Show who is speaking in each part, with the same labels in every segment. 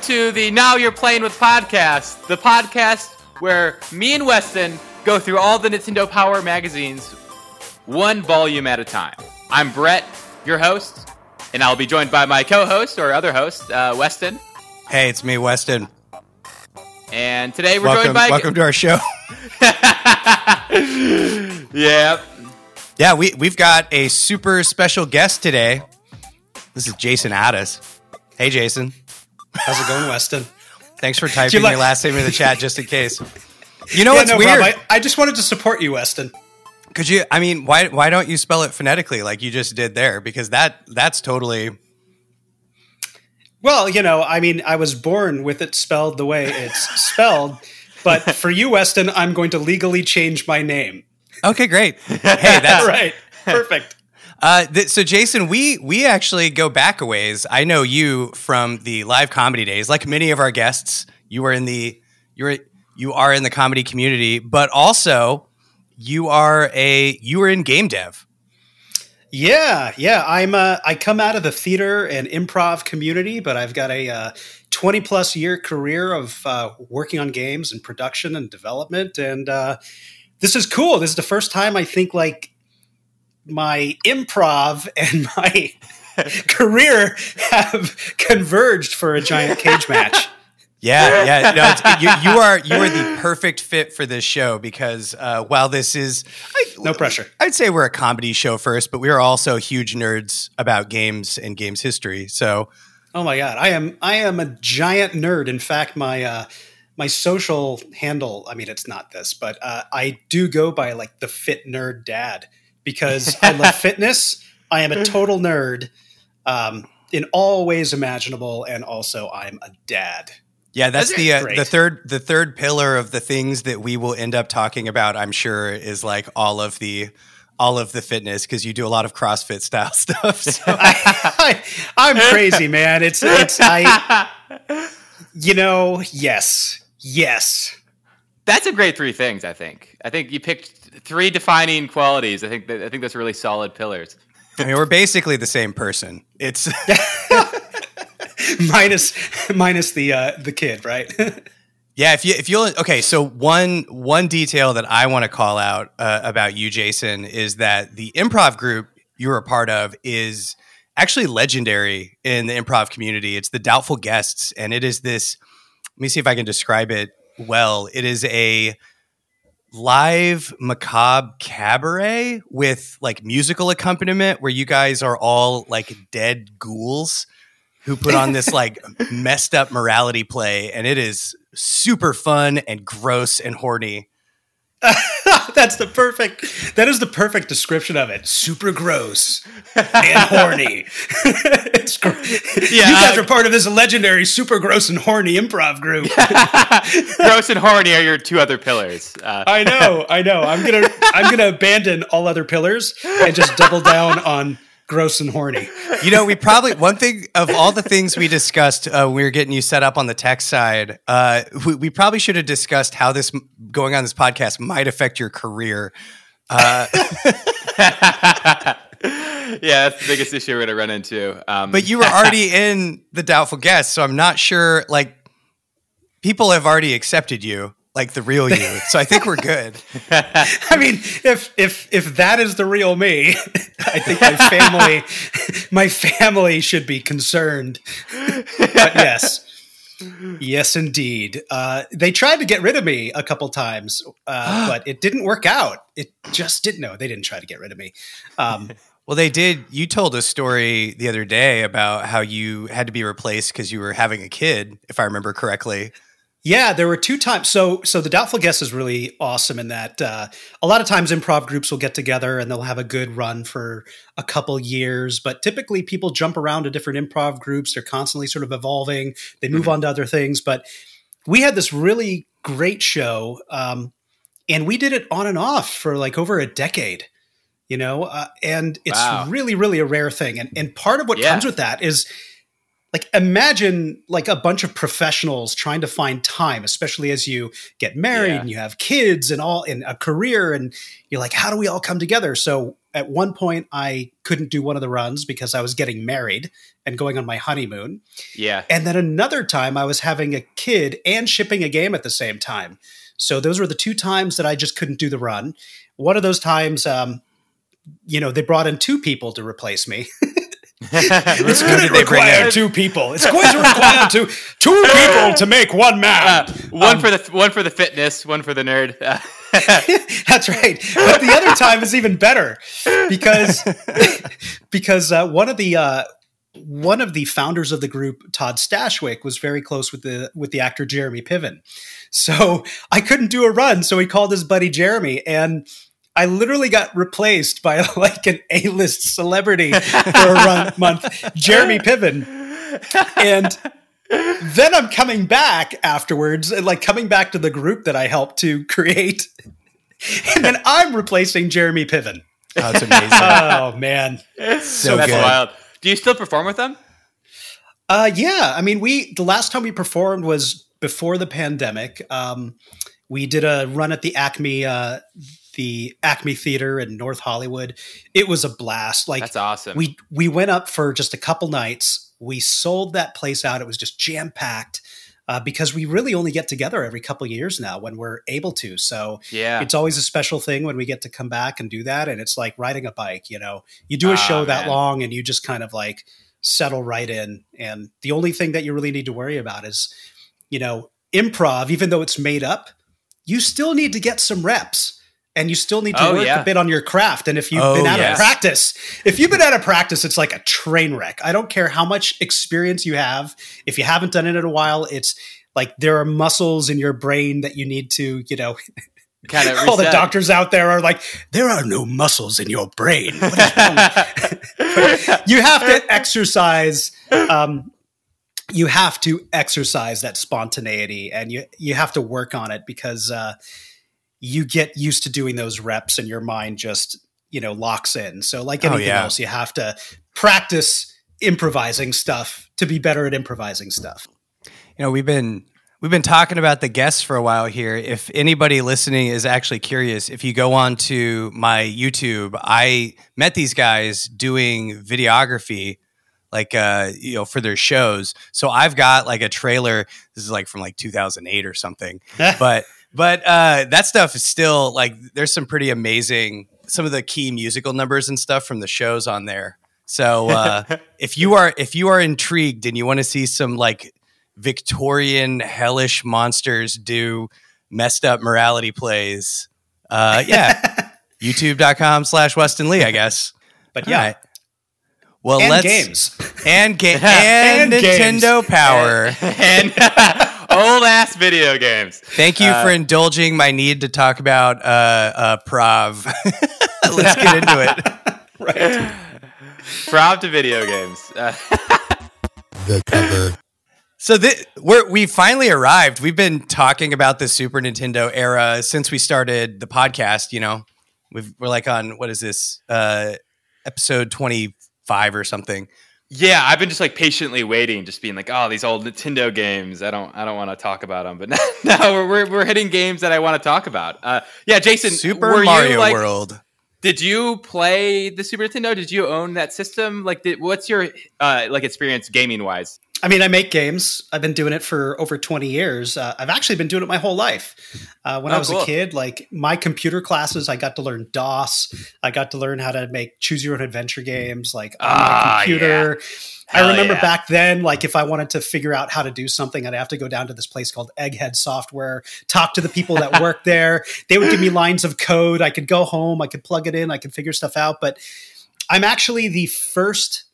Speaker 1: Welcome to the Now You're Playing with podcast, the podcast where me and Weston go through all the Nintendo Power magazines, one volume at a time. I'm Brett, your host, and I'll be joined by my co-host or other host, uh, Weston.
Speaker 2: Hey, it's me, Weston.
Speaker 1: And today we're
Speaker 2: Welcome,
Speaker 1: joined by
Speaker 2: welcome to our show.
Speaker 1: yeah.
Speaker 2: yeah, we we've got a super special guest today. This is Jason Addis. Hey, Jason.
Speaker 3: How's it going, Weston?
Speaker 2: Thanks for typing
Speaker 3: like-
Speaker 2: your last name in the chat just in case. You know
Speaker 3: Yeah,
Speaker 2: what's
Speaker 3: no
Speaker 2: weird?
Speaker 3: problem. I, I just wanted to support you, Weston.
Speaker 2: Could you? I mean, why why don't you spell it phonetically like you just did there? Because that that's totally
Speaker 3: Well, you know, I mean, I was born with it spelled the way it's spelled, but for you, Weston, I'm going to legally change my name.
Speaker 2: okay. Great. Hey, that's
Speaker 3: right. Perfect.
Speaker 2: Uh, th- so Jason, we we actually go back a ways. I know you from the live comedy days, like many of our guests. You were in the you were you are in the comedy community, but also you are a you were in game dev.
Speaker 3: Yeah, yeah. I'm. Uh, I come out of the theater and improv community, but I've got a uh, 20 plus year career of uh, working on games and production and development, and uh, this is cool. This is the first time I think like my improv and my career have converged for a giant cage match.
Speaker 2: Yeah, yeah. No, it's, you, you are you are the perfect fit for this show because uh, while this is I,
Speaker 3: No pressure.
Speaker 2: I'd say we're a comedy show first, but we are also huge nerds about games and games history. So
Speaker 3: Oh my god, I am I am a giant nerd. In fact, my uh, my social handle. I mean, it's not this, but uh, I do go by like the fit nerd dad because I love fitness. I am a total nerd um, in all ways imaginable, and also I'm a dad.
Speaker 2: Yeah, that's the uh, the third the third pillar of the things that we will end up talking about. I'm sure is like all of the all of the fitness because you do a lot of CrossFit style stuff. So.
Speaker 3: I, I'm crazy, man. It's it's I. You know, yes, yes.
Speaker 1: That's a great three things, I think. I think you picked three defining qualities. I think that, I think that's really solid pillars.
Speaker 2: I mean, we're basically the same person. It's
Speaker 3: minus minus the uh, the kid, right?
Speaker 2: yeah. If you if you'll okay, so one one detail that I want to call out uh, about you, Jason, is that the improv group you're a part of is actually legendary in the improv community. It's the Doubtful Guests, and it is this. Let me see if I can describe it well. It is a live macabre cabaret with like musical accompaniment where you guys are all like dead ghouls who put on this like messed up morality play and it is super fun and gross and horny
Speaker 3: That's the perfect. That is the perfect description of it. Super gross and horny. it's gr-
Speaker 1: Yeah.
Speaker 3: you guys are part of this legendary super gross and horny improv group.
Speaker 1: Gross and horny are your two other pillars. Uh,
Speaker 3: I know, I know. I'm gonna, I'm gonna abandon all other pillars and just double down on gross and horny.
Speaker 2: you know we probably one thing of all the things we discussed uh, when we were getting you set up on the tech side uh, we, we probably should have discussed how this going on this podcast might affect your career uh,
Speaker 1: yeah, that's the biggest issue we're going to run into. Um,
Speaker 2: but you were already in the doubtful guest so i'm not sure like people have already accepted you like the real you so i think we're good
Speaker 3: I mean, if if if that is the real me, I think my family, my family should be concerned. But yes, yes, indeed. Uh, they tried to get rid of me a couple times, uh, but it didn't work out. It just didn't. No, they didn't try to get rid of me. Um,
Speaker 2: Well, they did. You told a story the other day about how you had to be replaced because you were having a kid, if I remember correctly.
Speaker 3: Yeah, there were two times. So, so the doubtful guest is really awesome in that uh, a lot of times improv groups will get together and they'll have a good run for a couple years. But typically, people jump around to different improv groups. They're constantly sort of evolving. They move on to other things. But we had this really great show, um, and we did it on and off for like over a decade. You know, uh, and it's
Speaker 1: Wow.
Speaker 3: really, really a rare thing. And and part of what
Speaker 1: Yeah.
Speaker 3: comes with that is like imagine like a bunch of professionals trying to find time especially as you get married
Speaker 1: Yeah.
Speaker 3: and you have kids and all in a career and you're like how do we all come together so at one point I couldn't do one of the runs because I was getting married and going on my honeymoon.
Speaker 1: Yeah.
Speaker 3: And then another time I was having a kid and shipping a game at the same time. So those were the two times that I just couldn't do the run. One of those times, um, you know, they brought in two people to replace me. it's going to require two people. It's going to require two two people to make one map.
Speaker 1: Uh, one
Speaker 3: Um,
Speaker 1: for the one for the fitness, one for the nerd.
Speaker 3: That's right. But the other time is even better because because uh, one of the uh, one of the founders of the group, Todd Stashwick, was very close with the with the actor Jeremy Piven. So I couldn't do a run, so he called his buddy Jeremy, and I literally got replaced by like an A list celebrity for a run month, Jeremy Piven, and then I'm coming back afterwards, and like coming back to the group that I helped to create, and then I'm replacing Jeremy Piven.
Speaker 2: Oh, it's amazing.
Speaker 3: Oh man,
Speaker 2: so
Speaker 1: That's
Speaker 2: good.
Speaker 1: wild. Do you still perform with them?
Speaker 3: uh, yeah. I mean, we the last time we performed was before the pandemic. Um, we did a run at the Acme, uh, the Acme Theater in North Hollywood. It was a blast. Like
Speaker 1: That's awesome.
Speaker 3: we we went up for just a couple nights. We sold that place out. It was just jam packed. Uh, because we really only get together every couple years now when we're able to. So
Speaker 1: yeah.
Speaker 3: it's always a special thing when we get to come back and do that. And it's like riding a bike, you know, you do a
Speaker 1: Ah,
Speaker 3: show that long and you just kind of like settle right in. And the only thing that you really need to worry about is, you know, improv, even though it's made up, you still need to get some reps. And you still need to
Speaker 1: Oh,
Speaker 3: work
Speaker 1: yeah.
Speaker 3: a bit on your craft. And if you've
Speaker 2: Oh,
Speaker 3: been out
Speaker 2: yes.
Speaker 3: of practice, if you've been out of practice, it's like a train wreck. I don't care how much experience you have. If you haven't done it in a while, it's like there are muscles in your brain that you need to, you know,
Speaker 1: kind of
Speaker 3: all the doctors out there are like, there are no muscles in your brain. What is wrong with-" you have to exercise. Um, you have to exercise that spontaneity, and you you have to work on it because uh, you get used to doing those reps, and your mind just you know locks in. So, like
Speaker 2: Oh,
Speaker 3: anything
Speaker 2: yeah.
Speaker 3: else, you have to practice improvising stuff to be better at improvising stuff.
Speaker 2: You know, we've been we've been talking about the guests for a while here. If anybody listening is actually curious, if you go on to my YouTube, I met these guys doing videography like uh you know for their shows. So I've got like a trailer this is like from like 2008 or something. but but uh that stuff is still like there's some pretty amazing some of the key musical numbers and stuff from the shows on there. So uh if you are if you are intrigued and you want to see some like Victorian hellish monsters do messed up morality plays, uh yeah. YouTube.com slash Weston Lee, I guess.
Speaker 3: But yeah,
Speaker 2: right. Well,
Speaker 3: and
Speaker 2: let's
Speaker 3: games.
Speaker 2: and ga- and,
Speaker 3: And games.
Speaker 2: Nintendo Power.
Speaker 1: and old ass video games.
Speaker 2: Thank you
Speaker 1: Uh,
Speaker 2: for indulging my need to talk about uh, uh, Prov. let's get into it.
Speaker 3: right.
Speaker 1: Proud to video games. Uh,
Speaker 4: the cover.
Speaker 2: So th- we're we finally arrived. We've been talking about the Super Nintendo era since we started the podcast. You know, We've, we're like on what is this uh, episode twenty five or something.
Speaker 1: Yeah, I've been just like patiently waiting, just being like, oh, these old Nintendo games. I don't, I don't want to talk about them, but now, now we're, we're we're hitting games that I want to talk about. Uh, yeah, Jason,
Speaker 2: Super Mario
Speaker 1: you, like,
Speaker 2: World.
Speaker 1: Did you play the Super Nintendo? Did you own that system? Like, did, what's your uh, like experience gaming wise?
Speaker 3: I mean, I make games. I've been doing it for over 20 years. Uh, I've actually been doing it my whole life. Uh, when
Speaker 1: Oh,
Speaker 3: I was
Speaker 1: cool.
Speaker 3: a kid, like my computer classes, I got to learn DOS. I got to learn how to make choose your own adventure games, like on
Speaker 1: Ah,
Speaker 3: my computer.
Speaker 1: Hell
Speaker 3: I remember
Speaker 1: yeah.
Speaker 3: back then, like if I wanted to figure out how to do something, I'd have to go down to this place called Egghead Software, talk to the people that work there. They would give me lines of code. I could go home, I could plug it in, I could figure stuff out. But I'm actually the first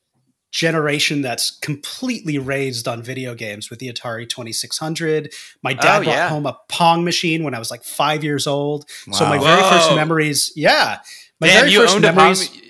Speaker 3: generation that's completely raised on video games with the Atari 2600. My dad
Speaker 1: Oh,
Speaker 3: brought
Speaker 1: yeah.
Speaker 3: home a Pong machine when I was like five years old. So my
Speaker 2: Wow.
Speaker 3: very first memories, yeah, my
Speaker 1: Damn,
Speaker 3: very
Speaker 1: you
Speaker 3: first
Speaker 1: owned
Speaker 3: memories.
Speaker 1: a Pong.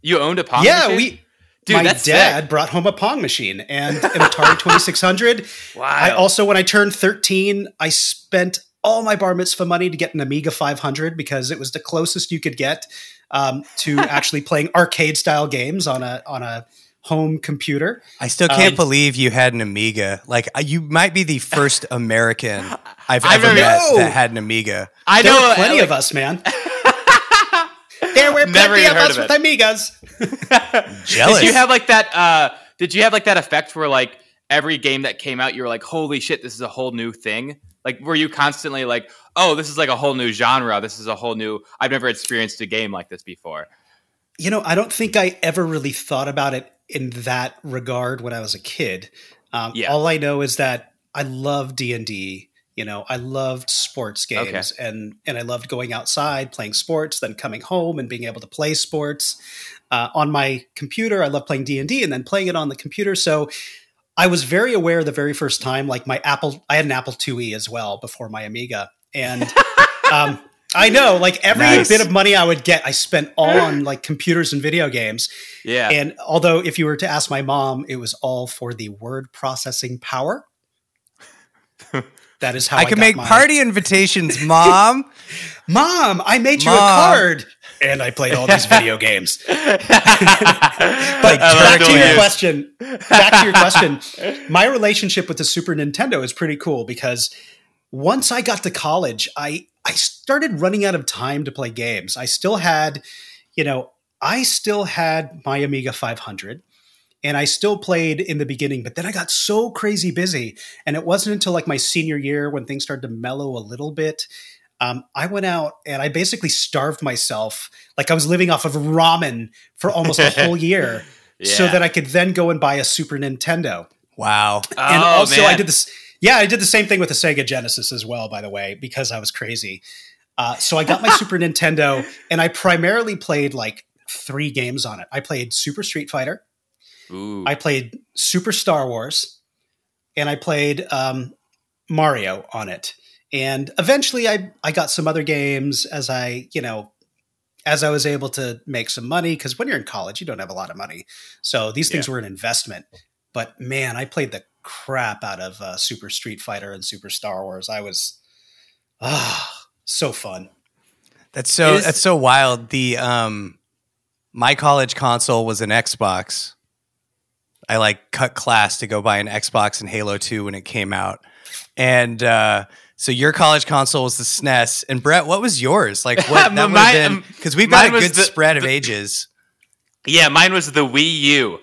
Speaker 1: You owned a Pong.
Speaker 3: yeah,
Speaker 1: machine?
Speaker 3: we.
Speaker 1: Dude,
Speaker 3: my dad
Speaker 1: sick.
Speaker 3: brought home a Pong machine and an Atari 2600.
Speaker 1: Wow.
Speaker 3: I also, when I turned 13, I spent all my bar mitzvah money to get an Amiga 500 because it was the closest you could get um, to actually playing arcade style games on a on a home computer.
Speaker 2: I still can't
Speaker 3: Um,
Speaker 2: believe you had an Amiga. Like uh, you might be the first American I've
Speaker 1: I
Speaker 2: ever
Speaker 1: know.
Speaker 2: met that had an Amiga.
Speaker 1: I
Speaker 3: There
Speaker 1: know
Speaker 3: plenty
Speaker 1: like,
Speaker 3: of us, man. there
Speaker 1: were
Speaker 3: plenty of us
Speaker 1: of
Speaker 3: with. Amigas.
Speaker 2: Jealous.
Speaker 1: Did you have like that? Uh, did you have like that effect where like every game that came out, you were like, "Holy shit, this is a whole new thing"? Like, were you constantly like, "Oh, this is like a whole new genre. This is a whole new. I've never experienced a game like this before."
Speaker 3: You know, I don't think I ever really thought about it in that regard when I was a kid. Um,
Speaker 1: Yeah.
Speaker 3: All I know is that I love D and D. You know, I loved sports
Speaker 1: Okay.
Speaker 3: games, and and I loved going outside playing sports, then coming home and being able to play sports uh, on my computer. I love playing D and D, and then playing it on the computer. So. I was very aware the very first time, like my Apple, I had an Apple IIe as well before my Amiga, and um, I know, like every
Speaker 2: Nice.
Speaker 3: bit of money I would get, I spent all mm. on like computers and video games.
Speaker 1: Yeah.
Speaker 3: And although, if you were to ask my mom, it was all for the word processing power. That is how I,
Speaker 2: I can
Speaker 3: got
Speaker 2: make
Speaker 3: my-
Speaker 2: party invitations, mom.
Speaker 3: Mom, I made you a card, and I played all these video games. But back to your
Speaker 1: it.
Speaker 3: question. Back to your question. My relationship with the Super Nintendo is pretty cool because once I got to college, I I started running out of time to play games. I still had, you know, I still had my Amiga 500 and I still played in the beginning, but then I got so crazy busy. And it wasn't until like my senior year when things started to mellow a little bit. Um, I went out and I basically starved myself. Like I was living off of ramen for almost a whole year so that I could then go and buy a Super Nintendo.
Speaker 2: Wow.
Speaker 3: and
Speaker 1: Oh,
Speaker 3: also, I did this. Yeah, I did the same thing with the Sega Genesis as well, by the way, because I was crazy. Uh, so I got my Super Nintendo, and I primarily played like three games on it. I played Super Street Fighter,
Speaker 1: Ooh.
Speaker 3: I played Super Star Wars, and I played um, Mario on it. And eventually, I I got some other games as I you know as I was able to make some money because when you're in college, you don't have a lot of money, so these things were an investment. But man, I played the crap out of uh, Super Street Fighter and Super Star Wars. I was ah so fun.
Speaker 2: That's so
Speaker 1: Is-
Speaker 2: that's so wild. The um my college console was an Xbox. I like cut class to go buy an Xbox and Halo 2 when it came out. And uh so your college console was the SNES. And Brett, what was yours? Like what that would
Speaker 1: Mine-
Speaker 2: have been
Speaker 1: um,
Speaker 2: because we've got a good
Speaker 1: the-
Speaker 2: spread of
Speaker 1: the-
Speaker 2: ages.
Speaker 1: yeah, mine was the Wii U.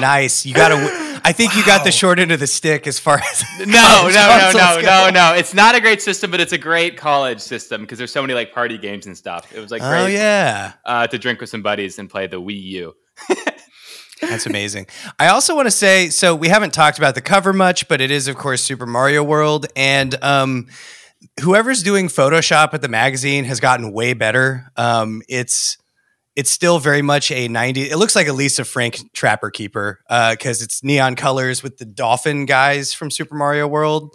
Speaker 2: nice. You got to I think you got the short end of the stick as far as
Speaker 1: No, no, no, no,
Speaker 2: go.
Speaker 1: no, no. It's not a great system, but it's a great college system because there's so many like party games and stuff. It was like
Speaker 2: Oh
Speaker 1: great
Speaker 2: yeah.
Speaker 1: uh, to drink with some buddies and play the Wii U.
Speaker 2: That's amazing. I also want to say so we haven't talked about the cover much, but it is of course Super Mario World and um whoever's doing Photoshop at the magazine has gotten way better. Um it's it's still very much a 90 it looks like a Lisa Frank Trapper Keeper uh cuz it's neon colors with the dolphin guys from Super Mario World,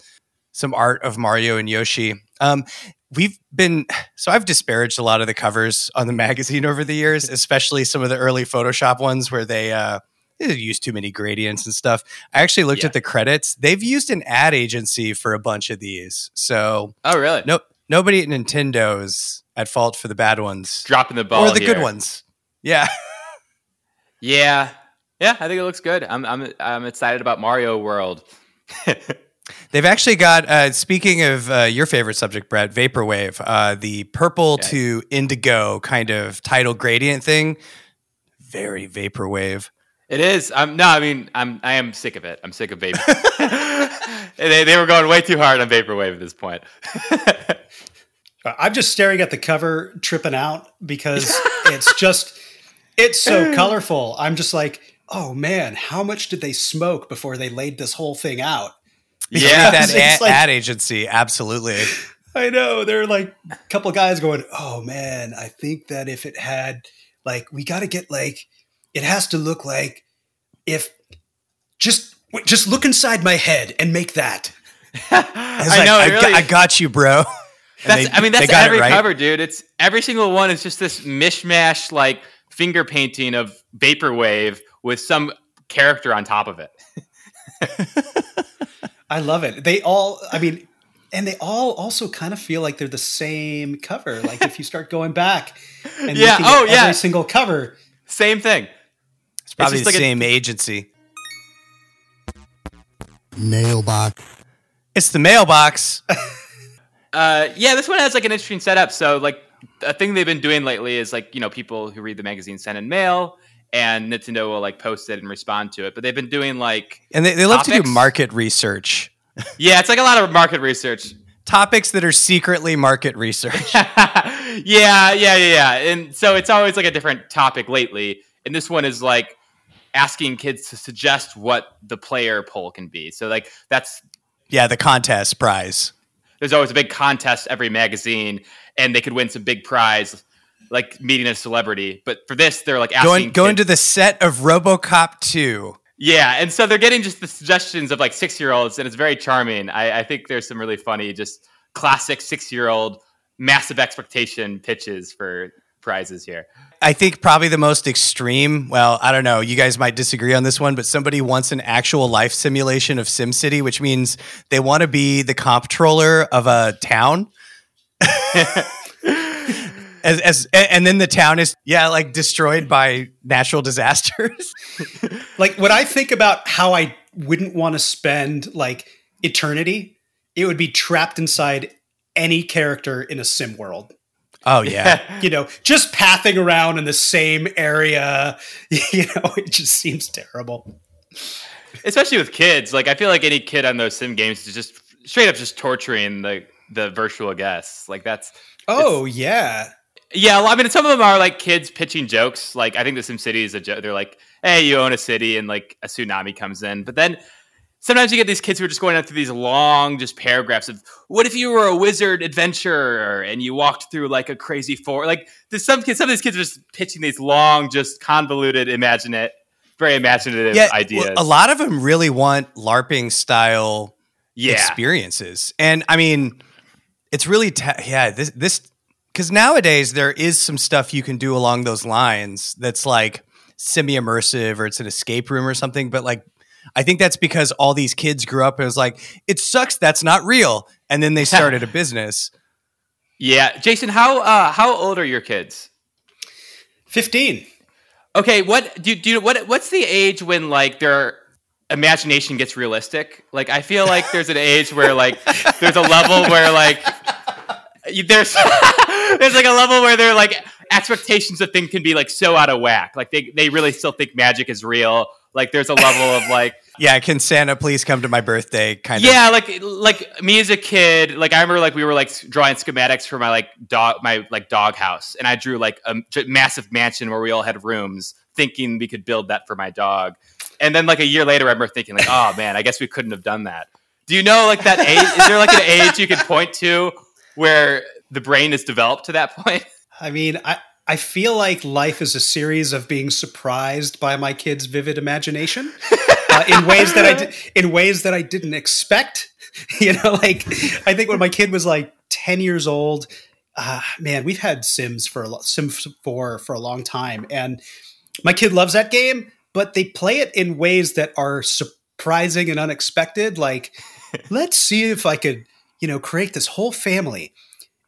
Speaker 2: some art of Mario and Yoshi. Um we've been so I've disparaged a lot of the covers on the magazine over the years, especially some of the early Photoshop ones where they uh they use too many gradients and stuff. I actually looked
Speaker 1: Yeah.
Speaker 2: at the credits. They've used an ad agency for a bunch of these. So
Speaker 1: Oh, really?
Speaker 2: no nobody at Nintendo's at fault for the bad ones.
Speaker 1: Dropping the ball
Speaker 2: or the good ones. Yeah.
Speaker 1: Yeah, yeah. I think it looks good. I'm, I'm, I'm excited about Mario World.
Speaker 2: They've actually got, uh, speaking of uh, your favorite subject, Brett, Vaporwave, uh, the purple to indigo kind of title gradient thing. Very Vaporwave.
Speaker 1: It is. I'm no. I mean, I'm. I am sick of it. I'm sick of vapor. they, they were going way too hard on vaporwave at this point.
Speaker 3: Uh, I'm just staring at the cover, tripping out because it's just it's so colorful. I'm just like, oh man, how much did they smoke before they laid this whole thing out?
Speaker 1: yeah,
Speaker 2: that ad,
Speaker 3: like-
Speaker 2: ad agency, absolutely.
Speaker 3: I know. There are like a couple guys going, oh man, I think that if it had like we got to get like it has to look like if just just look inside my head and make that.
Speaker 2: It's
Speaker 1: I
Speaker 2: like,
Speaker 1: know.
Speaker 2: I,
Speaker 1: really,
Speaker 2: I got you, bro. And
Speaker 1: that's.
Speaker 2: they-
Speaker 1: I mean,
Speaker 2: they
Speaker 1: that's
Speaker 2: got it
Speaker 1: every
Speaker 2: right.
Speaker 1: cover, dude. It's every single one is just this mishmash, like finger painting of vaporwave with some character on top of it.
Speaker 3: I love it. They all, I mean, and they all also kind of feel like they're the same cover. Like if you start going back and
Speaker 1: Yeah,
Speaker 3: looking
Speaker 1: oh,
Speaker 3: at
Speaker 1: yeah.
Speaker 3: every single cover,
Speaker 1: Same thing.
Speaker 2: It's probably
Speaker 1: just
Speaker 2: the
Speaker 1: like a-
Speaker 2: same agency.
Speaker 4: Mailbox.
Speaker 2: It's the mailbox.
Speaker 1: Uh, yeah, this one has like an interesting setup. So like a thing they've been doing lately is like you know people who read the magazine send in mail, and Nintendo will like post it and respond to it. But they've been doing like
Speaker 2: And they, they love to do market research.
Speaker 1: yeah, it's like a lot of market research.
Speaker 2: Topics that are secretly market research.
Speaker 1: yeah, yeah, yeah, yeah. And so it's always like a different topic lately. And this one is like asking kids to suggest what the player poll can be. So like that's
Speaker 2: yeah, the contest prize.
Speaker 1: There's always a big contest every magazine and they could win some big prize like meeting a celebrity. But for this they're like asking
Speaker 2: Going going to the set of RoboCop 2.
Speaker 1: Yeah, and so they're getting just the suggestions of like six year olds, and it's very charming. I, I think there's some really funny, just classic six year old massive expectation pitches for prizes here.
Speaker 2: I think probably the most extreme. Well, I don't know. You guys might disagree on this one, but somebody wants an actual life simulation of SimCity, which means they want to be the comptroller of a town. as, as and then the town is yeah like destroyed by natural disasters.
Speaker 3: Like when I think about how I wouldn't want to spend like eternity, it would be trapped inside any character in a sim world.
Speaker 2: Oh yeah.
Speaker 3: You know, just pathing around in the same area. You know, it just seems terrible.
Speaker 1: Especially with kids. Like I feel like any kid on those sim games is just straight up just torturing the the virtual guests. Like that's
Speaker 3: Oh yeah.
Speaker 1: Yeah, well, I mean, some of them are like kids pitching jokes. Like, I think the Sim City is a joke. They're like, "Hey, you own a city," and like a tsunami comes in. But then sometimes you get these kids who are just going out through these long, just paragraphs of, "What if you were a wizard adventurer and you walked through like a crazy forest?" Like, there's some kids. Some of these kids are just pitching these long, just convoluted, imaginative, very imaginative
Speaker 2: Yeah,
Speaker 1: ideas.
Speaker 2: a lot of them really want LARPing style
Speaker 1: yeah,
Speaker 2: experiences. And I mean, it's really ta yeah, this this cuz nowadays there is some stuff you can do along those lines that's like semi immersive or it's an escape room or something, but like I think that's because all these kids grew up and was like, it sucks that's not real. And then they started a business.
Speaker 1: yeah. Jason, how uh, how old are your kids?
Speaker 3: 15.
Speaker 1: Okay, what do you, do you what what's the age when like their imagination gets realistic? Like I feel like there's an age where like there's a level where like there's there's like a level where they're like expectations of things can be like so out of whack. Like they they really still think magic is real. Like there's a level of like
Speaker 2: Yeah, can Santa please come to my birthday kind of
Speaker 1: yeah, like like me as a kid, like I remember like we were like drawing schematics for my like dog my like dog house, and I drew like a j- massive mansion where we all had rooms, thinking we could build that for my dog. And then like a year later, I remember thinking like, oh man, I guess we couldn't have done that. Do you know like that age? is there like an age you could point to where the brain is developed to that point?
Speaker 3: I mean, I I feel like life is a series of being surprised by my kids' vivid imagination uh, in ways that I di- in ways that I didn't expect. You know, like I think when my kid was like ten years old, uh, man, we've had Sims for a lo- Sim Four for a long time, and my kid loves that game, but they play it in ways that are surprising and unexpected. Like, let's see if I could, you know, create this whole family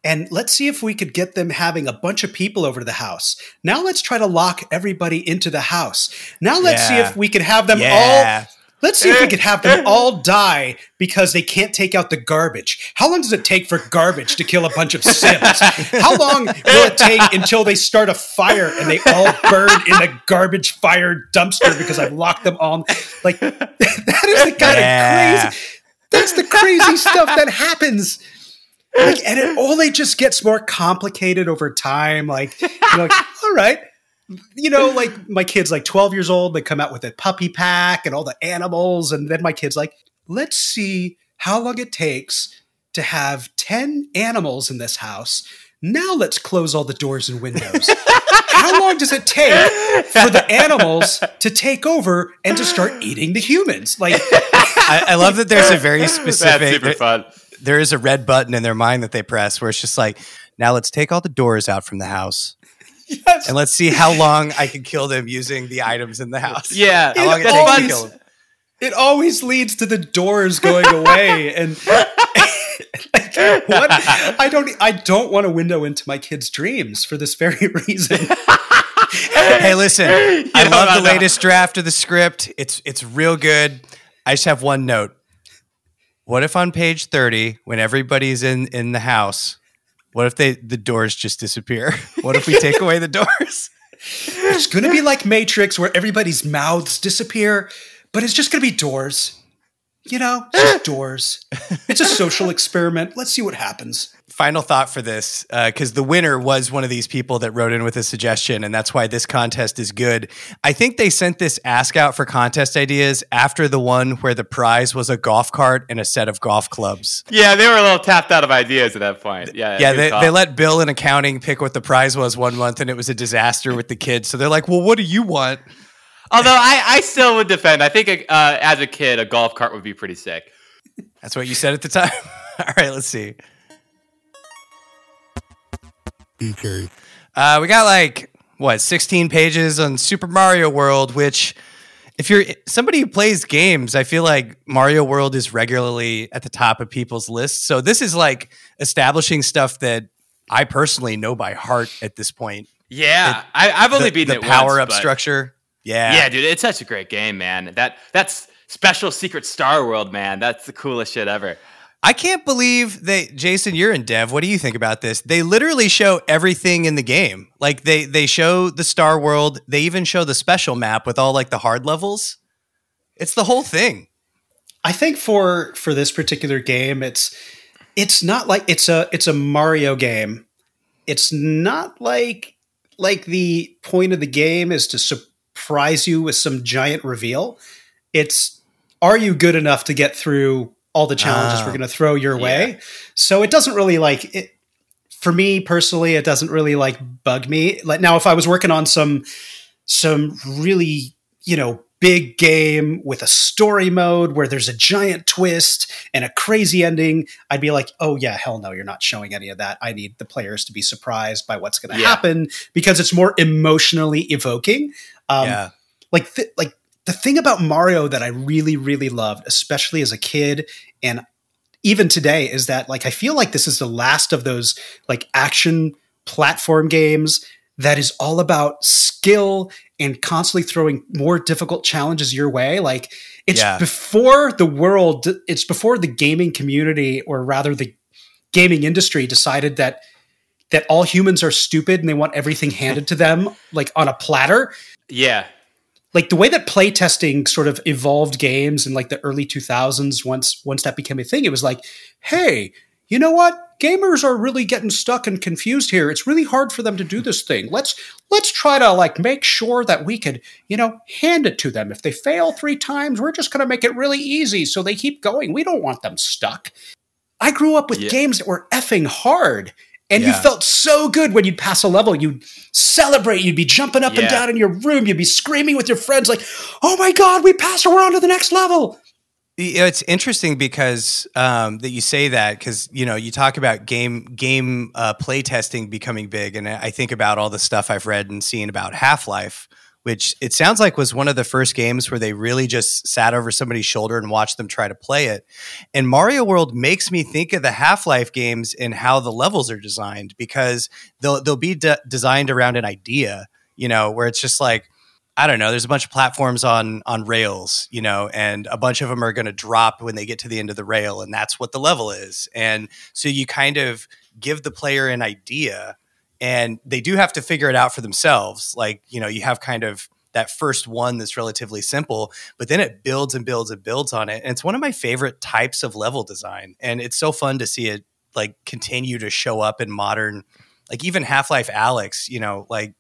Speaker 3: and let's see if we could get them having a bunch of people over to the house. Now let's try to lock everybody into the house. Now let's see if we can have them
Speaker 2: Yeah.
Speaker 3: all. Let's see if we could have them all die because they can't take out the garbage. How long does it take for garbage to kill a bunch of Sims? How long will it take until they start a fire and they all burn in a garbage fire dumpster because I've locked them all? Like that is the kind
Speaker 2: Yeah.
Speaker 3: of crazy. That's the crazy stuff that happens like, and it only just gets more complicated over time. Like, you're like, all right, you know, like my kid's like 12 years old. They come out with a puppy pack and all the animals, and then my kid's like, let's see how long it takes to have 10 animals in this house. Now let's close all the doors and windows. How long does it take for the animals to take over and to start eating the humans? Like,
Speaker 2: I, I love that there's a very
Speaker 1: That's
Speaker 2: specific
Speaker 1: super fun.
Speaker 2: There is a red button in their mind that they press where it's just like, now let's take all the doors out from the house.
Speaker 3: yes.
Speaker 2: And let's see how long I can kill them using the items in the house.
Speaker 1: Yeah,
Speaker 2: How long it
Speaker 3: It
Speaker 2: takes to
Speaker 3: always-
Speaker 2: kill them.
Speaker 3: it always leads to the doors going away and like, what i don't i don't want a window into my kids dreams for this very reason
Speaker 2: Hey, listen, I love the latest draft of the script. It's it's real good. I just have one note. What if on page 30, when everybody's in in the house, What if they the doors just disappear? What if we take away the doors?
Speaker 3: It's going to be like Matrix where everybody's mouths disappear, but it's just going to be doors. You know, just doors. It's a social experiment. Let's see what happens.
Speaker 2: Final thought for this, because the winner was one of these people that wrote in with a suggestion, and that's why this contest is good. I think they sent this ask out for contest ideas after the one where the prize was a golf cart and a set of golf clubs.
Speaker 1: Yeah, they were a little tapped out of ideas at that point. Yeah,
Speaker 2: Yeah, they, they let Bill in accounting pick what the prize was one month, and it was a disaster with the kids. So they're like, "Well, what do you want?"
Speaker 1: Although I, I still would defend. I think uh, as a kid, a golf cart would be pretty sick.
Speaker 2: That's what you said at the time. All right, let's see.
Speaker 4: Features.
Speaker 2: Uh, we got like what 16 pages on Super Mario World, which if you're somebody who plays games, I feel like Mario World is regularly at the top of people's lists. So this is like establishing stuff that I personally know by heart at this point.
Speaker 1: Yeah, I, I've only
Speaker 2: the,
Speaker 1: beaten
Speaker 2: the
Speaker 1: it
Speaker 2: power
Speaker 1: once,
Speaker 2: up
Speaker 1: but-
Speaker 2: structure. Yeah,
Speaker 1: Yeah, dude, it's such a great game, man. That that's special secret Star World, man. That's the coolest shit ever.
Speaker 2: I can't believe they Jason, you're in dev. What do you think about this? They literally show everything in the game. Like they they show the Star World, they even show the special map with all like the hard levels. It's the whole thing.
Speaker 3: I think for for this particular game, it's it's not like it's a it's a Mario game. It's not like like the point of the game is to surprise you with some giant reveal. It's are you good enough to get through all the challenges
Speaker 2: Ah.
Speaker 3: we're going to throw your way? So it doesn't really like it for me personally it doesn't really like bug me. Like now if I was working on some some really, you know, big game with a story mode where there's a giant twist and a crazy ending, I'd be like, oh, yeah, hell no, you're not showing any of that. I need the players to be surprised by what's going to
Speaker 1: Yeah.
Speaker 3: happen because it's more emotionally evoking. Um,
Speaker 2: yeah.
Speaker 3: like th- like the thing about Mario that I really really loved, especially as a kid and even today, is that like I feel like this is the last of those like action platform games that is all about skill and constantly throwing more difficult challenges your way. Like it's
Speaker 2: Yeah.
Speaker 3: before the world, it's before the gaming community, or rather the gaming industry, decided that that all humans are stupid and they want everything handed to them like on a platter
Speaker 1: Yeah,
Speaker 3: like the way that playtesting sort of evolved games in like the early 2000s once once that became a thing it was like hey you know what? Gamers are really getting stuck and confused here. It's really hard for them to do this thing. Let's let's try to like make sure that we could you know hand it to them. If they fail three times we're just going to make it really easy so they keep going. We don't want them stuck. I grew up with
Speaker 1: Yeah.
Speaker 3: games that were effing hard and you felt so good when you'd pass a level. You'd celebrate. You'd be jumping up and down in your room. You'd be screaming with your friends, like, "Oh my god, we passed! We're on to the next level!"
Speaker 2: It's interesting because um, that you say that because you know you talk about game game uh, play testing becoming big, and I think about all the stuff I've read and seen about Half Life, which it sounds like was one of the first games where they really just sat over somebody's shoulder and watched them try to play it. And Mario World makes me think of the Half Life games and how the levels are designed because they'll they'll be de- designed around an idea, you know, where it's just like I don't know. There's a bunch of platforms on on rails, you know, and a bunch of them are going to drop when they get to the end of the rail, and that's what the level is. And so you kind of give the player an idea, and they do have to figure it out for themselves. Like you know, you have kind of that first one that's relatively simple, but then it builds and builds and builds on it. And it's one of my favorite types of level design, and it's so fun to see it like continue to show up in modern, like even Half Life Alyx, you know, like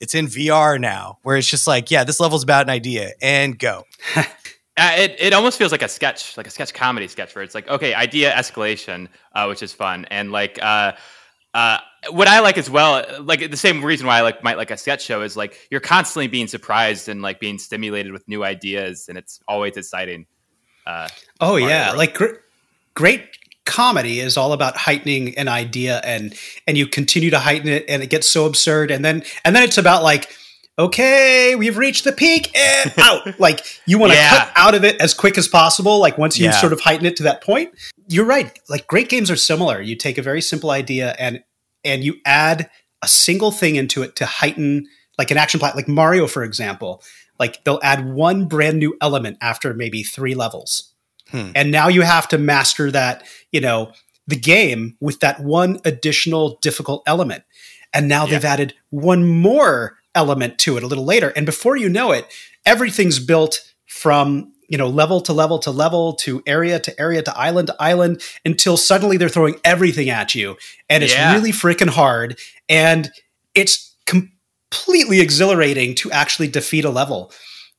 Speaker 2: it's in VR now, where it's just like, yeah, this level's about an idea and go.
Speaker 1: Uh, it it almost feels like a sketch, like a sketch comedy sketch, where it's like, okay, idea escalation, uh, which is fun, and like, uh, uh, what I like as well, like the same reason why I like might like a sketch show is like you're constantly being surprised and like being stimulated with new ideas, and it's always exciting. Uh,
Speaker 3: Oh yeah, like gr- great comedy is all about heightening an idea, and and you continue to heighten it, and it gets so absurd, and then and then it's about like. Okay, we've reached the peak and out. like you want to
Speaker 1: Yeah.
Speaker 3: cut out of it as quick as possible. Like once you
Speaker 2: Yeah.
Speaker 3: sort of heighten it to that point, you're right. Like great games are similar. You take a very simple idea and and you add a single thing into it to heighten like an action plot like mario for example like they'll add one brand new element after maybe three levels
Speaker 2: Hmm.
Speaker 3: and now you have to master that you know the game with that one additional difficult element. And now they've added one more element to it a little later. And before you know it, everything's built from you know level to level to level to area to area to island to island until suddenly they're throwing everything at you. And it's
Speaker 1: Yeah.
Speaker 3: really freaking hard. And it's completely exhilarating to actually defeat a level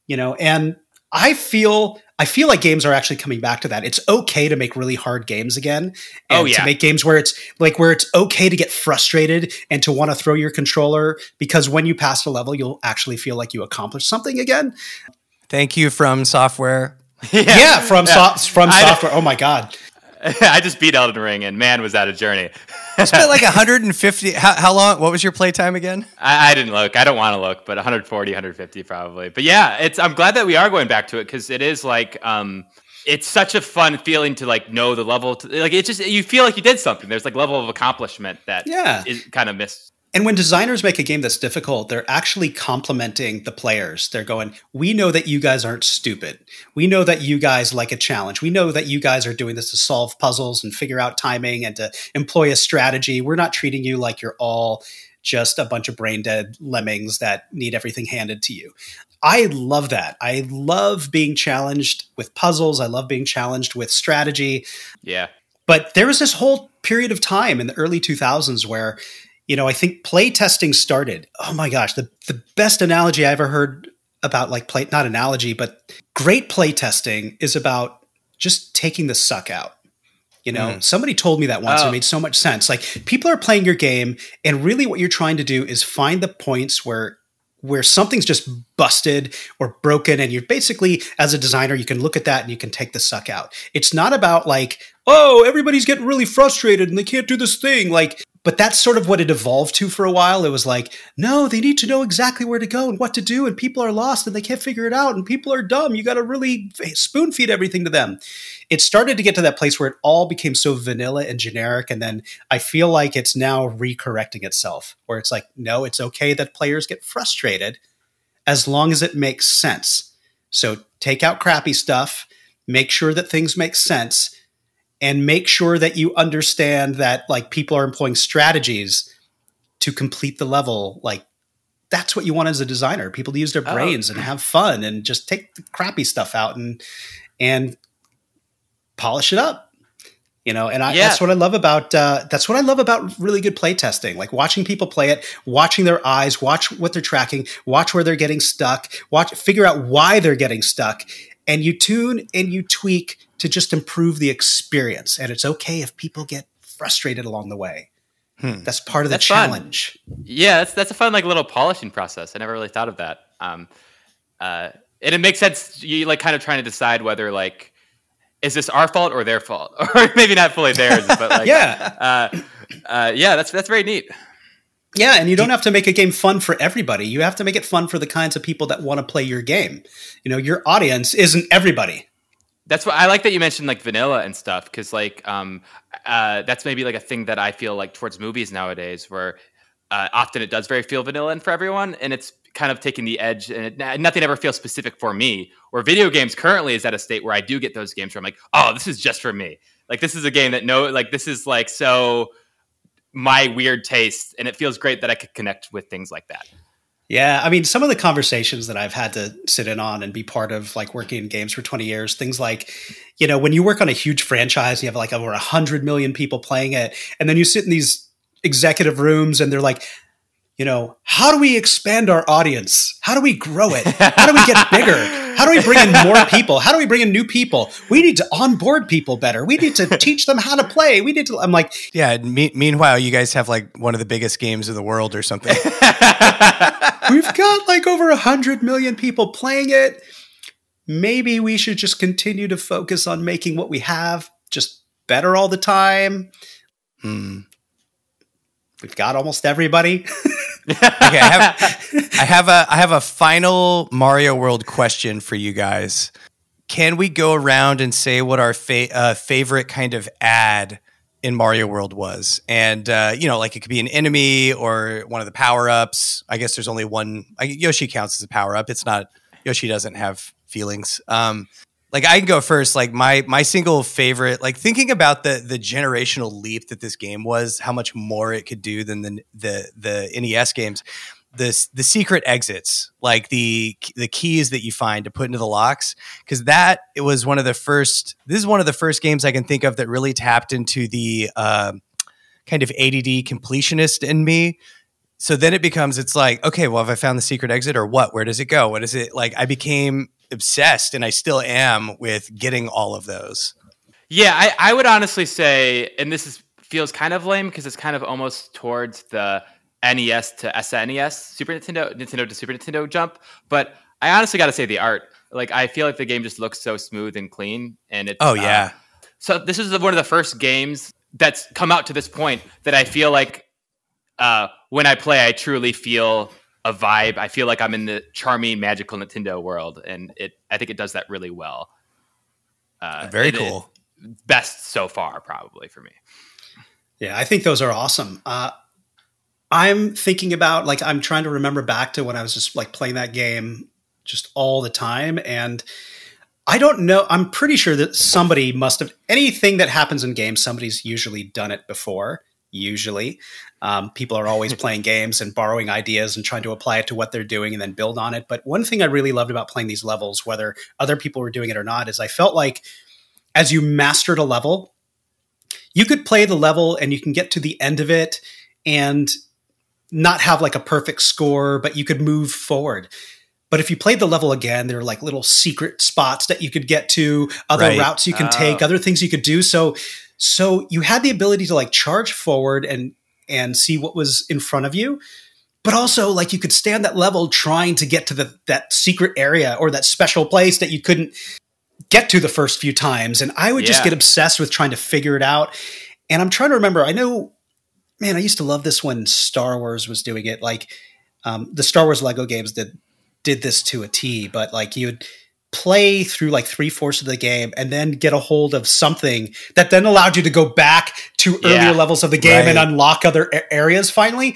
Speaker 3: you know? And i feel i feel like games are actually coming back to that. It's okay to make really hard games again and
Speaker 1: Oh, yeah.
Speaker 3: to make games where it's like where it's okay to get frustrated and to want to throw your controller because when you pass a level you'll actually feel like you accomplished something again
Speaker 2: Thank you FromSoftware.
Speaker 3: yeah, from
Speaker 1: Yeah.
Speaker 3: so- from
Speaker 1: I-
Speaker 3: software. Oh my god.
Speaker 1: I just beat Elden Ring, and man, was that a journey.
Speaker 2: Spent like 150. How, how long? What was your playtime again?
Speaker 1: I, I didn't look. I don't want to look, but 140, 150 probably. But yeah, it's. I'm glad that we are going back to it because it is like, um, it's such a fun feeling to like know the level. To, like it's just you feel like you did something. There's like level of accomplishment that
Speaker 3: Yeah.
Speaker 1: is kind of missed.
Speaker 3: And when designers make a game that's difficult, they're actually complimenting the players. They're going, "We know that you guys aren't stupid. We know that you guys like a challenge. We know that you guys are doing this to solve puzzles and figure out timing and to employ a strategy. We're not treating you like you're all just a bunch of brain dead lemmings that need everything handed to you." I love that. I love being challenged with puzzles. I love being challenged with strategy.
Speaker 1: Yeah.
Speaker 3: But there was this whole period of time in the early 2000s where, you know, I think play testing started. Oh my gosh, the, the best analogy I ever heard about like play, not analogy, but great play testing is about just taking the suck out. You know, mm. somebody told me that once.
Speaker 1: Oh.
Speaker 3: It made so much sense. Like people are playing your game, and really what you're trying to do is find the points where where something's just busted or broken and you're basically as a designer you can look at that and you can take the suck out it's not about like oh everybody's getting really frustrated and they can't do this thing like but that's sort of what it evolved to for a while. It was like no they need to know exactly where to go and what to do and people are lost and they can't figure it out and people are dumb. You got to really spoon feed everything to them. It started to get to that place where it all became so vanilla and generic and then i feel like it's now recorrecting itself where it's like no it's okay that players get frustrated as long as it makes sense. So take out crappy stuff make sure that things make sense and make sure that you understand that like people are employing strategies to complete the level like that's what you want as a designer people to use their
Speaker 1: Oh.
Speaker 3: brains and have fun and just take the crappy stuff out and and polish it up you know and I,
Speaker 1: Yeah.
Speaker 3: that's what i love about uh, that's what i love about really good play testing like watching people play it watching their eyes watch what they're tracking watch where they're getting stuck watch figure out why they're getting stuck and you tune and you tweak to just improve the experience and it's okay if people get frustrated along the way
Speaker 2: Hmm.
Speaker 3: that's part of the
Speaker 1: That's fun.
Speaker 3: challenge
Speaker 1: Yeah, that's that's a fun like little polishing process. I never really thought of that. Um, uh, and it makes sense. You like kind of trying to decide whether like is this our fault or their fault, or maybe not fully theirs, but like
Speaker 3: yeah
Speaker 1: uh, uh, yeah, that's that's very neat.
Speaker 3: Yeah, and you don't have to make a game fun for everybody. You have to make it fun for the kinds of people that want to play your game. You know, your audience isn't everybody.
Speaker 1: That's what I like that you mentioned like vanilla and stuff because like um uh that's maybe like a thing that I feel like towards movies nowadays where uh, often it does very feel vanilla and for everyone and it's kind of taking the edge and it, nothing ever feels specific for me. Or video games currently is at a state where I do get those games where I'm like, oh, this is just for me. Like this is a game that no like this is like so my weird taste and it feels great that I could connect with things like that.
Speaker 3: Yeah, I mean, some of the conversations that I've had to sit in on and be part of, like working in games for 20 years, things like, you know, when you work on a huge franchise, you have like over a 100 million people playing it, and then you sit in these executive rooms and they're like, you know, how do we expand our audience? How do we grow it? How do we get bigger? How do we bring in more people? How do we bring in new people? We need to onboard people better. We need to teach them how to play. We need to. I'm like,
Speaker 2: Yeah. Me- meanwhile, you guys have like one of the biggest games in the world or something.
Speaker 3: we've got like over a hundred million people playing it. Maybe we should just continue to focus on making what we have just better all the time.
Speaker 2: Hmm.
Speaker 3: We've got almost everybody.
Speaker 2: Okay, I have, I have a I have a final Mario World question for you guys. Can we go around and say what our fa- uh, favorite kind of ad in Mario World was? And uh, you know, like it could be an enemy or one of the power ups. I guess there's only one. I, Yoshi counts as a power up. It's not Yoshi doesn't have feelings. Um, like I can go first. Like my my single favorite, like thinking about the the generational leap that this game was, how much more it could do than the the the NES games. This the secret exits, like the the keys that you find to put into the locks, because that it was one of the first. This is one of the first games I can think of that really tapped into the uh, kind of ADD completionist in me. So then it becomes, it's like, okay, well, have I found the secret exit or what? Where does it go? What is it like? I became obsessed and I still am with getting all of those.
Speaker 1: Yeah, I, I would honestly say, and this is feels kind of lame because it's kind of almost towards the NES to SNES, Super Nintendo, Nintendo to Super Nintendo jump. But I honestly got to say the art. Like I feel like the game just looks so smooth and clean, and it's
Speaker 2: oh yeah.
Speaker 1: Uh, so this is one of the first games that's come out to this point that I feel like uh, when I play, I truly feel a vibe. I feel like I'm in the charming, magical Nintendo world, and it. I think it does that really well.
Speaker 2: Uh, Very cool.
Speaker 1: Best so far, probably for me.
Speaker 3: Yeah, I think those are awesome. Uh, I'm thinking about like I'm trying to remember back to when I was just like playing that game just all the time, and I don't know. I'm pretty sure that somebody must have anything that happens in games. Somebody's usually done it before. Usually, um, people are always playing games and borrowing ideas and trying to apply it to what they're doing and then build on it. But one thing I really loved about playing these levels, whether other people were doing it or not, is I felt like as you mastered a level, you could play the level and you can get to the end of it and not have like a perfect score, but you could move forward. But if you played the level again, there are like little secret spots that you could get to, other right. routes you can take, oh. other things you could do. So so you had the ability to like charge forward and and see what was in front of you but also like you could stand that level trying to get to the that secret area or that special place that you couldn't get to the first few times and i would yeah. just get obsessed with trying to figure it out and i'm trying to remember i know man i used to love this when star wars was doing it like um, the star wars lego games did did this to a t but like you'd play through like three fourths of the game and then get a hold of something that then allowed you to go back to yeah, earlier levels of the game right. and unlock other areas finally.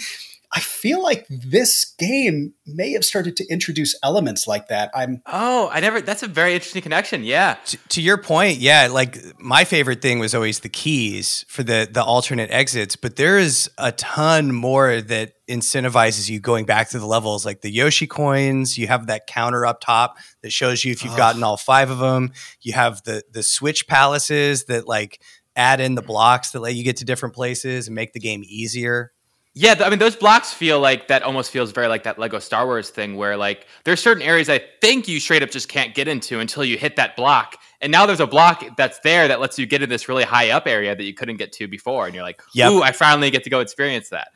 Speaker 3: I feel like this game may have started to introduce elements like that. I'm
Speaker 1: Oh, I never that's a very interesting connection. Yeah.
Speaker 2: To, to, your point, yeah, like my favorite thing was always the keys for the the alternate exits, but there is a ton more that incentivizes you going back to the levels like the Yoshi coins, you have that counter up top that shows you if you've oh. gotten all 5 of them. You have the the switch palaces that like add in the blocks that let you get to different places and make the game easier.
Speaker 1: Yeah, I mean those blocks feel like that almost feels very like that Lego Star Wars thing where like there's certain areas I think you straight up just can't get into until you hit that block. And now there's a block that's there that lets you get in this really high up area that you couldn't get to before and you're like, yep. "Ooh, I finally get to go experience that."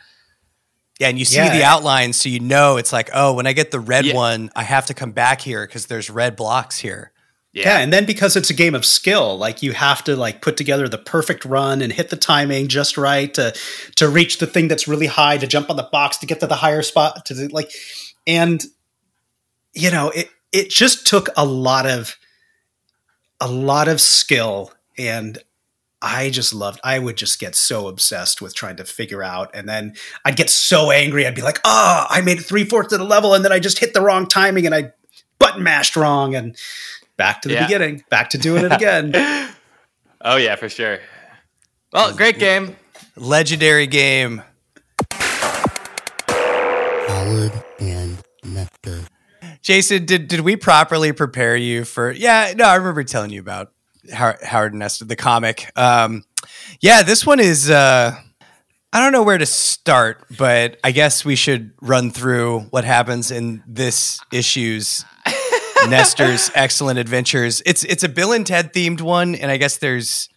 Speaker 2: Yeah, and you see yeah. the outline so you know it's like, "Oh, when I get the red yeah. one, I have to come back here because there's red blocks here."
Speaker 3: Yeah. yeah. and then because it's a game of skill, like you have to like put together the perfect run and hit the timing just right to to reach the thing that's really high, to jump on the box, to get to the higher spot, to the, like, and you know, it it just took a lot of a lot of skill, and I just loved. I would just get so obsessed with trying to figure out, and then I'd get so angry. I'd be like, "Ah, oh, I made three fourths of the level, and then I just hit the wrong timing, and I button mashed wrong, and." Back to the yeah. beginning, back to doing it again.
Speaker 1: oh yeah, for sure. Well, great game.
Speaker 2: Legendary game.
Speaker 4: Howard and Nester.
Speaker 2: Jason, did did we properly prepare you for? Yeah, no, I remember telling you about Howard and Nester, the comic. Um, yeah, this one is. Uh, I don't know where to start, but I guess we should run through what happens in this issue's Nester's Excellent Adventures. It's it's a Bill and Ted themed one, and I guess there's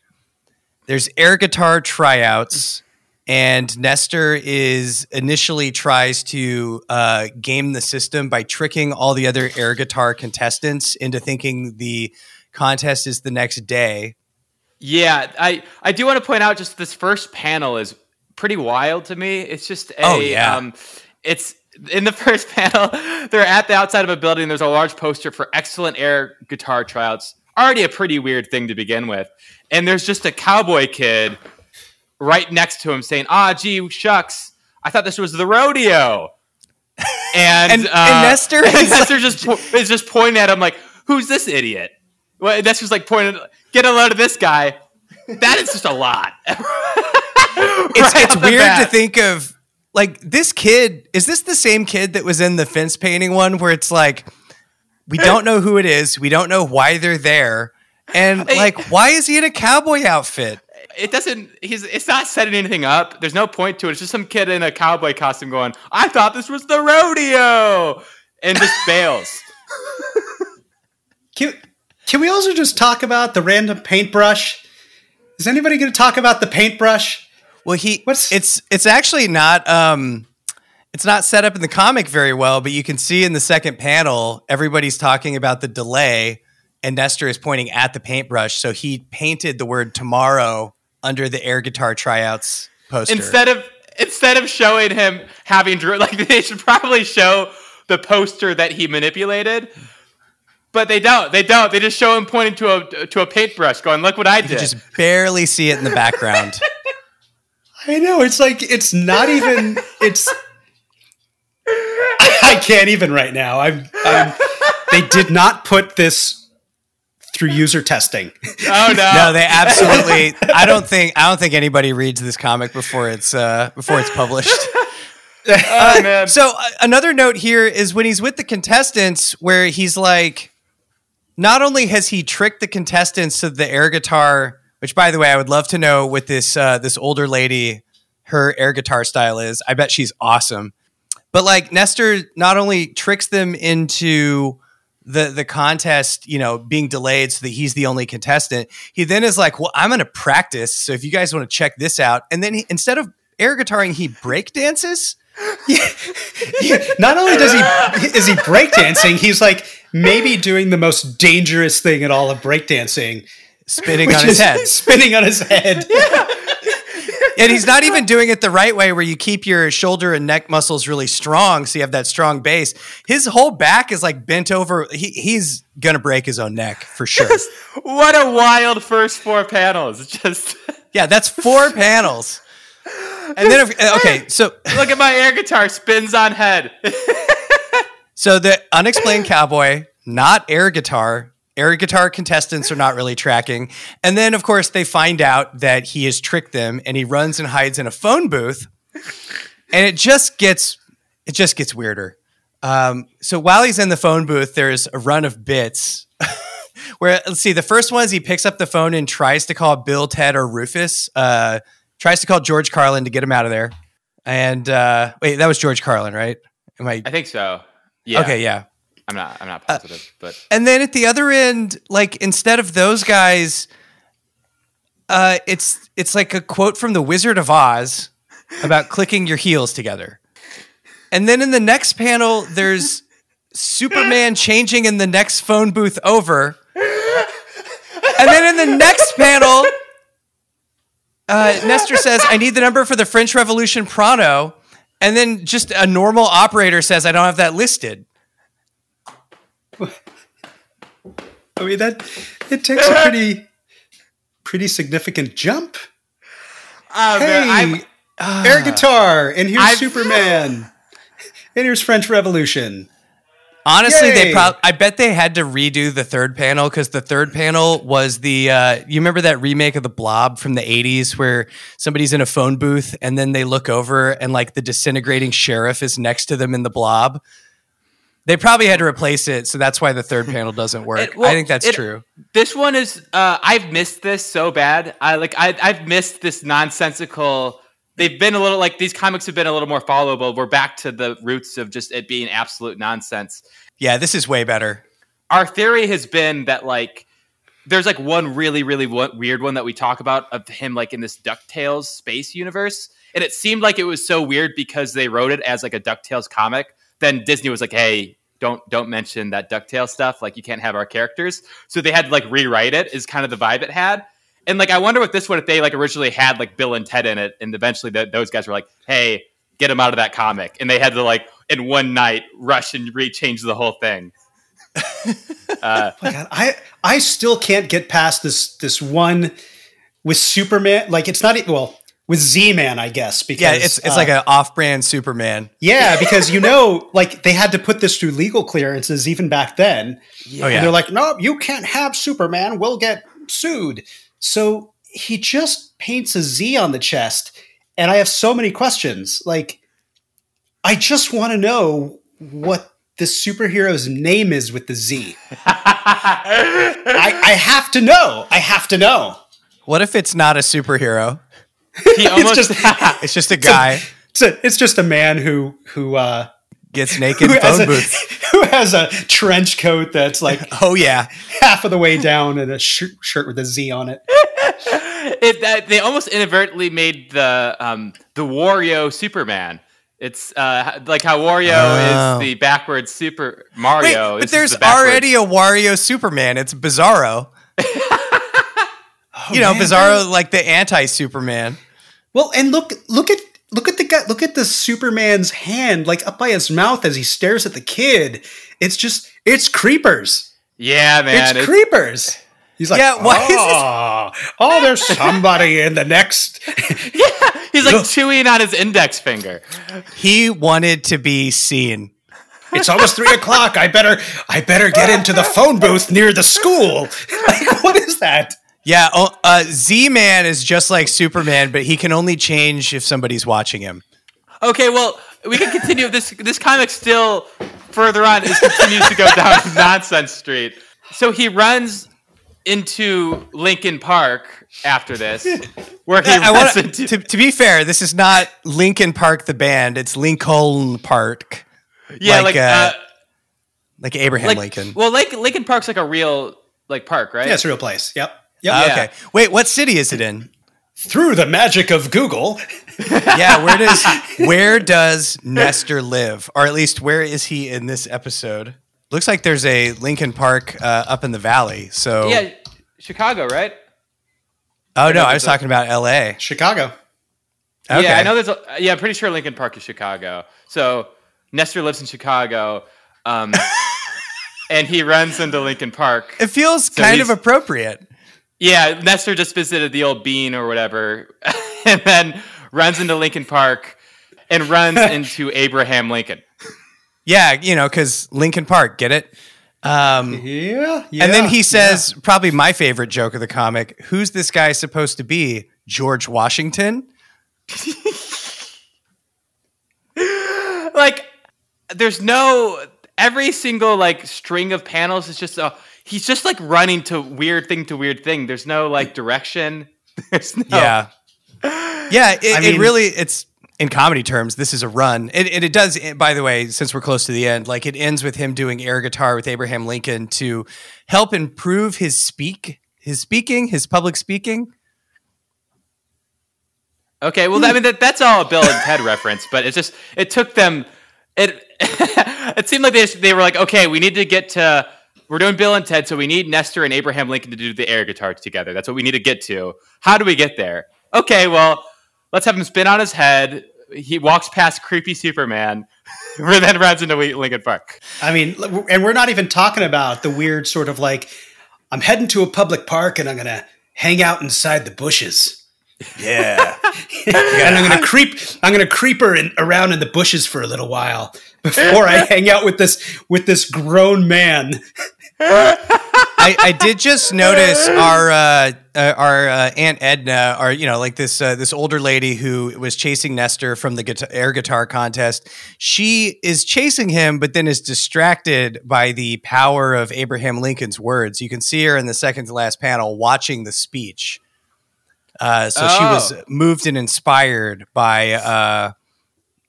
Speaker 2: there's air guitar tryouts, and Nester is initially tries to uh, game the system by tricking all the other air guitar contestants into thinking the contest is the next day.
Speaker 1: Yeah, I I do want to point out just this first panel is pretty wild to me. It's just a
Speaker 2: oh, yeah. um,
Speaker 1: it's in the first panel, they're at the outside of a building. There's a large poster for excellent air guitar tryouts. Already a pretty weird thing to begin with. And there's just a cowboy kid right next to him saying, "Ah, gee, shucks, I thought this was the rodeo." And,
Speaker 2: and, uh, and Nester,
Speaker 1: and Nester just po- is just pointing at him like, "Who's this idiot?" Well, that's just like pointing. Get a load of this guy. That is just a lot.
Speaker 2: it's
Speaker 1: Right
Speaker 2: it's weird to think of like this kid is this the same kid that was in the fence painting one where it's like we don't know who it is we don't know why they're there and like why is he in a cowboy outfit
Speaker 1: It doesn't. He's. It's not setting anything up. There's no point to it. It's just some kid in a cowboy costume going, "I thought this was the rodeo," and just bails.
Speaker 3: Can, can we also just talk about the random paintbrush? Is anybody going to talk about the paintbrush?
Speaker 2: Well he
Speaker 3: What's-
Speaker 2: it's it's actually not um it's not set up in the comic very well but you can see in the second panel everybody's talking about the delay and Nester is pointing at the paintbrush. So he painted the word tomorrow under the air guitar tryouts poster.
Speaker 1: Instead of instead of showing him having drew like they should probably show the poster that he manipulated. But they don't they don't they just show him pointing to a to a paintbrush going look what i
Speaker 2: You
Speaker 1: did.
Speaker 2: just barely see it in the background.
Speaker 3: I know it's like it's not even it's. I can't even right now. I'm. I'm they did not put this through user testing.
Speaker 1: oh no
Speaker 2: no, they absolutely. I don't think. I don't think anybody reads this comic before it's uh, before it's published.
Speaker 1: oh man
Speaker 2: So uh, another note here is when he's with the contestants, where he's like, not only has he tricked the contestants to the air guitar, which by the way, I would love to know what this uh, this older lady her air guitar style is. I bet she's awesome. But like Nester not only tricks them into the the contest, you know, being delayed so that he's the only contestant. He then is like, "Well, I'm going to practice. So if you guys want to check this out." And then he, instead of air guitaring, he break dances.
Speaker 3: Not only does he is he breakdancing, he's like maybe doing the most dangerous thing in all of breakdancing,
Speaker 2: spinning
Speaker 3: which
Speaker 2: on his head.
Speaker 3: spinning on his head.
Speaker 2: And he's not even doing it the right way where you keep your shoulder and neck muscles really strong so you have that strong base. His whole back is like bent over. He, he's going to break his own neck for sure.
Speaker 1: what a wild first four panels just
Speaker 2: yeah, that's four panels. And then, if, uh, okay, so
Speaker 1: look at my air guitar spins on head
Speaker 2: so the unexplained cowboy, not air guitar. Air guitar contestants are not really tracking. And then, of course, they find out that he has tricked them and he runs and hides in a phone booth. And it just gets it just gets weirder. Um, so while he's in the phone booth, there's a run of bits where let's see. The first one is he picks up the phone and tries to call Bill, Ted, or Rufus. Uh, tries to call George Carlin to get him out of there. And uh, wait, that was George Carlin, right? Am I
Speaker 1: i think so yeah
Speaker 2: okay? Yeah.
Speaker 1: I'm not i'm not positive but
Speaker 2: And then at the other end, like instead of those guys, uh, it's it's like a quote from the Wizard of Oz about clicking your heels together. And then in the next panel, there's Superman changing in the next phone booth over. And then in the next panel, uh, Nester says, I need the number for the French Revolution Prano. And then just a normal operator says, I don't have that listed.
Speaker 3: I mean that it takes a pretty pretty significant jump.
Speaker 1: oh
Speaker 3: Hey,
Speaker 1: i'm
Speaker 3: air guitar, and here's
Speaker 1: I've-
Speaker 3: Superman, and here's French Revolution.
Speaker 2: Honestly, they probably. I bet they had to redo the third panel because the third panel was the. Uh, you remember that remake of the Blob from the '80s where somebody's in a phone booth and then they look over and like the disintegrating sheriff is next to them in the Blob. They probably had to replace it, so that's why the third panel doesn't work.
Speaker 1: It- well,
Speaker 2: I think that's
Speaker 1: it-
Speaker 2: true.
Speaker 1: This one is uh, I've missed this so bad. I like I I've missed this nonsensical. They've been a little like these comics have been a little more followable. We're back to the roots of just it being absolute nonsense.
Speaker 2: Yeah, this is way better.
Speaker 1: Our theory has been that like there's like one really really weird one that we talk about of him like in this Ducktales space universe, and it seemed like it was so weird because they wrote it as like a Ducktales comic. Then Disney was like, hey. Don't don't mention that ducktail stuff. Like you can't have our characters, so they had to like rewrite it. Is kind of the vibe it had. And like, I wonder what this one if they like originally had like Bill and Ted in it, and eventually the, those guys were like, "Hey, get them out of that comic," and they had to like in one night rush and rechange the whole thing. uh,
Speaker 3: My God, I I still can't get past this this one with Superman. Like it's not well with Z Man, I guess. Because
Speaker 2: Yeah, it's it's
Speaker 3: uh,
Speaker 2: like an off-brand Superman.
Speaker 3: yeah, because you know, like they had to put this through legal clearances even back then.
Speaker 2: Oh
Speaker 3: And
Speaker 2: yeah.
Speaker 3: they're like, no, you can't have Superman. We'll get sued. So he just paints a Z on the chest. And I have so many questions. Like, I just want to know what the superhero's name is with the Z. I, I have to know. I have to know.
Speaker 2: what if it's not a superhero?
Speaker 1: He almost
Speaker 3: just-
Speaker 2: It's just a guy
Speaker 3: It's, a, it's just a man who who uh,
Speaker 2: gets naked
Speaker 3: who
Speaker 2: in
Speaker 3: has,
Speaker 2: phone
Speaker 3: a,
Speaker 2: booth.
Speaker 3: who has a trench coat that's like
Speaker 2: Oh yeah.
Speaker 3: half of the way down and a shirt, shirt with a Z on it.
Speaker 1: it, that, they almost inadvertently made the um, the Wario Superman. It's uh, like how Wario
Speaker 2: Oh.
Speaker 1: is the backwards Super
Speaker 2: Wait,
Speaker 1: Mario.
Speaker 2: but
Speaker 1: is
Speaker 2: there's
Speaker 1: the
Speaker 2: already a Wario Superman. It's Bizarro. You know,
Speaker 3: man,
Speaker 2: Bizarro like the anti-Superman.
Speaker 3: Well, and look look at look at the guy look at the Superman's hand like up by his mouth as he stares at the kid. It's just it's creepers.
Speaker 1: Yeah, man.
Speaker 3: it's
Speaker 1: it's-
Speaker 3: creepers. He's like,
Speaker 2: Yeah, why is this-
Speaker 3: oh, oh, there's somebody in the next.
Speaker 1: Yeah, he's like chewing on his index finger.
Speaker 2: He wanted to be seen.
Speaker 3: It's almost three o'clock. I better, I better get into the phone booth near the school. Like, what is that?
Speaker 2: Yeah, oh, uh, Z-Man is just like Superman, but he can only change if somebody's watching him.
Speaker 1: Okay, well, we can continue. This this comic still further on is continues to go down Nonsense Street. So he runs into Lincoln Park after this, where he
Speaker 2: I
Speaker 1: runs
Speaker 2: want
Speaker 1: into.
Speaker 2: to, to be fair, this is not Linkin Park the band. It's Lincoln Park,
Speaker 1: yeah,
Speaker 2: like,
Speaker 1: like,
Speaker 2: uh,
Speaker 1: uh,
Speaker 2: like Abraham
Speaker 1: like
Speaker 2: Lincoln.
Speaker 1: Well, like Lincoln Park's like a real like park, right?
Speaker 3: Yeah, it's a real place. Yep. Yep.
Speaker 2: Oh,
Speaker 1: yeah.
Speaker 2: Okay, wait, what city is it in?
Speaker 3: Through the magic of Google.
Speaker 2: Yeah, where does where does Nester live, or at least where is he in this episode? Looks like there's a Lincoln Park uh, up in the valley. So,
Speaker 1: Yeah, Chicago, right?
Speaker 2: oh no, I was
Speaker 1: there's a-
Speaker 2: talking about L.A.
Speaker 3: Chicago.
Speaker 2: Okay.
Speaker 1: Yeah, I know there's. A, yeah, I'm pretty sure Lincoln Park is Chicago. So Nester lives in Chicago, um, and he runs into Lincoln Park.
Speaker 2: It feels
Speaker 1: So
Speaker 2: kind of appropriate.
Speaker 1: Yeah, Nester just visited the old bean or whatever, and then runs into Lincoln Park and runs into Abraham Lincoln.
Speaker 2: Yeah, you know, because Lincoln Park, get it? Um,
Speaker 3: Yeah. yeah
Speaker 2: and then he says, probably my favorite joke of the comic Who's this guy supposed to be? George Washington?
Speaker 1: Like, there's no every single like string of panels is just a. He's just like running to weird thing to weird thing. There's no like direction. There's no.
Speaker 2: Yeah. Yeah, it,
Speaker 3: I mean-
Speaker 2: it really, it's in comedy terms, this is a run. And, it, it does, eh, by the way, since we're close to the end, like it ends with him doing air guitar with Abraham Lincoln to help improve his speak, his speaking, his public speaking.
Speaker 1: Okay, well, I mean that, that's all a Bill and Ted reference, but it's just it took them. It it seemed like they just, they were like, okay, we need to get to. We're doing Bill and Ted, so we need Nester and Abraham Lincoln to do the air guitar together. That's what we need to get to. How do we get there? Okay, well, let's have him spin on his head. He walks past creepy Superman, and then runs into Lincoln Park.
Speaker 3: I mean, and we're not even talking about the weird sort of like, I'm heading to a public park and I'm going to hang out inside the bushes.
Speaker 2: Yeah.
Speaker 3: and I'm gonna creep. I'm gonna creeper in, around in the bushes for a little while before I hang out with this with this grown man.
Speaker 2: I, I did just notice our uh, uh, our uh, Aunt Edna, or you know, like this uh, this older lady who was chasing Nester from the guitar, air guitar contest. She is chasing him, but then is distracted by the power of Abraham Lincoln's words. You can see her in the second to last panel watching the speech. Uh, so she was
Speaker 1: Oh.
Speaker 2: moved and inspired by uh,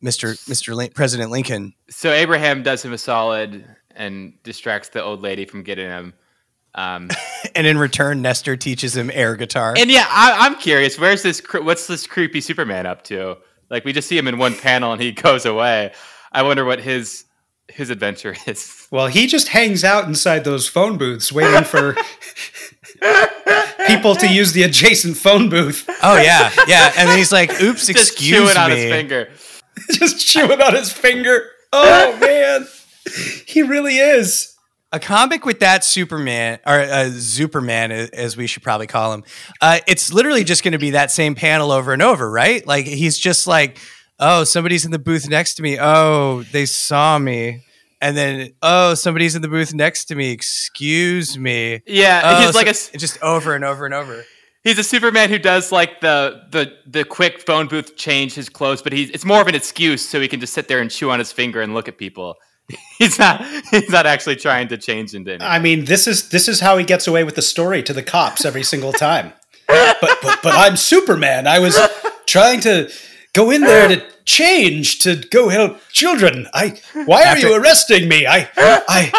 Speaker 2: Mr. Mr. Lin- President Lincoln.
Speaker 1: So Abraham does him a solid and distracts the old lady from getting him. Um,
Speaker 2: And in return, Nester teaches him air guitar.
Speaker 1: And yeah, I, I'm curious. Where's this? What's this creepy Superman up to? Like we just see him in one panel and he goes away. I wonder what his his adventure is.
Speaker 3: Well, he just hangs out inside those phone booths, waiting for people to use the adjacent phone booth.
Speaker 2: Oh yeah, yeah. And then he's like, "Oops,
Speaker 1: Just
Speaker 2: excuse
Speaker 1: chewing on his finger.
Speaker 3: just chewing on his finger. Oh man, he really is.
Speaker 2: a comic with that Superman or uh, Superman, as we should probably call him. Uh, it's literally just going to be that same panel over and over, right? Like he's just like, oh, somebody's in the booth next to me. Oh, they saw me. And then, oh, somebody's in the booth next to me. Excuse me.
Speaker 1: Yeah,
Speaker 2: Oh,
Speaker 1: he's like a
Speaker 2: just over and over and over.
Speaker 1: he's a Superman who does like the the the quick phone booth change his clothes, but he's it's more of an excuse so he can just sit there and chew on his finger and look at people. He's not he's not actually trying to change into anything.
Speaker 3: I mean, this is this is how he gets away with the story to the cops every single time. but but but I'm Superman. I was trying to go in there to change to go help children. I why are you arresting me? I I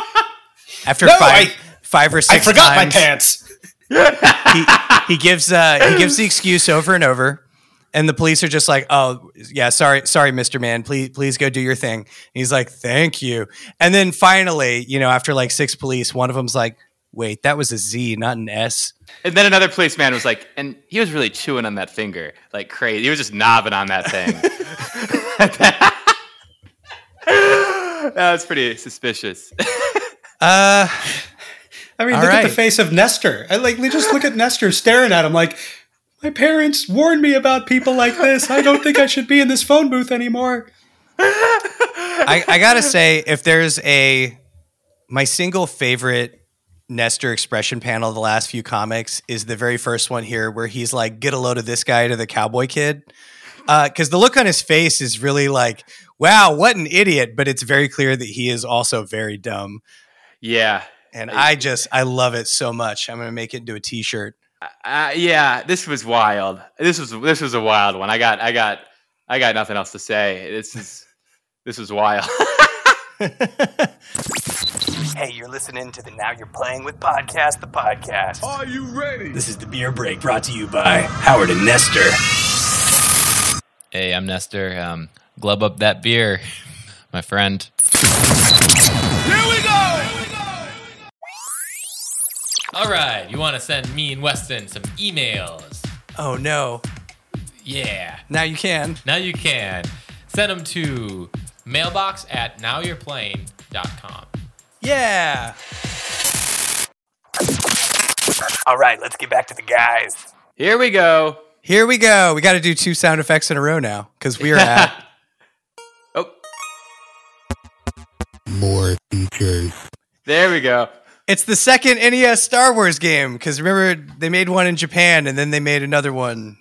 Speaker 2: After
Speaker 3: No,
Speaker 2: five,
Speaker 3: I-
Speaker 2: five or six
Speaker 3: I
Speaker 2: six
Speaker 3: forgot my pants.
Speaker 2: he, he gives uh, he gives the excuse over and over, and the police are just like, "Oh, yeah, sorry, sorry, Mister Man, please, please go do your thing." And he's like, "Thank you," and then finally, you know, after like six police, one of them's like, "Wait, that was a Z, not an S."
Speaker 1: And then another policeman was like, and he was really chewing on that finger like crazy. He was just knobbing on that thing. that was pretty suspicious.
Speaker 2: Uh,
Speaker 3: I mean,
Speaker 2: All
Speaker 3: look at the face of Nester. I like just look at Nester staring at him like my parents warned me about people like this. I don't think I should be in this phone booth anymore.
Speaker 2: I, I gotta say, if there's a my single favorite Nester expression panel of the last few comics is the very first one here, where he's like, "Get a load of this guy" to the cowboy kid, uh, because the look on his face is really like, "Wow, what an idiot!" But it's very clear that he is also very dumb,
Speaker 1: yeah.
Speaker 2: and I just I love it so much. I'm gonna make it into a T-shirt.
Speaker 1: Uh, yeah, this was wild. This was this was a wild one. I got I got I got nothing else to say. This is this was wild.
Speaker 2: Hey, you're listening to the Now You're Playing with podcast, the podcast.
Speaker 5: Are you ready?
Speaker 2: This is the beer break brought to you by Howard and Nester.
Speaker 6: Hey, I'm Nester. Um, glub up that beer, my friend.
Speaker 7: All right, you want to send me and Weston some emails?
Speaker 2: Oh no!
Speaker 7: Yeah,
Speaker 2: Now you can.
Speaker 7: now you can. Send them to mailbox at nowyou'replaying.com.
Speaker 2: Yeah. All right, let's get back to the guys.
Speaker 1: Here we go.
Speaker 2: Here we go. We got to do two sound effects in a row now because we are at.
Speaker 1: Oh,
Speaker 4: More features.
Speaker 1: there we go.
Speaker 2: It's the second NES Star Wars game because remember they made one in Japan and then they made another one,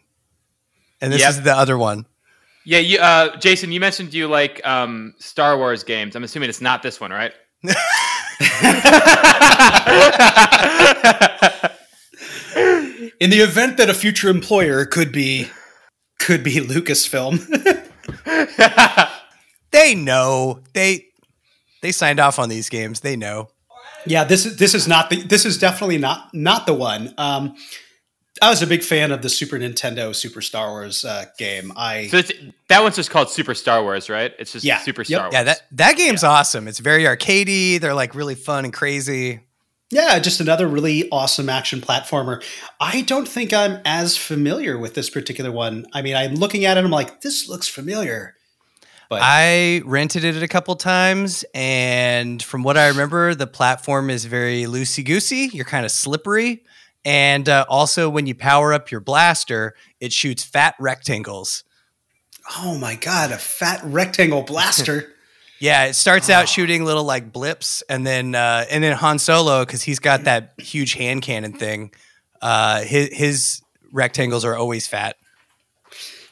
Speaker 2: and this
Speaker 1: Yep.
Speaker 2: is the other one.
Speaker 1: Yeah, you, uh, Jason, you mentioned you like um, Star Wars games. I'm assuming it's not this one, right?
Speaker 3: In the event that a future employer could be could be Lucasfilm.
Speaker 2: They know they they signed off on these games. They know.
Speaker 3: Yeah, this is this is not the this is definitely not not the one. Um, I was a big fan of the Super Nintendo Super Star Wars uh, game. I
Speaker 1: So it's, that one's just called Super Star Wars, right? It's just
Speaker 3: Yeah.
Speaker 1: Super
Speaker 3: Yep.
Speaker 1: Star Wars.
Speaker 2: Yeah, that that game's awesome. It's very arcadey. They're like really fun and crazy.
Speaker 3: Yeah, just another really awesome action platformer. I don't think I'm as familiar with this particular one. I mean, I'm looking at it, I'm like, this looks familiar. But
Speaker 2: I rented it a couple times, and from what I remember, the platform is very loosey goosey. You're kind of slippery, and uh, also when you power up your blaster, it shoots fat rectangles.
Speaker 3: oh my god, a fat rectangle blaster.
Speaker 2: Yeah, it starts out shooting little like blips, and then uh, and then Han Solo because he's got that huge hand cannon thing. Uh, his his rectangles are always fat.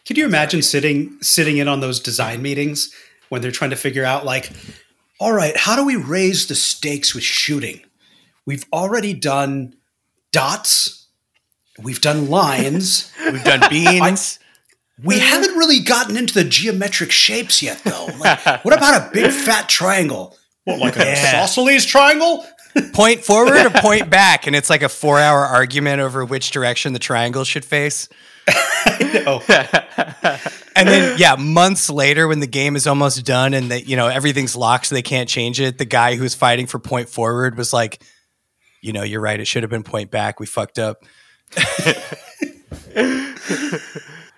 Speaker 3: Could you imagine sitting sitting in on those design meetings when they're trying to figure out like, all right, how do we raise the stakes with shooting? We've already done dots, we've done lines.
Speaker 2: We've done beans.
Speaker 3: We haven't really gotten into the geometric shapes yet, though. Like, what about a big fat triangle? What, like an
Speaker 2: Yeah.
Speaker 3: isosceles triangle?
Speaker 2: point forward or point back, and it's like a four hour argument over which direction the triangle should face.
Speaker 3: No.
Speaker 2: And then, yeah, months later, when the game is almost done and that you know everything's locked, so they can't change it, the guy who's fighting for point forward was like, "You know, you're right. It should have been point back. We fucked up."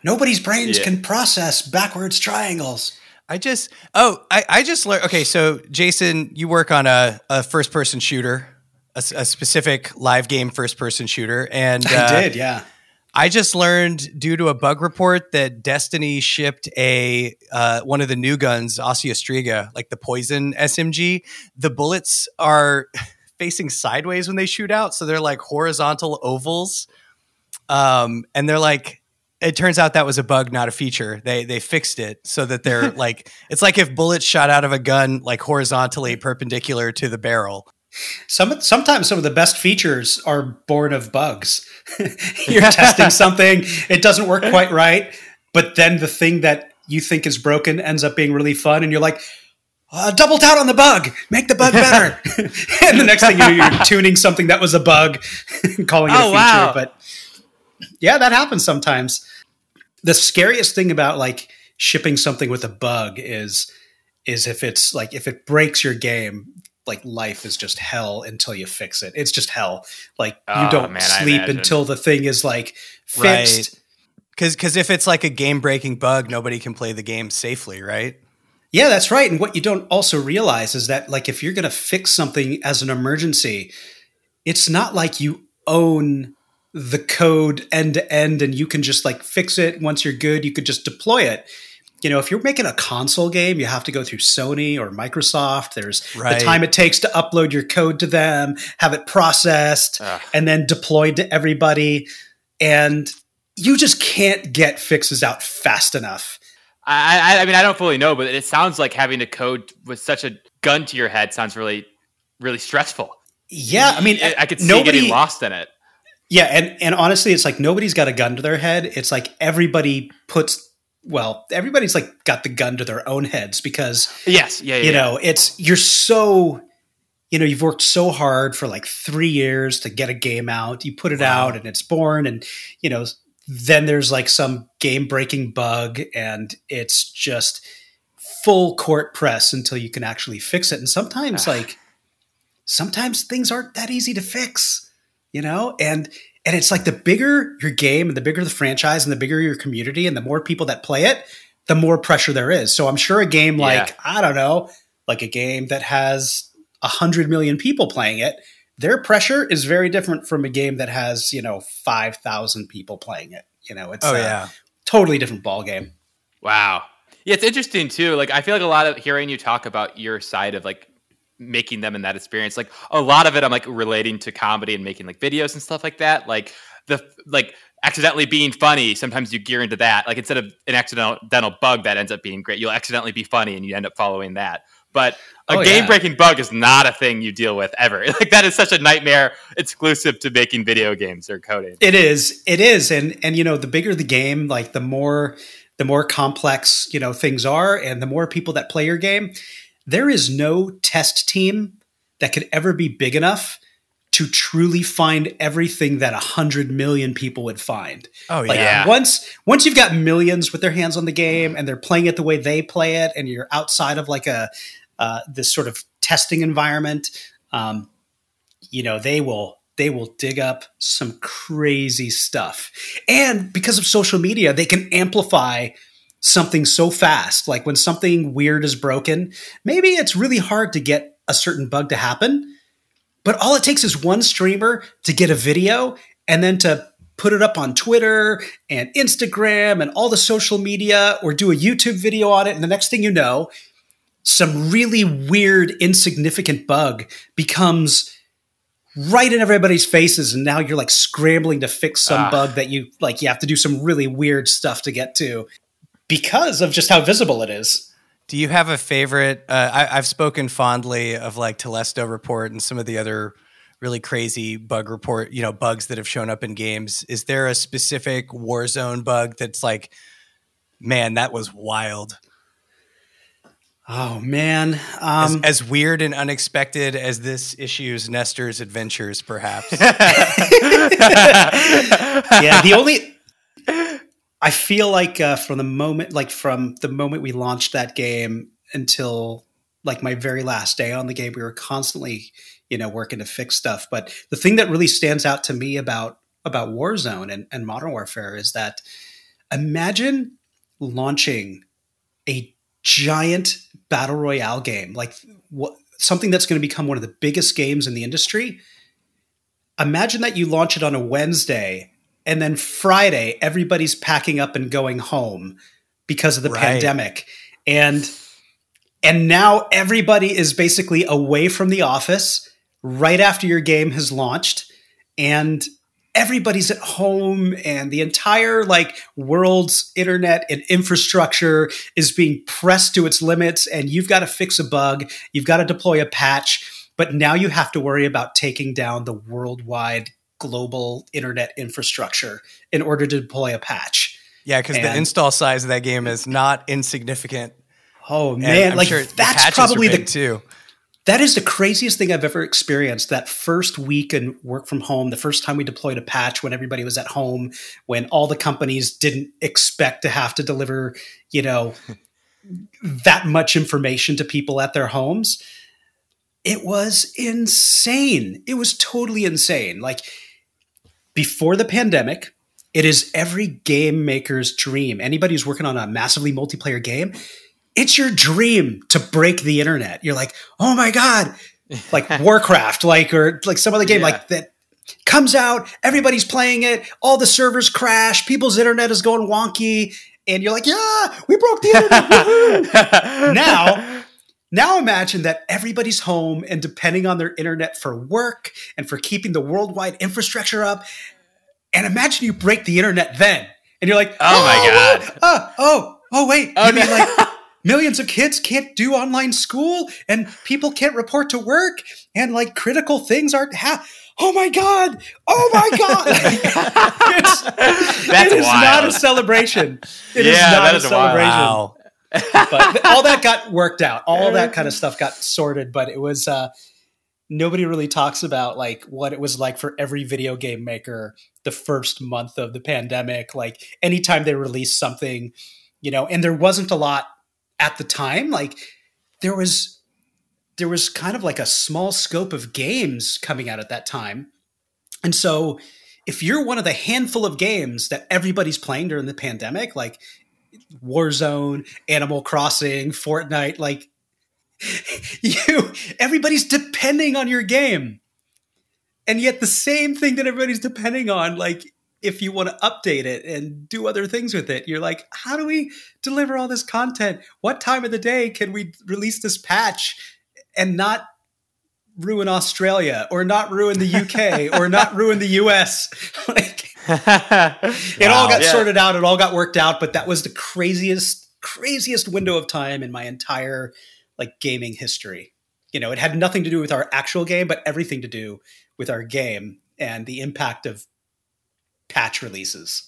Speaker 3: Nobody's brains
Speaker 1: Yeah.
Speaker 3: can process backwards triangles.
Speaker 2: I just oh I, I just learned okay so Jason you work on a, a first person shooter a specific live game first person shooter and uh,
Speaker 3: I did, yeah.
Speaker 2: I just learned due to a bug report that Destiny shipped a uh, one of the new guns Osteo Striga like the poison SMG the bullets are facing sideways when they shoot out so they're like horizontal ovals um and they're like it turns out that was a bug, not a feature. They they fixed it so that they're like it's like if bullets shot out of a gun like horizontally perpendicular to the barrel.
Speaker 3: Some sometimes some of the best features are born of bugs. You're testing something, it doesn't work quite right, but then the thing that you think is broken ends up being really fun, and you're like, uh, double down on the bug, make the bug better. and the next thing you know, you're tuning something that was a bug, and calling it
Speaker 1: Oh,
Speaker 3: a feature.
Speaker 1: wow.
Speaker 3: But yeah, that happens sometimes. The scariest thing about like shipping something with a bug is is if it's like if it breaks your game, like life is just hell until you fix it. It's just hell. Like you
Speaker 1: Oh,
Speaker 3: don't
Speaker 1: man,
Speaker 3: sleep until the thing is like fixed.
Speaker 2: Right. Cause cause if it's like a game breaking bug, nobody can play the game safely, right?
Speaker 3: Yeah, that's right. And what you don't also realize is that like if you're going to fix something as an emergency, it's not like you own the code end to end and you can just like fix it once you're good, you could just deploy it. You know, if you're making a console game, you have to go through Sony or Microsoft. There's
Speaker 2: Right.
Speaker 3: the time it takes to upload your code to them, have it processed,
Speaker 1: Ugh.
Speaker 3: and then deployed to everybody. And you just can't get fixes out fast enough.
Speaker 1: I, I, I mean, I don't fully know, but it sounds like having to code with such a gun to your head sounds really, really stressful.
Speaker 3: Yeah, I mean,
Speaker 1: I, I could see
Speaker 3: nobody,
Speaker 1: getting lost in it.
Speaker 3: Yeah, and and honestly, it's like nobody's got a gun to their head. It's like everybody puts well, everybody's like got the gun to their own heads because
Speaker 1: Yes, yeah, yeah.
Speaker 3: you
Speaker 1: yeah.
Speaker 3: know it's you're so you know you've worked so hard for like three years to get a game out. You put it
Speaker 2: Wow.
Speaker 3: out and it's born, and you know then there's like some game breaking bug, and it's just full court press until you can actually fix it. And sometimes like sometimes things aren't that easy to fix you know and and it's like the bigger your game and the bigger the franchise and the bigger your community and the more people that play it the more pressure there is so i'm sure a game like
Speaker 1: Yeah.
Speaker 3: i don't know like a game that has a hundred million people playing it their pressure is very different from a game that has you know 5000 people playing it you know it's
Speaker 2: Oh
Speaker 3: a
Speaker 2: yeah.
Speaker 3: totally different ball game
Speaker 1: Wow. Yeah, it's interesting too. Like I feel like a lot of hearing you talk about your side of like making them in that experience, like a lot of it I'm like relating to comedy and making like videos and stuff like that. Like the like accidentally being funny, sometimes you gear into that. Like instead of an accidental bug that ends up being great, you'll accidentally be funny and you end up following that. But a
Speaker 3: Oh,
Speaker 1: game breaking bug is not a thing you deal with ever. Like that is such a nightmare exclusive to making video games or coding.
Speaker 3: It is. It is. And and you know, the bigger the game, like the more the more complex, you know, things are and the more people that play your game, there is no test team that could ever be big enough to truly find everything that a hundred million people would find.
Speaker 2: Oh
Speaker 3: Like
Speaker 2: yeah.
Speaker 1: Yeah.
Speaker 3: once once you've got millions with their hands on the game and they're playing it the way they play it, and you're outside of like a uh, this sort of testing environment, um, you know they will they will dig up some crazy stuff, and because of social media, they can amplify something so fast. Like when something weird is broken, maybe it's really hard to get a certain bug to happen, but all it takes is one streamer to get a video and then to put it up on Twitter and Instagram and all the social media or do a YouTube video on it. And the next thing you know, some really weird, insignificant bug becomes right in everybody's faces. And now you're like scrambling to fix some
Speaker 1: Ah.
Speaker 3: bug that you like, you have to do some really weird stuff to get to because of just how visible it is.
Speaker 2: Do you have a favorite? Uh, I, I've spoken fondly of like Telesto report and some of the other really crazy bug report, you know, bugs that have shown up in games. Is there a specific Warzone bug that's like, man, that was wild?
Speaker 3: Oh man.
Speaker 2: As,
Speaker 3: Um,
Speaker 2: as weird and unexpected as this issue's Nester's adventures, perhaps.
Speaker 3: yeah, the only I feel like uh, from the moment, like from the moment we launched that game until like my very last day on the game, we were constantly, you know, working to fix stuff. But the thing that really stands out to me about about Warzone and, and Modern Warfare is that imagine launching a giant battle royale game, like what something that's going to become one of the biggest games in the industry. Imagine that you launch it on a Wednesday and then Friday everybody's packing up and going home because of the
Speaker 2: Right.
Speaker 3: pandemic. And and now everybody is basically away from the office right after your game has launched and everybody's at home and the entire like world's internet and infrastructure is being pressed to its limits and you've got to fix a bug you've got to deploy a patch but now you have to worry about taking down the worldwide global internet infrastructure in order to deploy a patch
Speaker 2: Yeah, because the install size of that game is not insignificant.
Speaker 3: oh man like
Speaker 2: sure
Speaker 3: that's probably the
Speaker 2: too.
Speaker 3: that is the craziest thing I've ever experienced. That first week in work from home, the first time we deployed a patch when everybody was at home, when all the companies didn't expect to have to deliver, you know, that much information to people at their homes. It was insane. It was totally insane. Like before the pandemic, it is every game maker's dream. Anybody who's working on a massively multiplayer game, it's your dream to break the internet. You're like, oh my god, like Warcraft, like or like some other game
Speaker 1: Yeah.
Speaker 3: like that comes out, everybody's playing it, all the servers crash, people's internet is going wonky, and you're like, yeah, we broke the internet. now, now imagine that everybody's home and depending on their internet for work and for keeping the worldwide infrastructure up. And imagine you break the internet then, and you're like,
Speaker 1: Oh my
Speaker 3: oh, god! Oh, oh, oh, wait.
Speaker 1: Oh,
Speaker 3: you mean
Speaker 1: no.
Speaker 3: like millions of kids can't do online school, and people can't report to work, and like critical things aren't ha- Oh my god! Oh my god! it's,
Speaker 1: That's
Speaker 3: it is not a celebration. It is
Speaker 1: Yeah,
Speaker 3: not
Speaker 1: that
Speaker 3: a
Speaker 1: is wild.
Speaker 3: celebration
Speaker 2: Wow.
Speaker 3: But all that got worked out. All that kind of stuff got sorted, but it was uh nobody really talks about like what it was like for every video game maker the first month of the pandemic. Like anytime they released something, you know, and there wasn't a lot at the time. Like there was there was kind of like a small scope of games coming out at that time. And so if you're one of the handful of games that everybody's playing during the pandemic, like Warzone, Animal Crossing, Fortnite, like you everybody's depending on your game. And yet the same thing that everybody's depending on like if you want to update it and do other things with it, you're like, how do we deliver all this content? What time of the day can we release this patch and not ruin Australia or not ruin the UK or not ruin the US? like it all got
Speaker 1: Yeah.
Speaker 3: sorted out it all got worked out but that was the craziest craziest window of time in my entire like gaming history you know it had nothing to do with our actual game but everything to do with our game and the impact of patch releases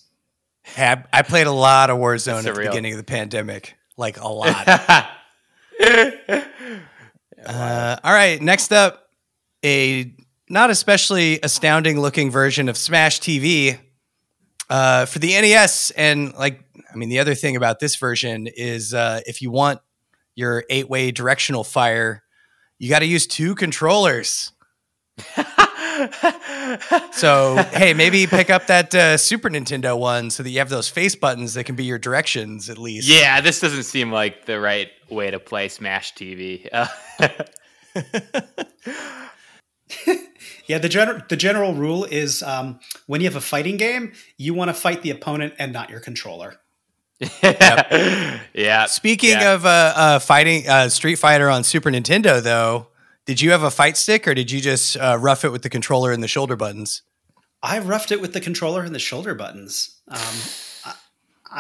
Speaker 2: Hey, I, I played a lot of Warzone at the beginning of the pandemic. Like a lot. Uh, all right, next up, a not especially astounding looking version of Smash TV uh, for the NES. And like, I mean, the other thing about this version is uh, if you want your eight way directional fire, you got to use two controllers. So hey, maybe pick up that uh, Super Nintendo one so that you have those face buttons that can be your directions at least.
Speaker 1: yeah, this doesn't seem like the right way to play Smash TV.
Speaker 3: Yeah the general the general rule is um, when you have a fighting game you want to fight the opponent and not your controller
Speaker 1: yeah.
Speaker 2: Speaking
Speaker 1: Yeah.
Speaker 2: of uh, uh, fighting uh, Street Fighter on Super Nintendo, though, did you have a fight stick or did you just uh, rough it with the controller and the shoulder buttons?
Speaker 3: I roughed it with the controller and the shoulder buttons. Um, I,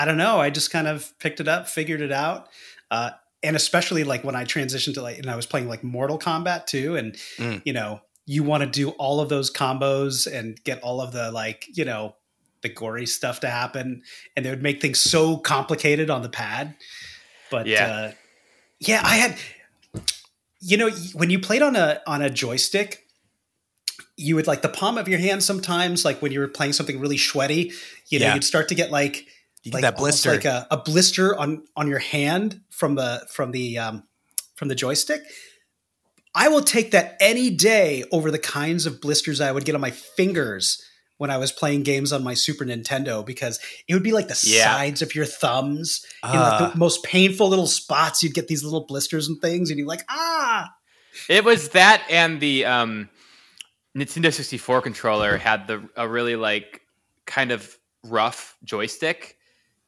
Speaker 3: I don't know. I just kind of picked it up, figured it out, uh, and especially like when I transitioned to like, and I was playing like Mortal Kombat too, and
Speaker 2: Mm.
Speaker 3: you know, you want to do all of those combos and get all of the like, you know, the gory stuff to happen, and they would make things so complicated on the pad. But
Speaker 1: Yeah.
Speaker 3: uh, yeah, I had, you know, when you played on a on a joystick, you would like the palm of your hand sometimes, like when you were playing something really sweaty, you know,
Speaker 2: Yeah.
Speaker 3: you'd start to get like
Speaker 2: You
Speaker 3: like
Speaker 2: that blister.
Speaker 3: like a, a blister on on your hand from the from the um, from the joystick. I will take that any day over the kinds of blisters I would get on my fingers when I was playing games on my Super Nintendo because it would be like the
Speaker 1: Yeah.
Speaker 3: sides of your thumbs in like
Speaker 2: Ah.
Speaker 3: the most painful little spots. You'd get these little blisters and things, and you're like, ah.
Speaker 1: It was that and the um, Nintendo 64 controller had the a really like kind of rough joystick,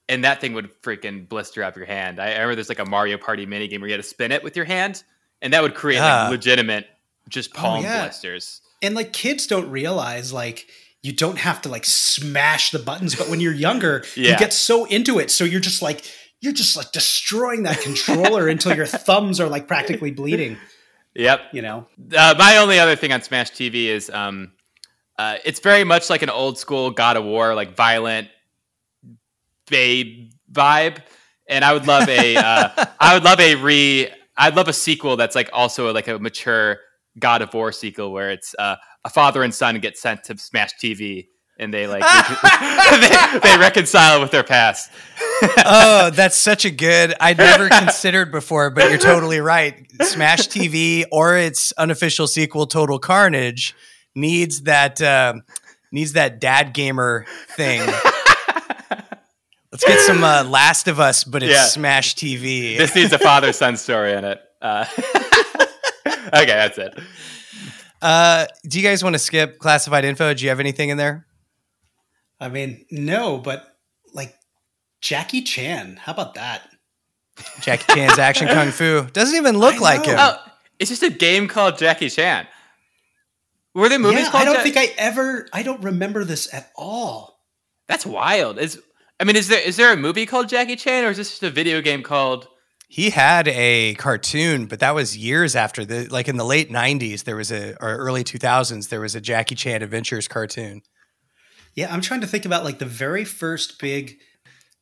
Speaker 1: and that thing would freaking blister up your hand. I, I remember there's like a Mario Party mini game where you had to spin it with your hand, and that would create
Speaker 2: Ah.
Speaker 1: like legitimate just palm
Speaker 3: yeah.
Speaker 1: blisters.
Speaker 3: And like kids don't realize like you don't have to like smash the buttons, but when you're younger, you get so into it, so you're just like you're just like destroying that controller until your thumbs are like practically bleeding.
Speaker 1: Yep.
Speaker 3: You know,
Speaker 1: Uh, my only other thing on Smash TV is um, uh, it's very much like an old school God of War, like violent babe vibe. And I would love a, uh, I would love a re, I'd love a sequel that's like also like a mature God of War sequel where it's uh, a father and son get sent to Smash TV and they like they, they reconcile with their past.
Speaker 2: oh, that's such a good. I'd never considered before, but you're totally right. Smash TV or its unofficial sequel, Total Carnage, needs that uh, needs that dad gamer thing. Let's get some uh, Last of Us, but it's
Speaker 1: Yeah.
Speaker 2: Smash TV.
Speaker 1: This needs a father son story in it. Uh, okay, that's it.
Speaker 2: Uh, do you guys want to skip classified info? Do you have anything in there?
Speaker 3: I mean, no, but like Jackie Chan, how about that?
Speaker 2: Jackie Chan's Action Kung Fu doesn't even look
Speaker 3: I
Speaker 2: like
Speaker 3: know.
Speaker 2: him.
Speaker 1: Oh, it's just a game called Jackie Chan. Were there movies
Speaker 3: yeah,
Speaker 1: called?
Speaker 3: I don't
Speaker 1: Ja-
Speaker 3: think I ever. I don't remember this at all.
Speaker 1: That's wild. Is I mean, is there is there a movie called Jackie Chan, or is this just a video game called?
Speaker 2: He had a cartoon, but that was years after the like in the late '90s. There was a or early 2000s. There was a Jackie Chan Adventures cartoon.
Speaker 3: Yeah, I'm trying to think about like the very first big.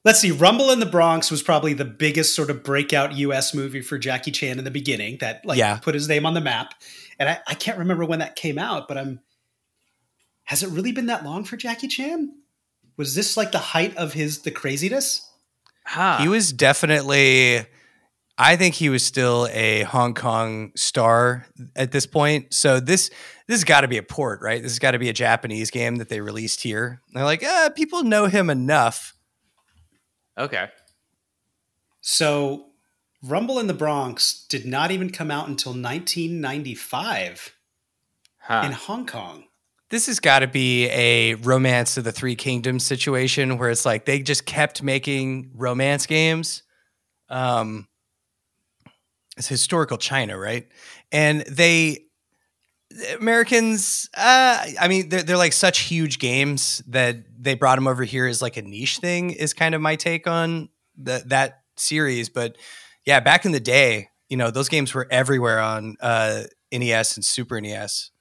Speaker 3: Let's see, Rumble in the Bronx was probably the biggest sort of breakout U.S. movie for Jackie Chan in the beginning that like
Speaker 2: Yeah.
Speaker 3: put his name on the map. And I, I can't remember when that came out, but I'm. Has it really been that long for Jackie Chan? Was this like the height of his the craziness?
Speaker 1: Huh.
Speaker 2: He was definitely. I think he was still a Hong Kong star at this point. So this this has got to be a port, right? This has got to be a Japanese game that they released here. And they're like, uh, people know him enough.
Speaker 1: okay.
Speaker 3: So, Rumble in the Bronx did not even come out until 1995
Speaker 1: Huh.
Speaker 3: in Hong Kong.
Speaker 2: This has got to be a romance of the three kingdoms situation where it's like they just kept making romance games. Um, it's historical China, right? And they Americans, uh, I mean, they're, they're like such huge games that they brought them over here as like a niche thing. Is kind of my take on the, that series. But yeah, back in the day, you know, those games were everywhere on uh, NES and Super NES.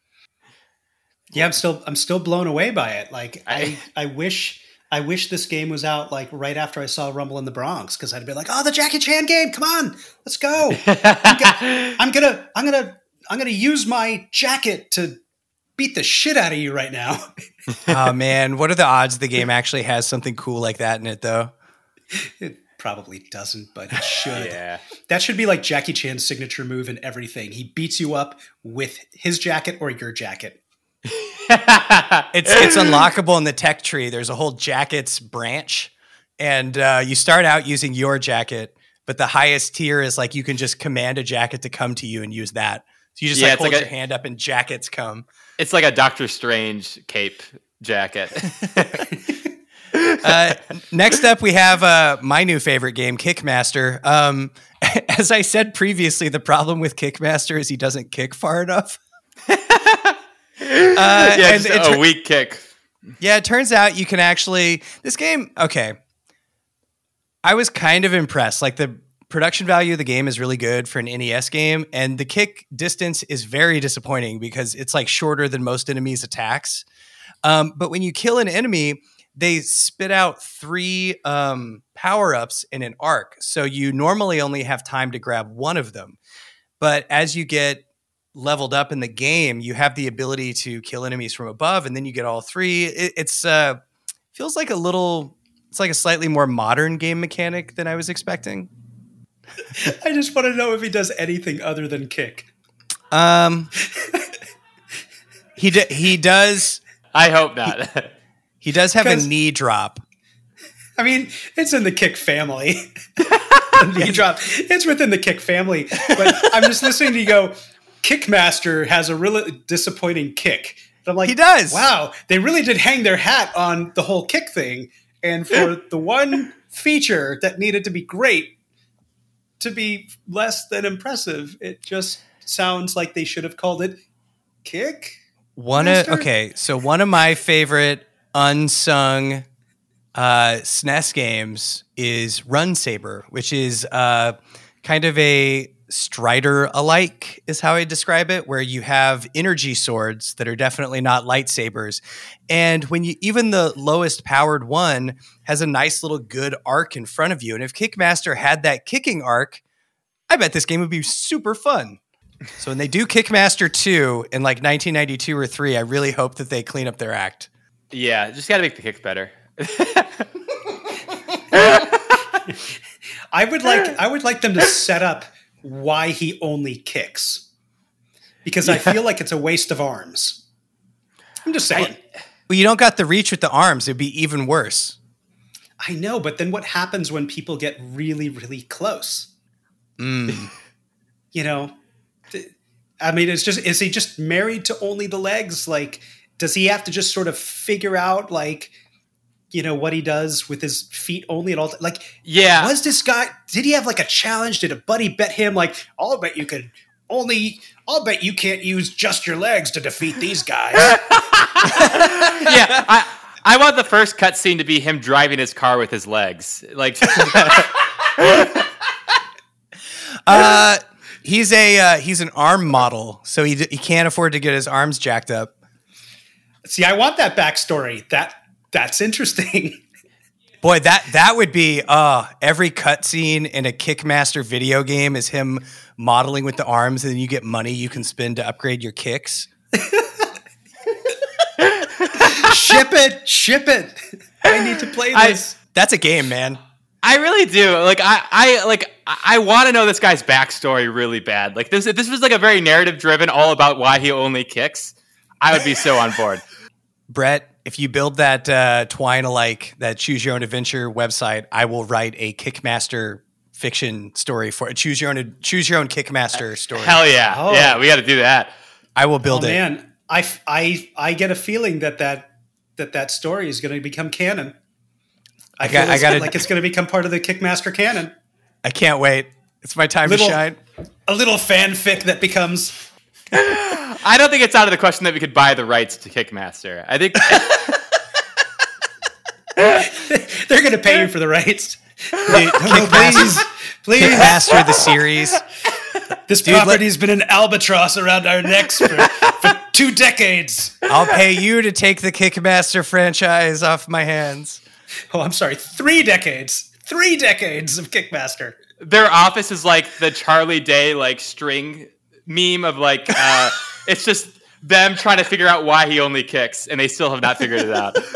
Speaker 3: Yeah, I'm still I'm still blown away by it. Like
Speaker 1: I-
Speaker 3: I wish I wish this game was out like right after I saw Rumble in the Bronx because I'd be like, "Oh, the Jackie Chan game! Come on, let's go! I'm gonna I'm gonna I'm gonna use my jacket to beat the shit out of you right now."
Speaker 2: oh man, what are the odds the game actually has something cool like that in it though?
Speaker 3: it probably doesn't, but it should.
Speaker 1: yeah.
Speaker 3: That should be like Jackie Chan's signature move and everything. He beats you up with his jacket or your jacket.
Speaker 2: It's it's unlockable in the tech tree. There's a whole jackets branch, and uh, you start out using your jacket, but the highest tier is like you can just command a jacket to come to you and use that. So you just
Speaker 1: Yeah,
Speaker 2: like hold
Speaker 1: like
Speaker 2: your
Speaker 1: a-
Speaker 2: hand up and jackets come.
Speaker 1: It's like a Doctor Strange cape jacket.
Speaker 2: Uh, next up, we have uh, my new favorite game, Kickmaster. Um, as I said previously, the problem with Kickmaster is he doesn't kick far enough. Uh,
Speaker 1: yeah,
Speaker 2: and
Speaker 1: just a
Speaker 2: tur-
Speaker 1: weak kick.
Speaker 2: Yeah, it turns out you can actually this game. Okay, I was kind of impressed. Like the production value of the game is really good for an NES game, and the kick distance is very disappointing because it's like shorter than most enemies' attacks. Um, but when you kill an enemy, they spit out three um, power ups in an arc. So you normally only have time to grab one of them. But as you get leveled up in the game, you have the ability to kill enemies from above, and then you get all three. It, it's uh, feels like a little. It's like a slightly more modern game mechanic than I was expecting.
Speaker 3: I just want to know if he does anything other than kick.
Speaker 2: Um, he d- he does
Speaker 1: I hope not.
Speaker 2: He does have a knee drop.
Speaker 3: I mean, it's in the kick family. the knee drop. It's within the kick family. But I'm just listening to you go, Kickmaster has a really disappointing kick. And I'm like,
Speaker 2: He does.
Speaker 3: Wow, they really did hang their hat on the whole kick thing. And for the one feature that needed to be great to be less than impressive, it just sounds like they should have called it kick.
Speaker 2: One of okay, so one of my favorite unsung uh, SNES games is Run Saber, which is uh, kind of a Strider alike, is how I describe it, where you have energy swords that are definitely not lightsabers, and when you even the lowest powered one has a nice little good arc in front of you, and if Kickmaster had that kicking arc, I bet this game would be super fun. So when they do Kickmaster 2 in like 1992 or 3, I really hope that they clean up their act.
Speaker 1: Yeah, just got to make the kicks better.
Speaker 3: I would like I would like them to set up why he only kicks. Because I feel like it's a waste of arms. I'm just saying.
Speaker 2: Well, you don't got the reach with the arms, it'd be even worse.
Speaker 3: I know, but then what happens when people get really, really close?
Speaker 2: Mm.
Speaker 3: You know, I mean, it's just is he just married to only the legs? Like, does he have to just sort of figure out like, you know, what he does with his feet only and all? Like,
Speaker 1: Yeah.
Speaker 3: was this guy? Did he have like a challenge? Did a buddy bet him like, I'll bet you could only, I'll bet you can't use just your legs to defeat these guys.
Speaker 1: yeah, I I want the first cutscene to be him driving his car with his legs. Like,
Speaker 2: Uh, he's a uh, he's an arm model, so he, d- he can't afford to get his arms jacked up.
Speaker 3: See, I want that backstory. That that's interesting.
Speaker 2: Boy, that that would be uh every cutscene in a Kickmaster video game is him modeling with the arms, and then you get money you can spend to upgrade your kicks.
Speaker 3: ship it, ship it. I need to play
Speaker 1: I-
Speaker 3: this.
Speaker 2: That's a game, man.
Speaker 1: I really do. Like, I I like I, I want to know this guy's backstory really bad. Like, this this was like a very narrative driven, all about why he only kicks. I would be so on board.
Speaker 2: Brett, if you build that uh, Twine alike, that choose your own adventure website, I will write a Kickmaster fiction story for it. Choose your own choose your own Kickmaster story.
Speaker 1: Hell yeah,
Speaker 3: Oh.
Speaker 1: yeah, we got to do that.
Speaker 2: I will
Speaker 3: Oh
Speaker 2: build it.
Speaker 3: man, I, I I get a feeling that that that that story is going to become canon. I,
Speaker 2: got-
Speaker 3: feel
Speaker 2: I gotta-
Speaker 3: like it's going to become part of the Kickmaster canon.
Speaker 2: I can't wait. It's my time
Speaker 3: Little-
Speaker 2: to shine.
Speaker 3: A little fanfic that becomes.
Speaker 1: I don't think it's out of the question that we could buy the rights to Kickmaster. I think
Speaker 3: They're going to pay you for the rights.
Speaker 2: The
Speaker 3: please, please.
Speaker 2: Kickmaster the series.
Speaker 3: This
Speaker 2: Dude, let-
Speaker 3: property's been an albatross around our necks for, for two decades.
Speaker 2: I'll pay you to take the Kickmaster franchise off my hands.
Speaker 3: Oh, I'm sorry, three decades. Three decades of Kickmaster.
Speaker 1: their office is like the Charlie Day like string meme of like uh, it's just them trying to figure out why he only kicks, and they still have not figured it out.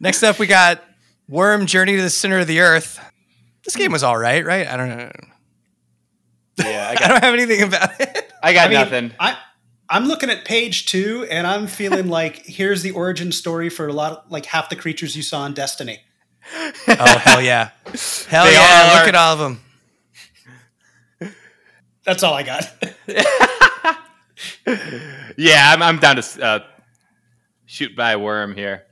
Speaker 2: Next up, we got Worm Journey to the Center of the Earth. This game was all right, right? I don't know.
Speaker 1: Yeah, I
Speaker 2: I don't have anything about it.
Speaker 1: I got
Speaker 3: I mean,
Speaker 1: nothing.
Speaker 3: I I'm looking at page two, and I'm feeling like here's the origin story for a lot of like half the creatures you saw in Destiny.
Speaker 2: Oh hell yeah, hell
Speaker 1: They
Speaker 2: yeah!
Speaker 1: are-
Speaker 2: Look at all of them.
Speaker 3: That's all I got.
Speaker 1: Yeah, I'm, I'm down to uh, shoot by a worm here.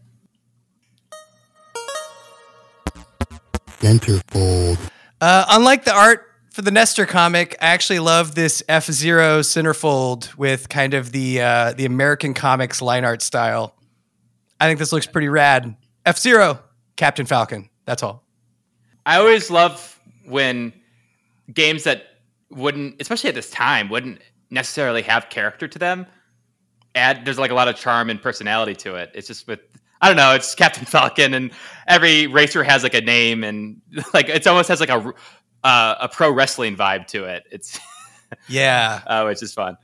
Speaker 4: Centerfold.
Speaker 2: Uh, unlike the art for the Nester comic, I actually love this F Zero centerfold with kind of the uh, the American comics line art style. I think this looks pretty rad. F Zero, Captain Falcon. That's all.
Speaker 1: I always love when games that wouldn't, especially at this time, wouldn't necessarily have character to them. Add there's like a lot of charm and personality to it. It's just with I don't know. It's Captain Falcon, and every racer has like a name, and like it's almost has like a uh, a pro wrestling vibe to it. It's
Speaker 2: Yeah,
Speaker 1: oh, it's just fun.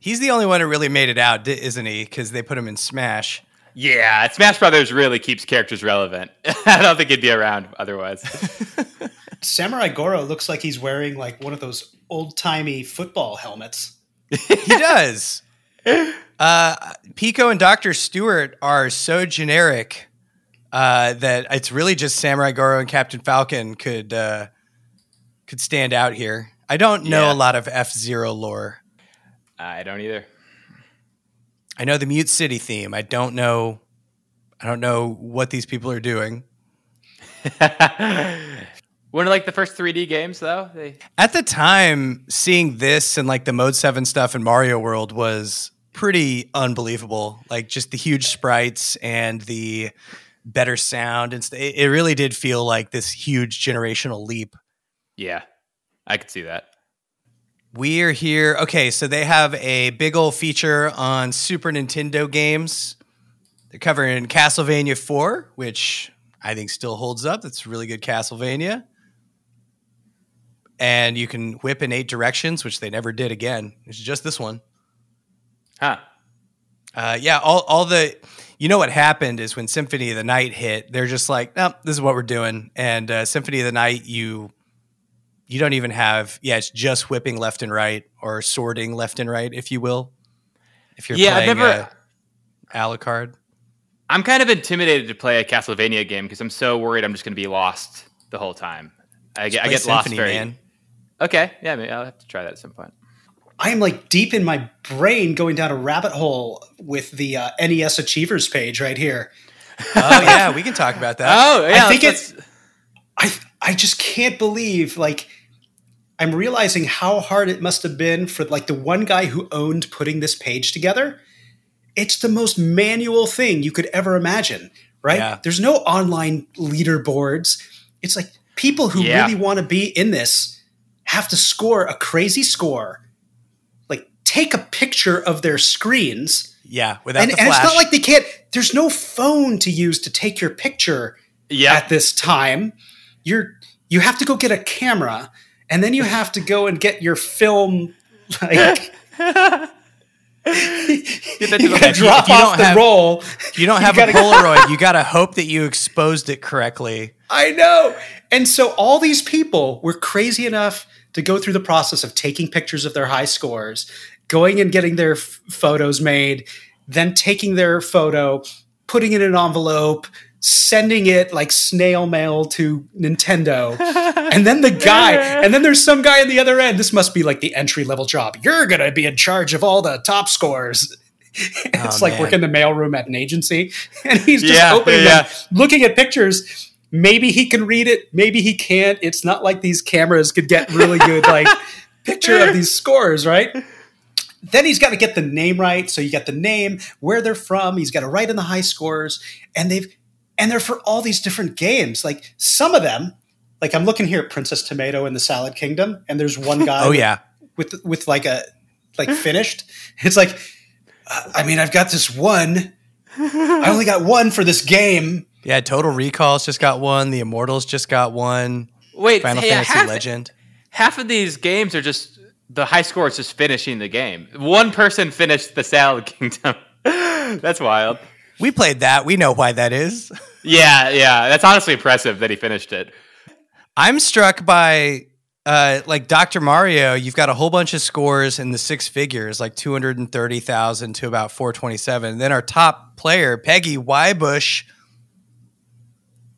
Speaker 2: he's the only one who really made it out, isn't he? Because they put him in Smash.
Speaker 1: Yeah, Smash Brothers really keeps characters relevant. I don't think he'd be around otherwise.
Speaker 3: Samurai Goro looks like he's wearing like one of those old timey football helmets.
Speaker 2: He does. Uh, Pico and Doctor Stewart are so generic uh, that it's really just Samurai Goro and Captain Falcon could uh, could stand out here. I don't know
Speaker 1: Yeah.
Speaker 2: a lot of F Zero lore.
Speaker 1: I don't either.
Speaker 2: I know the Mute City theme. I don't know. I don't know what these people are doing.
Speaker 1: One of like the first 3D games though. They,
Speaker 2: At the time, seeing this and like the Mode 7 stuff in Mario World was pretty unbelievable. Like just the huge sprites and the better sound. And st- it it really did feel like this huge generational leap.
Speaker 1: yeah, I could see that.
Speaker 2: We're here. Okay, so they have a big old feature on Super Nintendo games. They're covering Castlevania 4, which I think still holds up. That's really good Castlevania. And you can whip in eight directions, which they never did again. It's just this one.
Speaker 1: Huh.
Speaker 2: Uh, yeah, all, all the, you know what happened is when Symphony of the Night hit, they're just like, no, this is what we're doing. And uh, Symphony of the Night, you, you don't even have, yeah, it's just whipping left and right or sorting left and right, if you will. If you're
Speaker 1: Yeah, I've
Speaker 2: playing
Speaker 1: never-
Speaker 2: uh, Alucard.
Speaker 1: I'm kind of intimidated to play a Castlevania game because I'm so worried I'm just going to be lost the whole time. I get, I get lost
Speaker 2: Symphony,
Speaker 1: very.
Speaker 2: man.
Speaker 1: Okay, yeah, maybe I'll have to try that at some point.
Speaker 3: I am like deep in my brain going down a rabbit hole with the uh, NES Achievers page right here.
Speaker 2: Oh, yeah, we can talk about that.
Speaker 1: Oh, yeah.
Speaker 3: I think it's. I I just can't believe like I'm realizing how hard it must have been for like the one guy who owned putting this page together. It's the most manual thing you could ever imagine, right?
Speaker 2: Yeah.
Speaker 3: There's no online leaderboards. It's like people who
Speaker 1: Yeah.
Speaker 3: really want to be in this have to score a crazy score. Like take a picture of their screens.
Speaker 2: Yeah, without
Speaker 3: and, and it's not like they can't there's no phone to use to take your picture
Speaker 1: yeah.
Speaker 3: at this time. You're you have to go get a camera and then you have to go and get your film like
Speaker 1: Get that to
Speaker 3: you gotta
Speaker 2: you-
Speaker 3: drop
Speaker 2: you
Speaker 3: off
Speaker 2: don't
Speaker 3: the
Speaker 2: have-
Speaker 3: roll.
Speaker 2: you don't have a
Speaker 3: gotta-
Speaker 2: Polaroid, you got to hope that you exposed it correctly.
Speaker 3: i know. And so all these people were crazy enough to go through the process of taking pictures of their high scores going and getting their f- photos made then taking their photo putting it in an envelope sending it like snail mail to nintendo. And then the guy and then there's some guy on the other end. This must be like the entry level job. You're gonna be in charge of all the top scores. It's
Speaker 2: Oh,
Speaker 3: like
Speaker 2: man.
Speaker 3: working the mailroom at an agency. And he's just
Speaker 1: Yeah,
Speaker 3: opening
Speaker 1: yeah.
Speaker 3: them looking at pictures maybe he can read it maybe he can't. It's not like these cameras could get really good like picture of these scores right? Then he's got to get the name right so you got the name where they're from he's got to write in the high scores and they've and they're for all these different games. Like some of them like i'm looking here at princess tomato in the salad kingdom and there's one guy
Speaker 2: Oh, yeah.
Speaker 3: with with like a like finished. It's like uh, i mean i've got this one. I only got one for this game
Speaker 2: Yeah, Total Recalls just got one. The Immortals just got one.
Speaker 1: Wait,
Speaker 2: Final
Speaker 1: hey,
Speaker 2: Fantasy
Speaker 1: half,
Speaker 2: Legend.
Speaker 1: half of these games are just the high score is just finishing the game. One person finished the Salad Kingdom. That's wild.
Speaker 2: We played that. We know why that is.
Speaker 1: Yeah, yeah. That's honestly impressive that he finished it.
Speaker 2: I'm struck by uh, like Dr. Mario, you've got a whole bunch of scores in the six figures, like 230,000 to about 427. Then our top player, Peggy Wybush,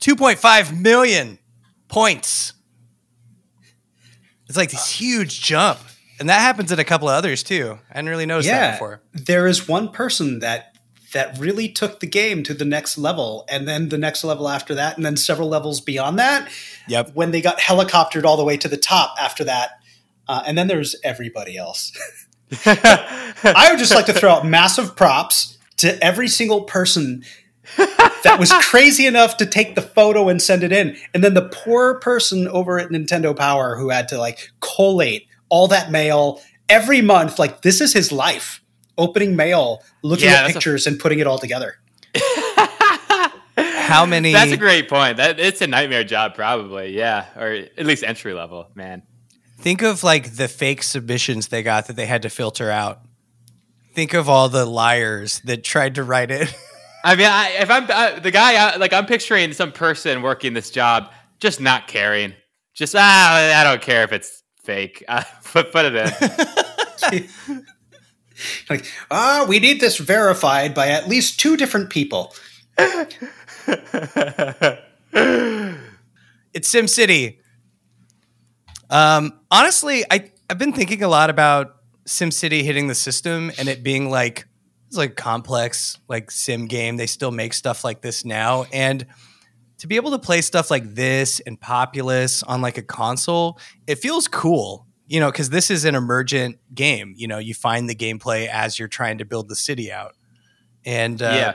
Speaker 2: 2.5 million points. It's like this huge jump. And that happens in a couple of others too. I hadn't really noticed that
Speaker 3: yeah
Speaker 2: before.
Speaker 3: there is one person that that really took the game to the next level and then the next level after that and then several levels beyond that
Speaker 2: Yep.
Speaker 3: when they got helicoptered all the way to the top after that uh, and then there's everybody else i would just like to throw out massive props to every single person that was crazy enough to take the photo and send it in and then the poor person over at nintendo power who had to like collate all that mail every month like this is his life opening mail looking
Speaker 1: Yeah,
Speaker 3: at
Speaker 1: that's a-
Speaker 3: pictures and putting it all together
Speaker 2: How many
Speaker 1: That's a great point. That it's a nightmare job, probably. Yeah, or at least entry level. Man.
Speaker 2: Think of like the fake submissions they got that they had to filter out. Think of all the liars that tried to write it.
Speaker 1: I mean, I, if I'm I, the guy, I, like I'm picturing some person working this job, just not caring. Just ah, I don't care if it's fake. Uh, put put it in.
Speaker 3: like, ah, we need this verified by at least two different people.
Speaker 2: It's SimCity. Um, honestly, I I've been thinking a lot about SimCity hitting the system and it being like it's like complex like sim game. They still make stuff like this now, and to be able to play stuff like this and Populous on like a console, it feels cool. You know, because this is an emergent game. You know, you find the gameplay as you're trying to build the city out, and uh,
Speaker 1: yeah.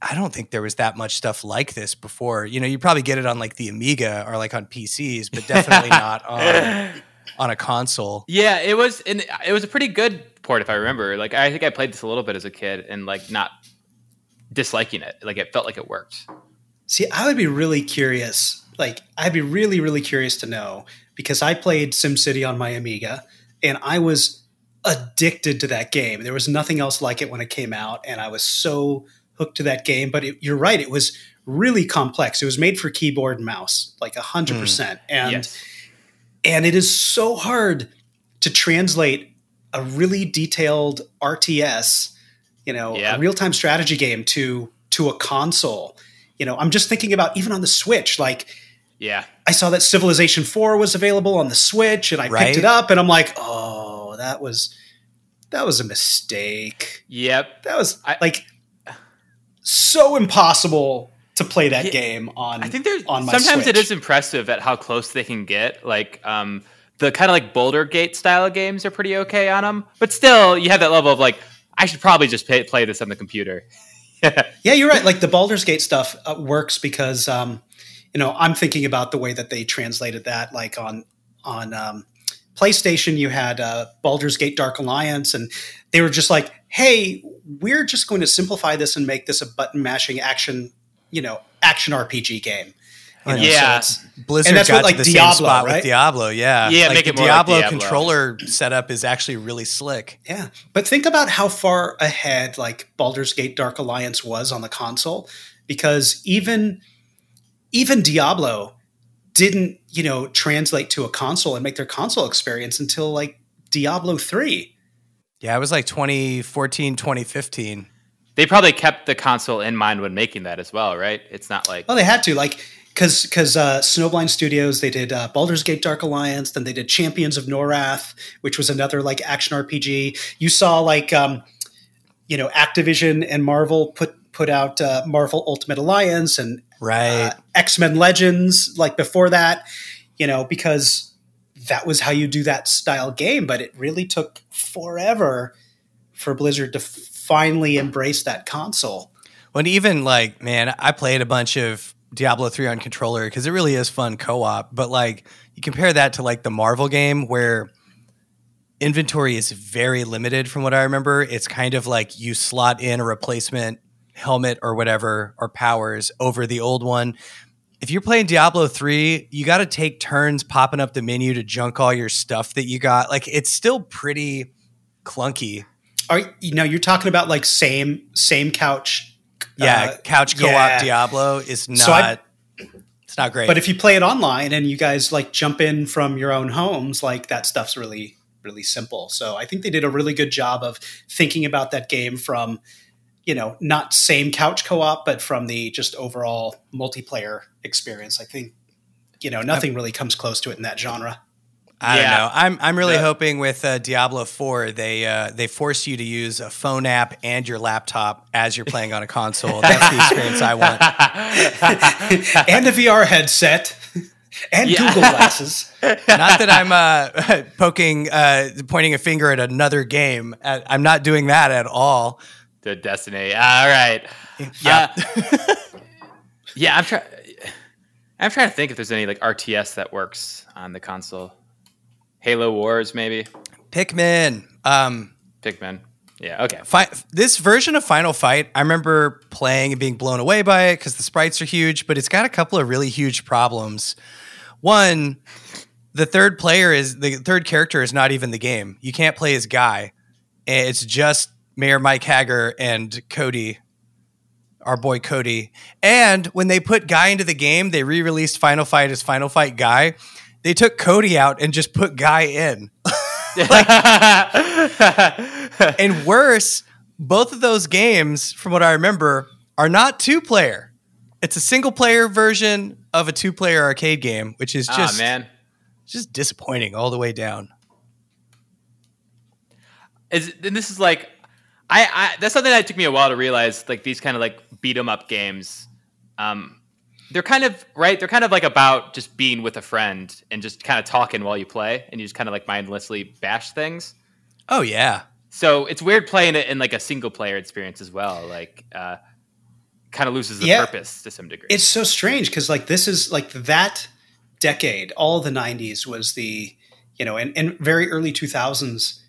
Speaker 2: I don't think there was that much stuff like this before. You know, you probably get it on like the Amiga or like on PCs, but definitely not on on a console.
Speaker 1: Yeah, it was and it was a pretty good port if I remember. Like I think I played this a little bit as a kid and like not disliking it. Like it felt like it worked.
Speaker 3: See, I would be really curious. Like, I'd be really, really curious to know because I played SimCity on my Amiga and I was addicted to that game. There was nothing else like it when it came out, and I was so hooked to that game. But it, you're right; it was really complex. It was made for keyboard and mouse, like a hundred percent, and
Speaker 1: yes.
Speaker 3: And it is so hard to translate a really detailed RTS, you know,
Speaker 1: Yeah.
Speaker 3: a real time strategy game to to a console. You know, I'm just thinking about even on the Switch, like.
Speaker 1: Yeah.
Speaker 3: I saw that Civilization 4 was available on the Switch and I
Speaker 2: Right.
Speaker 3: picked it up and I'm like, "Oh, that was that was a mistake."
Speaker 1: Yep.
Speaker 3: That was
Speaker 1: I-
Speaker 3: like so impossible to play that
Speaker 1: Yeah,
Speaker 3: game on
Speaker 1: I think there's
Speaker 3: on my
Speaker 1: sometimes it
Speaker 3: Switch.
Speaker 1: is impressive at how close they can get. Like um, the kind of like Baldur's Gate style games are pretty okay on them, but still you have that level of like I should probably just pay, play this on the computer.
Speaker 3: Yeah, you're right. Like the Baldur's Gate stuff uh, works because um, you know I'm thinking about the way that they translated that. Like on on um, PlayStation, you had uh, Baldur's Gate Dark Alliance, and they were just like, "Hey, we're just going to simplify this and make this a button mashing action, you know, action RPG game." You know,
Speaker 1: Yeah.
Speaker 3: it's-
Speaker 2: Blizzard
Speaker 3: And that's
Speaker 2: got
Speaker 3: what, like,
Speaker 2: to the
Speaker 3: Diablo,
Speaker 2: same spot
Speaker 3: right?
Speaker 2: with Diablo. Yeah,
Speaker 1: Yeah,
Speaker 2: like
Speaker 1: make it more like
Speaker 2: Diablo,
Speaker 1: Diablo.
Speaker 2: controller setup is actually really slick.
Speaker 3: Yeah, but think about how far ahead like Baldur's Gate Dark Alliance was on the console because even even Diablo didn't, you know, translate to a console and make their console experience until like Diablo 3.
Speaker 2: Yeah, it was like 2014, 2015.
Speaker 1: They probably kept the console in mind when making that as well, right? It's not like
Speaker 3: Well, they had to like cuz cuz uh Snowblind Studios they did uh, Baldur's Gate Dark Alliance, then they did Champions of Norath, which was another like action RPG. You saw like um you know, Activision and Marvel put put out uh, Marvel Ultimate Alliance and
Speaker 2: Right.
Speaker 3: uh, X Men Legends, like before that, you know, because that was how you do that style game. But it really took forever for Blizzard to finally embrace that console.
Speaker 2: When even like, man, I played a bunch of Diablo 3 on controller because it really is fun co op. But like, you compare that to like the Marvel game where inventory is very limited from what I remember. It's kind of like you slot in a replacement helmet or whatever or powers over the old one. If you're playing Diablo 3, you got to take turns popping up the menu to junk all your stuff that you got. Like, it's still pretty clunky.
Speaker 3: Are you know you're talking about like same same couch?
Speaker 2: Yeah,
Speaker 3: uh,
Speaker 2: couch co-op
Speaker 3: yeah.
Speaker 2: Diablo is not.
Speaker 3: So I-
Speaker 2: it's not great.
Speaker 3: But if you play it online and you guys like jump in from your own homes, like that stuff's really really simple. So I think they did a really good job of thinking about that game from you know not same couch co-op, but from the just overall multiplayer experience. I think you know nothing really comes close to it in that genre.
Speaker 2: I don't know. I'm I'm really hoping with uh, Diablo 4 they uh, they force you to use a phone app and your laptop as you're playing on a console. That's the experience I want.
Speaker 3: and a VR headset and
Speaker 1: Yeah.
Speaker 3: Google glasses.
Speaker 2: Not that I'm uh, poking uh, pointing a finger at another game. Uh, I'm not doing that at all.
Speaker 1: the Destiny. All right.
Speaker 2: Yeah.
Speaker 1: Uh, yeah, I'm trying. I'm trying to think if there's any like RTS that works on the console. Halo Wars, maybe.
Speaker 2: Pikmin. Um,
Speaker 1: Pikmin. Yeah. Okay.
Speaker 2: Fi- this version of Final Fight, I remember playing and being blown away by it because the sprites are huge, but it's got a couple of really huge problems. One, the third player is the third character is not even the game. You can't play as Guy. It's just Mayor Mike Haggar and Cody, our boy Cody. And when they put Guy into the game, they re-released Final Fight as Final Fight Guy. They took Cody out and just put Guy in. and worse, both of those games, from what I remember, are not two player. It's a single player version of a two player arcade game, which is just
Speaker 1: ah, man.
Speaker 2: just disappointing all the way down.
Speaker 1: Is and this is like, I, I that's something that took me a while to realize. Like these kind of like beat 'em up games, um, they're kind of right. They're kind of like about just being with a friend and just kind of talking while you play, and you just kind of like mindlessly bash things.
Speaker 2: Oh yeah.
Speaker 1: So it's weird playing it in like a single player experience as well. Like, uh, kind of loses the
Speaker 3: Yeah.
Speaker 1: purpose to some degree.
Speaker 3: It's so strange because like this is like that decade, all the '90s was the you know, and, and very early 2000s.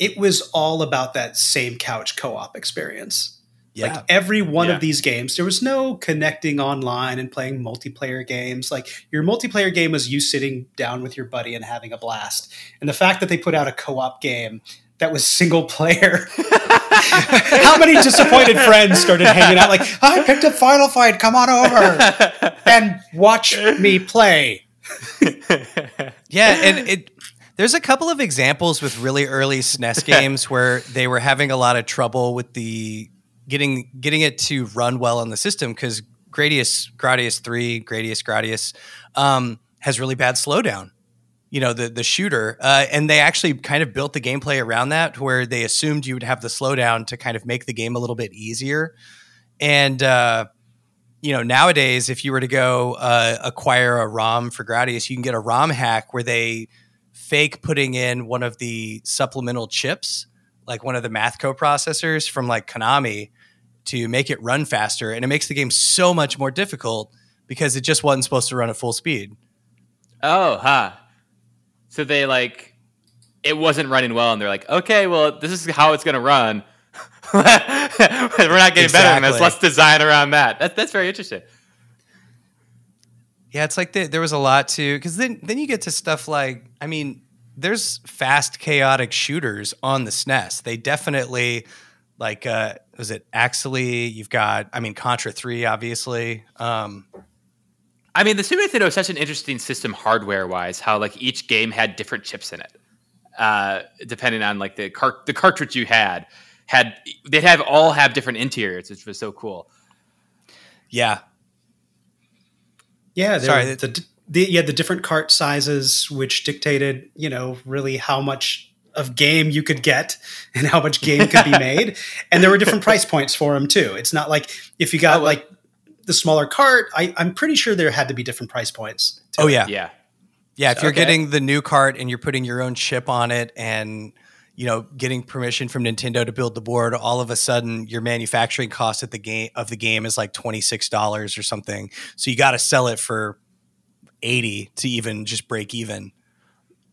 Speaker 3: It was all about that same couch co-op experience.
Speaker 2: Yeah.
Speaker 3: Like every one
Speaker 1: Yeah.
Speaker 3: of these games, there was no connecting online and playing multiplayer games. Like your multiplayer game was you sitting down with your buddy and having a blast. And the fact that they put out a co-op game that was single player. How many disappointed friends started hanging out like, I picked up Final Fight, come on over and watch me play.
Speaker 2: Yeah, and it there's a couple of examples with really early SNES games where they were having a lot of trouble with the getting getting it to run well on the system because Gradius Gradius three Gradius Gradius um, has really bad slowdown. You know the the shooter, uh, and they actually kind of built the gameplay around that, where they assumed you would have the slowdown to kind of make the game a little bit easier. And uh, you know, nowadays, if you were to go uh, acquire a ROM for Gradius, you can get a ROM hack where they fake putting in one of the supplemental chips, like one of the math coprocessors from like Konami, to make it run faster, and it makes the game so much more difficult because it just wasn't supposed to run at full speed.
Speaker 1: oh, huh. So they like, it wasn't running well, and they're like, okay, well, this is how it's going to run. We're not getting better than this. Let's design around that. That's that's very interesting.
Speaker 2: Yeah, it's like the, there was a lot to because then then you get to stuff like I mean, there's fast chaotic shooters on the SNES. They definitely like uh was it Axelay? You've got I mean Contra three, obviously. Um,
Speaker 1: I mean, the Super Nintendo is such an interesting system hardware wise. How like each game had different chips in it, uh, depending on like the cart the cartridge you had had they'd have all have different interiors, which was so cool.
Speaker 2: yeah,
Speaker 3: Yeah, there
Speaker 2: Sorry,
Speaker 3: were the, the yeah the different cart sizes, which dictated you know really how much of game you could get and how much game could be made, and there were different price points for them too. It's not like if you got
Speaker 1: Oh,
Speaker 3: like the smaller cart, I, I'm pretty sure there had to be different price points. to
Speaker 2: oh
Speaker 3: it.
Speaker 2: yeah,
Speaker 1: Yeah,
Speaker 2: yeah. If you're
Speaker 1: Okay.
Speaker 2: getting the new cart and you're putting your own chip on it and you know getting permission from Nintendo to build the board, all of a sudden your manufacturing cost at the game of the game is like twenty six dollars or something. So you got to sell it for eighty to even just break even.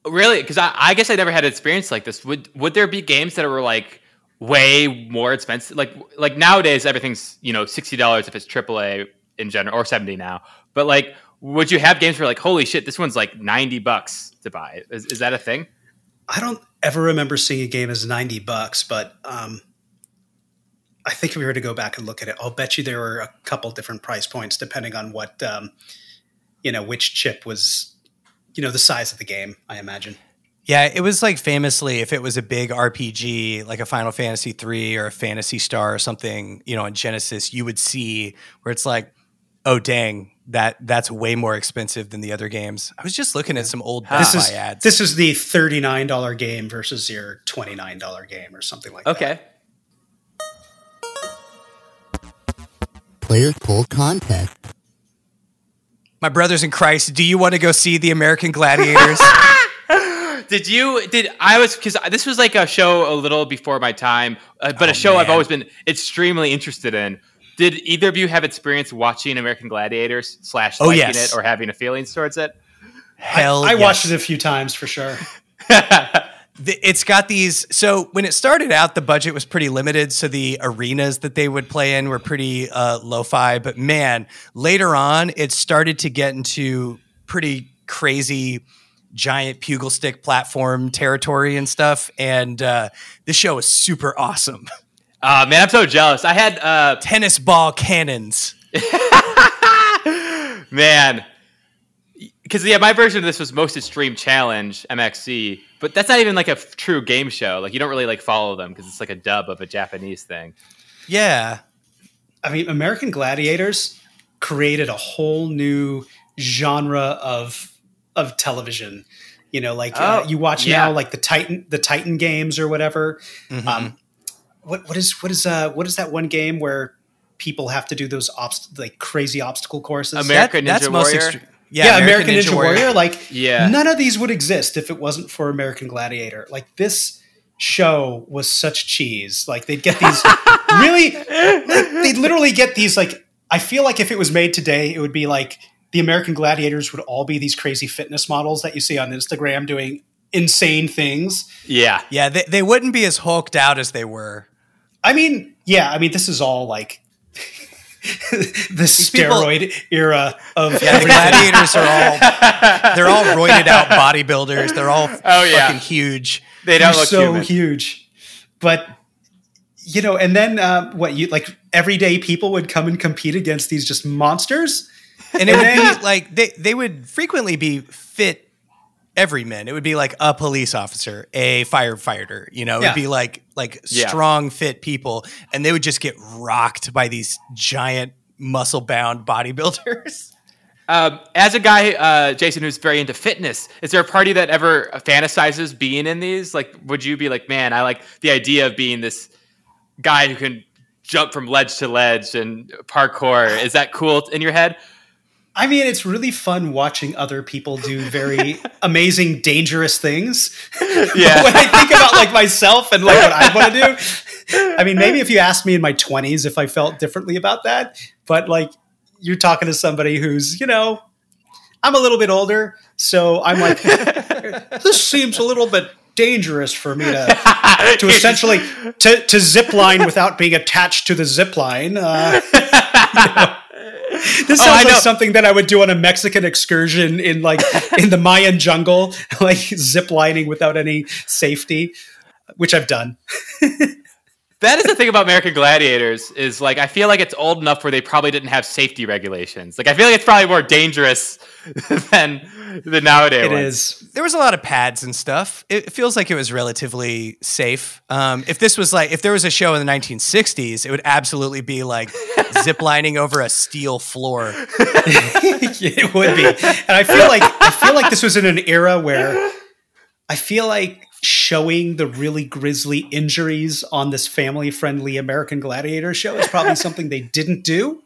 Speaker 1: really? Because I, I guess I never had an experience like this. Would would there be games that were like way more expensive? Like like nowadays, everything's you know sixty dollars if it's AAA in general, or seventy now. But like, would you have games where like, holy shit, this one's like ninety bucks to buy? Is, is that a thing?
Speaker 3: I don't ever remember seeing a game as 90 bucks, but um, I think if we were to go back and look at it, I'll bet you there were a couple different price points depending on what, um, you know, which chip was, you know, the size of the game, I imagine.
Speaker 2: Yeah, it was like famously if it was a big RPG like a Final Fantasy three or a Phantasy Star or something, you know, on Genesis, you would see where it's like, oh dang, that that's way more expensive than the other games. I was just looking at some old
Speaker 3: This is
Speaker 2: ads.
Speaker 3: this is the $39 game versus your $29 game or something like that.
Speaker 1: Okay.
Speaker 4: Players Poll Contest.
Speaker 2: My brothers in Christ, do you want to go see the American Gladiators?
Speaker 1: Did you? Did I was because this was like a show a little before my time, uh, but
Speaker 2: Oh,
Speaker 1: a show I've always been extremely interested in. Did either of you have experience watching American Gladiators slash
Speaker 2: Oh,
Speaker 1: liking
Speaker 2: yes.
Speaker 1: it or having a feelings towards it?
Speaker 2: Hell,
Speaker 3: I
Speaker 2: yes.
Speaker 3: watched it a few times for sure.
Speaker 2: The- it's got these so when it started out the budget was pretty limited so the arenas that they would play in were pretty uh, lo-fi but man later on it started to get into pretty crazy giant pugil stick platform territory and stuff and uh, this show is super awesome
Speaker 1: Uh, man, I'm so jealous. I had uh,
Speaker 2: tennis ball cannons
Speaker 1: man because yeah, my version of this was most extreme challenge MXC, but that's not even like a f- true game show. Like you don't really like follow them because it's like a dub of a Japanese thing.
Speaker 2: Yeah.
Speaker 3: I mean, American Gladiators created a whole new genre of of television. You know, like uh,
Speaker 1: Oh,
Speaker 3: you watch
Speaker 1: yeah.
Speaker 3: now, like the Titan, the Titan games or whatever.
Speaker 2: Mhm.
Speaker 3: Um, what what is what is uh what is that one game where people have to do those obst- like crazy obstacle courses?
Speaker 1: Amer- American
Speaker 2: That-
Speaker 1: Ninja Warrior?
Speaker 2: extre-
Speaker 3: yeah, American, Ninja, Warrior. Like,
Speaker 1: Yeah.
Speaker 3: none of these would exist if it wasn't for American Gladiator. Like this show was such cheese. Like they'd get these really, like, they'd literally get these. Like I feel like if it was made today, it would be like the American Gladiators would all be these crazy fitness models that you see on Instagram doing insane things.
Speaker 1: Yeah,
Speaker 2: Yeah, they, they wouldn't be as hulked out as they were.
Speaker 3: I mean, yeah, I mean, this is all like the
Speaker 2: people-
Speaker 3: steroid era of
Speaker 2: Yeah, the gladiators are all they're all roided out bodybuilders. They're all
Speaker 1: Oh, yeah.
Speaker 2: fucking huge.
Speaker 1: they don't
Speaker 3: They're
Speaker 1: look
Speaker 3: so
Speaker 1: human.
Speaker 3: huge. But you know, and then uh, what you like everyday people would come and compete against these just monsters.
Speaker 2: And it would be like they they would frequently be fit everymen. It would be like a police officer, a firefighter, you know, it'd be like like
Speaker 1: Yeah.
Speaker 2: strong fit people and they would just get rocked by these giant muscle bound bodybuilders.
Speaker 1: Um, as a guy, uh, Jason, who's very into fitness, is there a party that ever fantasizes being in these? Like, would you be like, man, I like the idea of being this guy who can jump from ledge to ledge and parkour? Is that cool in your head?
Speaker 3: I mean, it's really fun watching other people do very amazing, dangerous things.
Speaker 1: Yeah.
Speaker 3: when I think about like myself and like what I want to do, I mean, maybe if you asked me in my twenties if I felt differently about that, but like you're talking to somebody who's, you know, I'm a little bit older, so I'm like, this seems a little bit dangerous for me to to essentially to, to zip line without being attached to the zip line. Uh, you know. This
Speaker 1: Oh,
Speaker 3: sounds
Speaker 1: I
Speaker 3: like something that I would do on a Mexican excursion in like in the Mayan jungle, like zip lining without any safety, which I've done.
Speaker 1: That is the thing about American Gladiators is like I feel like it's old enough where they probably didn't have safety regulations. Like I feel like it's probably more dangerous than the nowadays.
Speaker 3: It
Speaker 1: ones.
Speaker 3: is.
Speaker 2: there was a lot of pads and stuff. It feels like it was relatively safe. Um, if this was like, if there was a show in the 1960s, it would absolutely be like ziplining over a steel floor.
Speaker 3: it would be. And I feel like I feel like this was in an era where I feel like showing the really grisly injuries on this family friendly American Gladiator show is probably something they didn't do.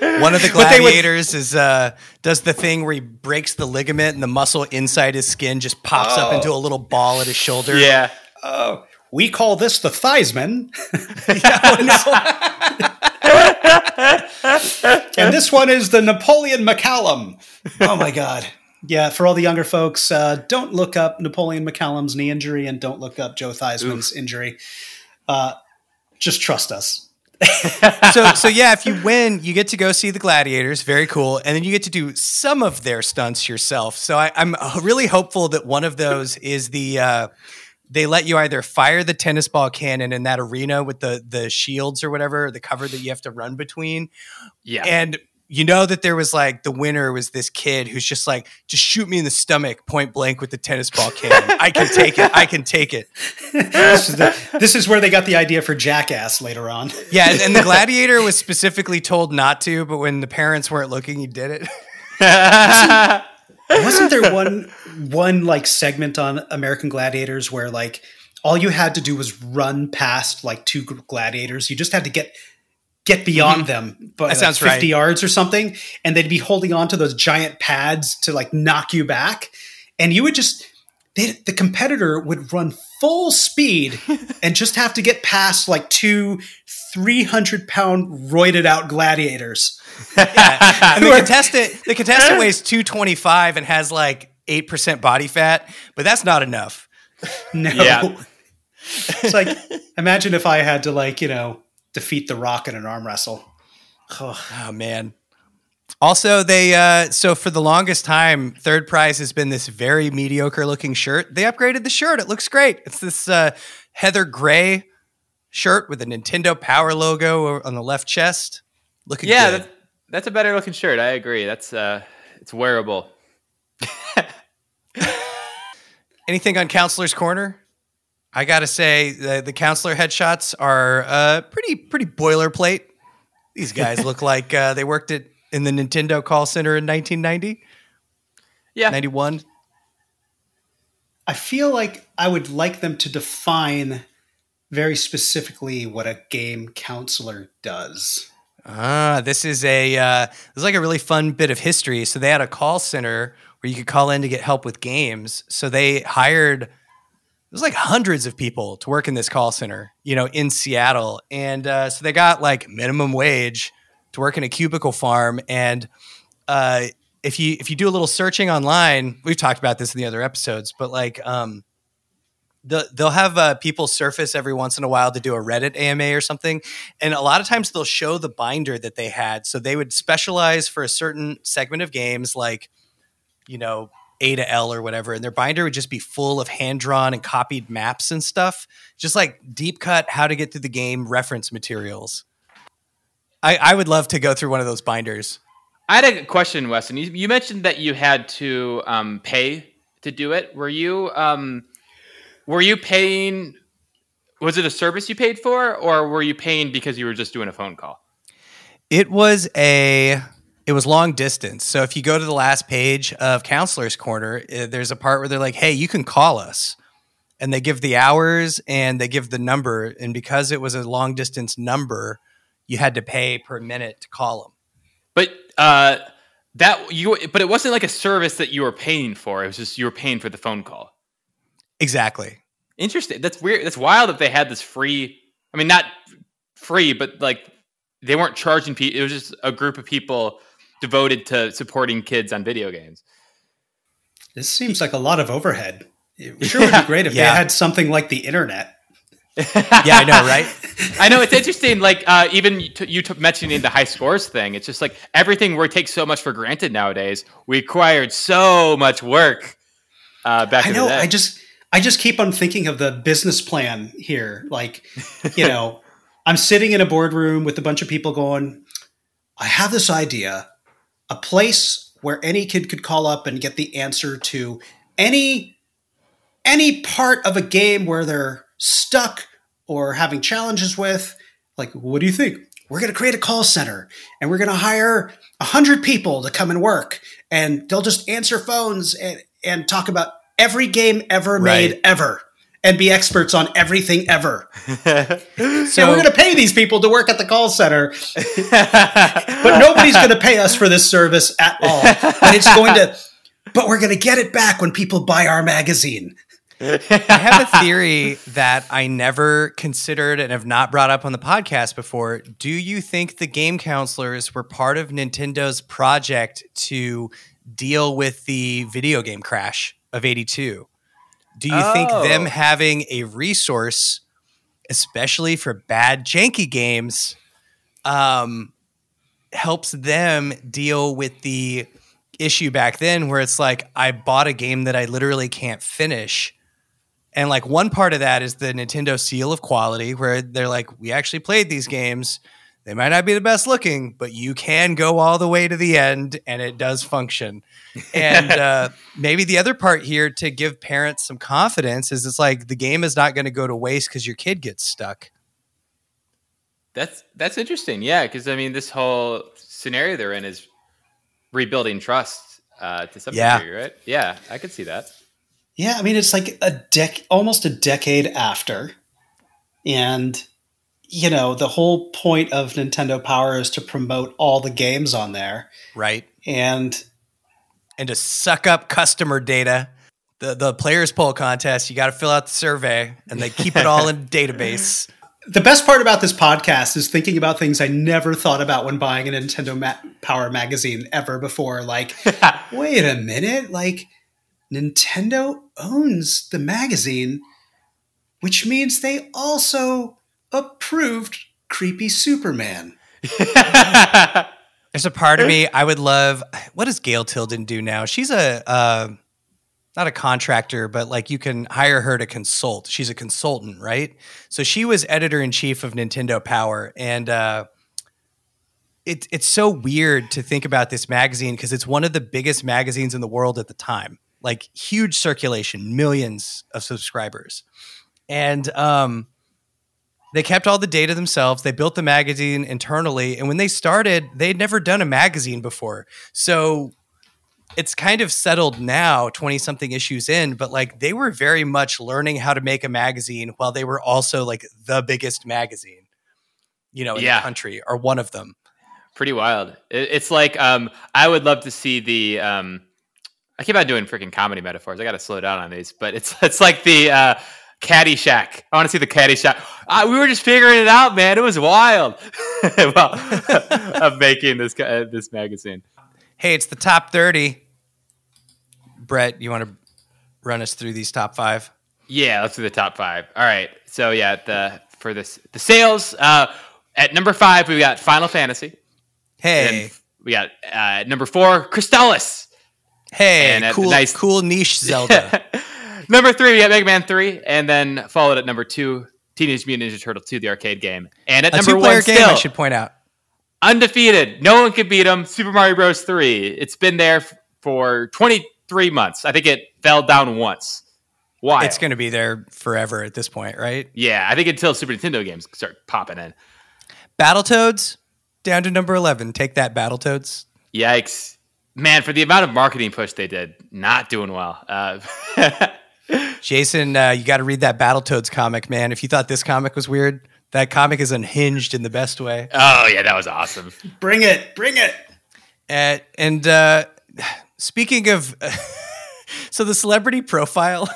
Speaker 2: One of the
Speaker 3: But they would-
Speaker 2: gladiators is uh, does the thing where he breaks the ligament and the muscle inside his skin just pops up
Speaker 3: Oh.
Speaker 2: into a little ball at his shoulder.
Speaker 1: Yeah.
Speaker 3: Oh, we call this the Theismann. and this one is the Napoleon McCallum. Oh my God. Yeah, for all the younger folks, uh, don't look up Napoleon McCallum's knee injury and don't look up Joe Theismann's injury. Uh, just trust us.
Speaker 2: so so yeah, if you win, you get to go see the gladiators. Very cool, and then you get to do some of their stunts yourself. So I, I'm really hopeful that one of those is the. Uh, they let you either fire the tennis ball cannon in that arena with the the shields or whatever, the cover that you have to run between,
Speaker 1: Yeah.
Speaker 2: and you know that there was like the winner was this kid who's just like, just shoot me in the stomach, point blank with the tennis ball cannon. I can take it. I can take it.
Speaker 3: This is, the, this is where they got the idea for Jackass later on.
Speaker 2: Yeah, and, and the gladiator was specifically told not to, but when the parents weren't looking, he did it.
Speaker 3: Wasn't there one one like segment on American Gladiators where like all you had to do was run past like two gladiators? You just had to get get beyond them, but
Speaker 2: Mm-hmm. That
Speaker 3: like,
Speaker 2: sounds
Speaker 3: 50
Speaker 2: right.
Speaker 3: yards or something, and they'd be holding on to those giant pads to like knock you back, and you would just they, the competitor would run full speed and just have to get past like two 300 pound roided out gladiators.
Speaker 2: And the contestant, the contestant weighs two twenty five and has like eight percent body fat, but that's not enough.
Speaker 3: No.
Speaker 1: Yeah.
Speaker 3: it's like imagine if I had to like, you know, defeat the rock in an arm wrestle.
Speaker 2: Oh man. Also, they uh, so for the longest time, third prize has been this very mediocre looking shirt. They upgraded the shirt; it looks great. It's this uh, heather gray shirt with a Nintendo Power logo on the left chest. Looking
Speaker 1: yeah.
Speaker 2: good.
Speaker 1: That, that's a better looking shirt. I agree. That's uh, it's wearable.
Speaker 2: Anything on Counselor's Corner? I gotta say the, the counselor headshots are uh, pretty pretty boilerplate. These guys look like uh, they worked at in the Nintendo call center in 1990,
Speaker 1: Yeah,
Speaker 2: 91.
Speaker 3: I feel like I would like them to define very specifically what a game counselor does.
Speaker 2: Ah, this is a uh, this is like a really fun bit of history. So they had a call center where you could call in to get help with games. So they hired was like hundreds of people to work in this call center, you know, in Seattle, and uh, so they got like minimum wage to work in a cubicle farm. And uh, if you if you do a little searching online, we've talked about this in the other episodes, but like um, the, they'll have uh, people surface every once in a while to do a Reddit AMA or something, and a lot of times they'll show the binder that they had. So they would specialize for a certain segment of games, like you know A to L or whatever, and their binder would just be full of hand drawn and copied maps and stuff, just like deep cut how to get through the game reference materials. I, I would love to go through one of those binders.
Speaker 1: I had a question, Weston. You, you mentioned that you had to um, pay to do it. Were you um, were you paying? Was it a service you paid for, or were you paying because you were just doing a phone call?
Speaker 2: It was a it was long distance. So if you go to the last page of Counselor's Corner, uh, there's a part where they're like, "Hey, you can call us." And they give the hours and they give the number and because it was a long distance number, you had to pay per minute to call them.
Speaker 1: But uh, that you, but it wasn't like a service that you were paying for. It was just you were paying for the phone call.
Speaker 2: Exactly.
Speaker 1: Interesting. That's weird. That's wild that they had this free. I mean, not free, but like they weren't charging people. It was just a group of people devoted to supporting kids on video games.
Speaker 3: This seems like a lot of overhead. It sure would be great if
Speaker 2: Yeah.
Speaker 3: they had something like the internet.
Speaker 2: Yeah, I know, right?
Speaker 1: I know it's interesting. Like uh, even you, t- you t- mentioning the high scores thing. It's just like everything we take so much for granted nowadays. We acquired so much work uh, back
Speaker 3: I
Speaker 1: in
Speaker 3: know.
Speaker 1: the day.
Speaker 3: I just I just keep on thinking of the business plan here. Like, you know, I'm sitting in a boardroom with a bunch of people going, I have this idea, a place where any kid could call up and get the answer to any any part of a game where they're stuck or having challenges with. Like, what do you think? We're going to create a call center and we're going to hire a hundred people to come and work and they'll just answer phones and, and talk about every game ever made ever and be experts on everything ever.
Speaker 2: So
Speaker 3: we're going to pay these people to work at the call center, but nobody's going to pay us for this service at all. And it's going to, but we're going to get it back when people buy our magazine.
Speaker 2: I have a theory that I never considered and have not brought up on the podcast before. Do you think the game counselors were part of Nintendo's project to deal with the video game crash of 82? Do you think
Speaker 1: Oh.
Speaker 2: them having a resource, especially for bad, janky games, um, helps them deal with the issue back then where it's like, I bought a game that I literally can't finish? And like one part of that is the Nintendo seal of quality, where they're like, we actually played these games. They might not be the best looking, but you can go all the way to the end and it does function. And uh, maybe the other part here to give parents some confidence is it's like the game is not going to go to waste because your kid gets stuck.
Speaker 1: That's that's interesting. Yeah, because I mean, this whole scenario they're in is rebuilding trust uh, to some
Speaker 2: Yeah.
Speaker 1: degree, right? Yeah, I could see that.
Speaker 3: Yeah, I mean it's like a dec almost a decade after. And you know, the whole point of Nintendo Power is to promote all the games on there.
Speaker 2: Right.
Speaker 3: And
Speaker 2: And to suck up customer data. The, the players poll contest, you got to fill out the survey and they keep it all in database.
Speaker 3: the best part about this podcast is thinking about things I never thought about when buying a Nintendo Ma- Power magazine ever before. Like, wait a minute, like Nintendo owns the magazine, which means they also approved Creepy Superman.
Speaker 2: There's a part of me I would love. What does Gail Tilden do now? She's a uh, not a contractor, but like you can hire her to consult. She's a consultant, right? So she was editor in chief of Nintendo Power, and uh, it, it's so weird to think about this magazine because it's one of the biggest magazines in the world at the time. Like huge circulation, millions of subscribers. And um, they kept all the data themselves. They built the magazine internally. And when they started, they'd never done a magazine before. So it's kind of settled now 20 something issues in but like they were very much learning how to make a magazine while they were also like the biggest magazine you know in
Speaker 1: Yeah.
Speaker 2: the country or one of them
Speaker 1: Pretty wild. It's like um, I would love to see the. Um, I keep on doing freaking comedy metaphors. I got to slow down on these, but it's it's like the uh, Caddyshack. I want to see the Caddyshack. Uh, we were just figuring it out, man. It was wild. well, of making this uh, this magazine.
Speaker 2: hey it's the top 30 brett you want to run us through these top five
Speaker 1: Yeah, let's do the top five. All right. So yeah, the for this the sales uh, at number five we got Final Fantasy.
Speaker 2: hey
Speaker 1: And we got uh, number four Crystalis.
Speaker 2: hey
Speaker 1: and
Speaker 2: cool
Speaker 1: nice-
Speaker 2: cool niche zelda
Speaker 1: number three, we got Mega Man 3, and then followed at number two, Teenage Mutant Ninja Turtle 2, the arcade game. And at
Speaker 2: a
Speaker 1: number one,
Speaker 2: game
Speaker 1: still,
Speaker 2: i should point out
Speaker 1: undefeated. No one could beat him. Super Mario Bros. 3. It's been there f- for 23 months. I think it fell down once. Why?
Speaker 2: it's going to be there forever at this point right
Speaker 1: yeah, I think until Super Nintendo games start popping in.
Speaker 2: battletoads down to number 11 take that battletoads
Speaker 1: Yikes. Man, for the amount of marketing push they did, not doing well. Uh,
Speaker 2: Jason, uh, you got to read that Battletoads comic, man. If you thought this comic was weird, that comic is unhinged in the best way.
Speaker 1: oh, yeah, that was awesome.
Speaker 3: Bring it, bring it.
Speaker 2: Uh, and uh, speaking of, so the celebrity profile,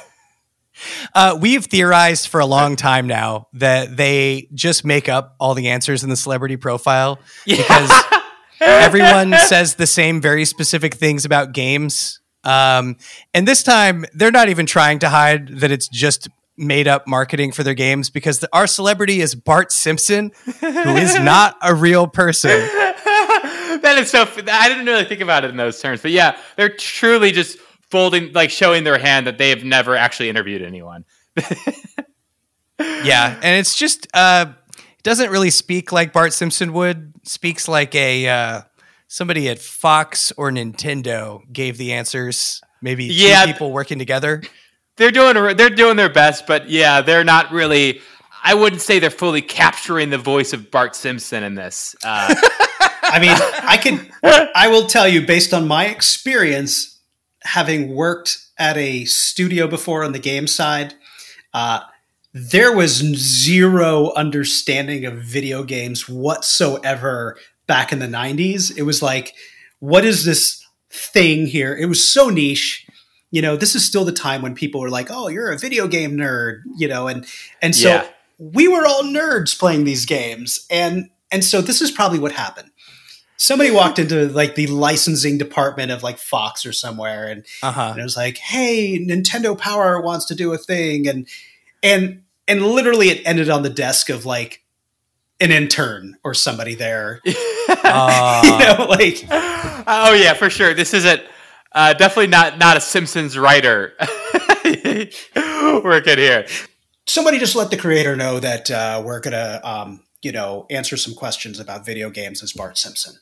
Speaker 2: uh, we've theorized for a long time now that they just make up all the answers in the celebrity profile because everyone says the same very specific things about games. Um, and this time, they're not even trying to hide that it's just made up marketing for their games because the, our celebrity is Bart Simpson, who is not a real person.
Speaker 1: that is so. I didn't really think about it in those terms, but yeah, they're truly just folding, like showing their hand that they have never actually interviewed anyone.
Speaker 2: Yeah, and it's just uh it doesn't really speak like Bart Simpson would. Speaks like a uh somebody at Fox or Nintendo gave the answers. Maybe
Speaker 1: Yeah.
Speaker 2: two people working together.
Speaker 1: They're doing, they're doing their best, but yeah, they're not really. I wouldn't say they're fully capturing the voice of Bart Simpson in this. Uh,
Speaker 3: I mean, I can. I will tell you, based on my experience, having worked at a studio before on the game side, uh, there was zero understanding of video games whatsoever back in the '90s. It was like, what is this thing here? It was so niche. You know, this is still the time when people were like, "Oh, you're a video game nerd," you know, and and so
Speaker 1: Yeah.
Speaker 3: we were all nerds playing these games, and and so this is probably what happened somebody walked into like the licensing department of like Fox or somewhere and,
Speaker 2: Uh-huh.
Speaker 3: and it was like, "Hey, Nintendo Power wants to do a thing." And and and literally it ended on the desk of like an intern or somebody there.
Speaker 2: Uh,
Speaker 3: you know, like
Speaker 1: oh yeah, for sure. This isn't uh, definitely not not a Simpsons writer working here.
Speaker 3: somebody just let the creator know that uh, we're gonna um, you know, answer some questions about video games as Bart Simpson.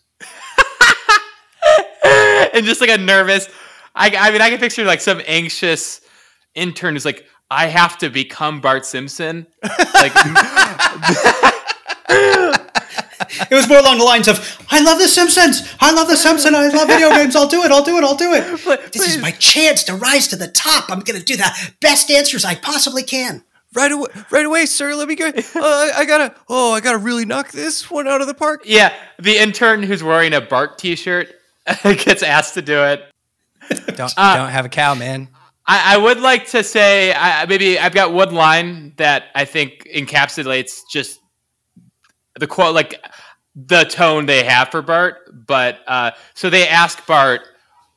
Speaker 1: and just like a nervous. I, I mean, I can picture like some anxious intern who's like, "I have to become Bart Simpson." Like,
Speaker 3: It was more along the lines of, "I love the Simpsons. I love the Simpsons. I love video games. I'll do it. I'll do it. I'll do it. This is my chance to rise to the top. I'm going to do the best answers I possibly can."
Speaker 2: right away, right away, sir. Let me go. Uh, I, I gotta. Oh, I gotta really knock this one out of the park.
Speaker 1: yeah, the intern who's wearing a Bart T-shirt gets asked to do it.
Speaker 2: Don't
Speaker 1: Uh,
Speaker 2: don't have a cow, man.
Speaker 1: I, I would like to say I, I- maybe I've got one line that I think encapsulates just the quote, like the tone they have for Bart. But uh, so they ask Bart,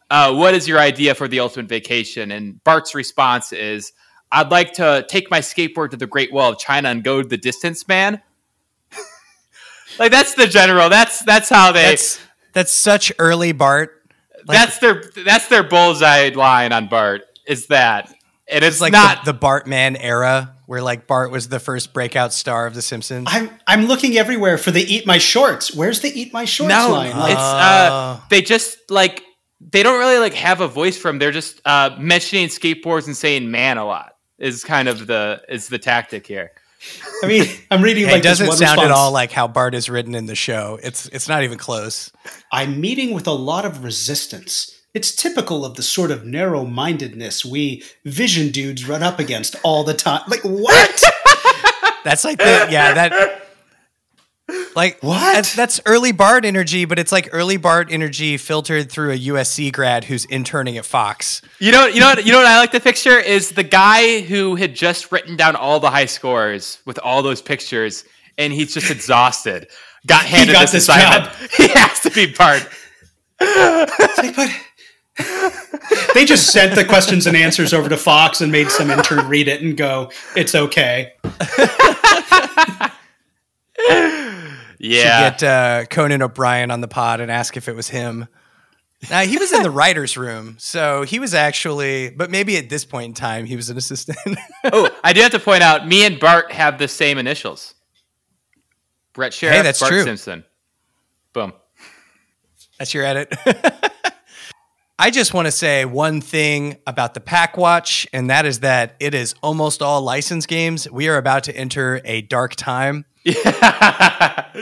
Speaker 1: uh, "What is your idea for the ultimate vacation?" And Bart's response is, "I'd like to take my skateboard to the Great Wall of China and go to the distance, man." like that's the general. That's that's how they.
Speaker 2: That's that's such early Bart. Like,
Speaker 1: that's their that's their bullseye line on Bart. Is that and it's,
Speaker 2: it's like
Speaker 1: not
Speaker 2: the, the Bartman era where like Bart was the first breakout star of The Simpsons?
Speaker 3: I'm I'm looking everywhere for the eat my shorts. Where's the eat my shorts
Speaker 1: No,
Speaker 3: line? Like,
Speaker 1: it's uh, they just like they don't really like have a voice from. They're just uh, mentioning skateboards and saying "man" a lot. Is kind of the is the tactic here.
Speaker 3: I mean, I'm reading
Speaker 2: Hey,
Speaker 3: like
Speaker 2: it doesn't
Speaker 3: this one
Speaker 2: sound at all like how Bart is written in the show. It's it's not even close.
Speaker 3: I'm meeting with a lot of resistance. It's typical of the sort of narrow mindedness we vision dudes run up against all the time. Like, what?
Speaker 2: That's like the yeah that like
Speaker 3: What?
Speaker 2: That's, that's early Bart energy, but it's like early Bart energy filtered through a USC grad who's interning at Fox.
Speaker 1: You know, you know, what, you know what I like to picture is the guy who had just written down all the high scores with all those pictures, and he's just exhausted. Got handed
Speaker 3: got
Speaker 1: this,
Speaker 3: this
Speaker 1: assignment. He has to be Bart.
Speaker 3: Like, but- they just sent the questions and answers over to Fox and made some intern read it and go, it's okay.
Speaker 1: Yeah, Should
Speaker 2: Get uh, Conan O'Brien on the pod and ask if it was him. Now he was in the writers' room, so he was actually, but maybe at this point in time he was an assistant.
Speaker 1: oh, I do have to point out, me and Bart have the same initials. Brett Sheriff,
Speaker 2: that's
Speaker 1: Bart
Speaker 2: true.
Speaker 1: Simpson. Boom.
Speaker 2: That's your edit. I just want to say one thing about the Pack Watch, and that is that it is almost all licensed games. We are about to enter a dark time. You're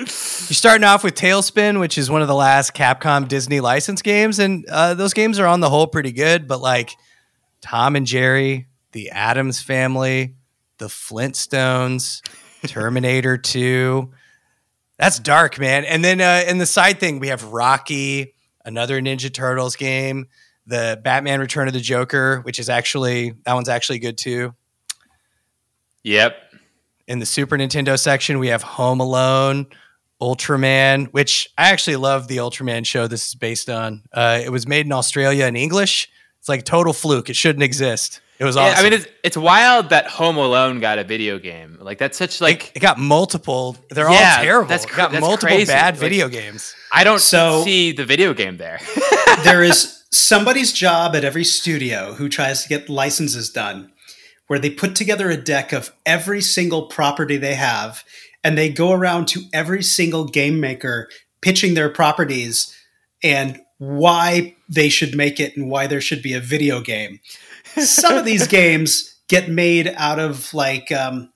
Speaker 2: starting off with TaleSpin, which is one of the last Capcom Disney licensed games, and uh, those games are on the whole pretty good. But like Tom and Jerry, The Addams Family, The Flintstones, Terminator Two, that's dark, man. And then uh, in the side thing, we have Rocky, another Ninja Turtles game, the Batman Return of the Joker, which is actually that one's actually good too.
Speaker 1: Yep.
Speaker 2: In the Super Nintendo section, we have Home Alone, Ultraman, which I actually love the Ultraman show this is based on. Uh, it was made in Australia in English. It's like total fluke. It shouldn't exist. It was
Speaker 1: Yeah,
Speaker 2: awesome.
Speaker 1: I mean, it's it's wild that Home Alone got a video game. Like that's such like
Speaker 2: it got multiple. They're
Speaker 1: Yeah,
Speaker 2: all terrible.
Speaker 1: that's
Speaker 2: It
Speaker 1: cr-
Speaker 2: got
Speaker 1: that's
Speaker 2: multiple
Speaker 1: crazy.
Speaker 2: bad
Speaker 1: Like-
Speaker 2: video games.
Speaker 1: I don't
Speaker 3: So-
Speaker 1: see the video game there.
Speaker 3: there is somebody's job at every studio who tries to get licenses done where they put together a deck of every single property they have and they go around to every single game maker pitching their properties and why they should make it and why there should be a video game. Some of these games get made out of like um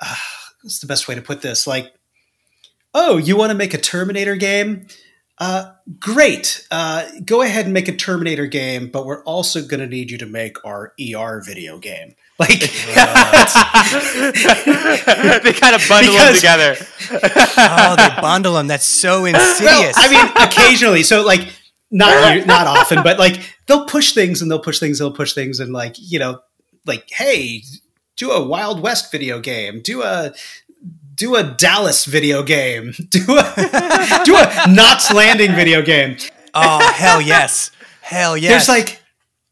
Speaker 3: uh, what's the best way to put this? Like oh, you want to make a Terminator game? Uh, great. Uh, go ahead and make a Terminator game, but we're also going to need you to make our ER video game. Like,
Speaker 1: they kind of bundle them together.
Speaker 2: Oh, they bundle them. That's so insidious.
Speaker 3: well, I mean, occasionally. So, like, not not often, but like they'll push things and they'll push things, and they'll push things, and like you know, like hey, do a Wild West video game, do a do a Dallas video game, do a do a Knots Landing video game.
Speaker 2: oh hell yes, hell yes.
Speaker 3: There's like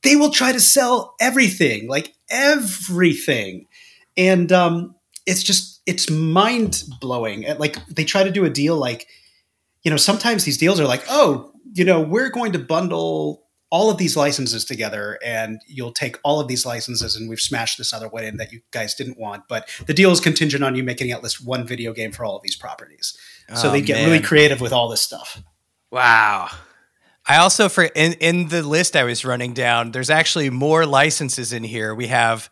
Speaker 3: they will try to sell everything, like everything, and um, it's just it's mind blowing. Like they try to do a deal, like you know, sometimes these deals are like, oh, you know, we're going to bundle all of these licenses together, and you'll take all of these licenses, and we've smashed this other one in that you guys didn't want, but the deal is contingent on you making at least one video game for all of these properties. So
Speaker 2: Oh,
Speaker 3: they get
Speaker 2: man.
Speaker 3: really creative with all this stuff.
Speaker 1: Wow.
Speaker 2: I also for in in the list I was running down. There's actually more licenses in here. We have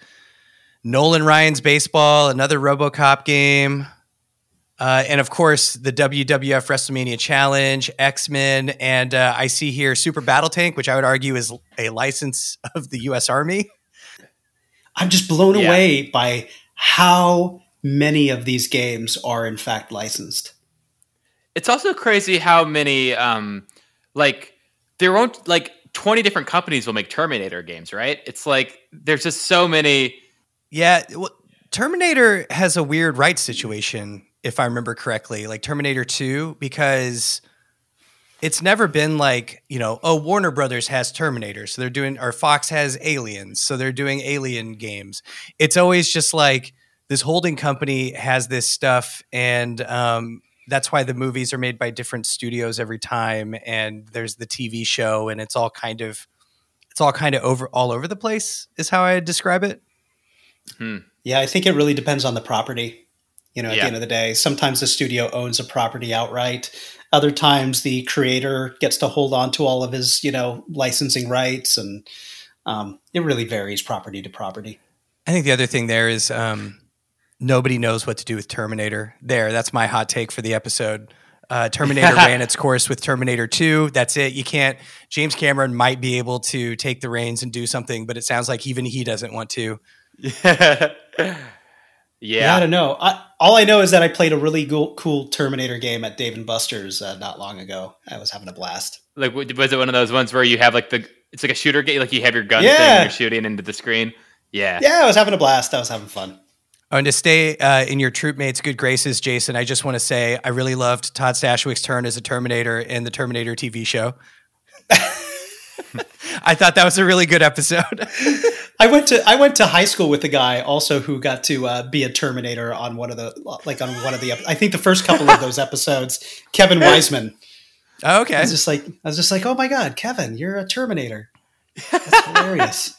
Speaker 2: Nolan Ryan's baseball, another RoboCop game, uh, and of course the WWF WrestleMania Challenge, X Men, and uh, I see here Super Battle Tank, which I would argue is a license of the U.S. Army.
Speaker 3: I'm just blown
Speaker 1: Yeah.
Speaker 3: away by how many of these games are in fact licensed.
Speaker 1: It's also crazy how many um like there won't like 20 different companies will make Terminator games, right? It's like there's just so many
Speaker 2: Yeah, well, Terminator has a weird rights situation, if I remember correctly, like Terminator 2, because it's never been like, you know, oh, Warner Brothers has Terminator, so they're doing, or Fox has Aliens, so they're doing Alien games. It's always just like this holding company has this stuff, and um, that's why the movies are made by different studios every time, and there's the TV show, and it's all kind of, it's all kind of over all over the place, is how I describe it.
Speaker 3: Yeah, I think it really depends on the property. You know, at
Speaker 1: Yeah.
Speaker 3: the end of the day, sometimes the studio owns a property outright. Other times, the creator gets to hold on to all of his, you know, licensing rights, and um, it really varies property to property.
Speaker 2: I think the other thing there is um, nobody knows what to do with Terminator. There, that's my hot take for the episode. Uh, Terminator ran its course with Terminator 2. That's it. You can't. James Cameron might be able to take the reins and do something, but it sounds like even he doesn't want to.
Speaker 1: yeah.
Speaker 3: Yeah, I don't know. I, all I know is that I played a really cool, cool Terminator game at Dave and Buster's uh, not long ago. I was having a blast.
Speaker 1: Like, was it one of those ones where you have like the? It's like a shooter game. Like you have your gun
Speaker 3: Yeah.
Speaker 1: thing and you're shooting into the screen. Yeah.
Speaker 3: Yeah, I was having a blast. I was having fun.
Speaker 2: Oh, and to stay uh, in your troop mates' good graces, Jason, I just want to say I really loved Todd Stashwick's turn as a Terminator in the Terminator TV show. I thought that was a really good episode.
Speaker 3: I went to I went to high school with a guy also who got to uh, be a Terminator on one of the like on one of the I think the first couple of those episodes. Kevin Wiseman.
Speaker 2: Oh,
Speaker 3: I
Speaker 2: okay.
Speaker 3: was just like I was just like, oh my god, Kevin, you're a Terminator. That's hilarious.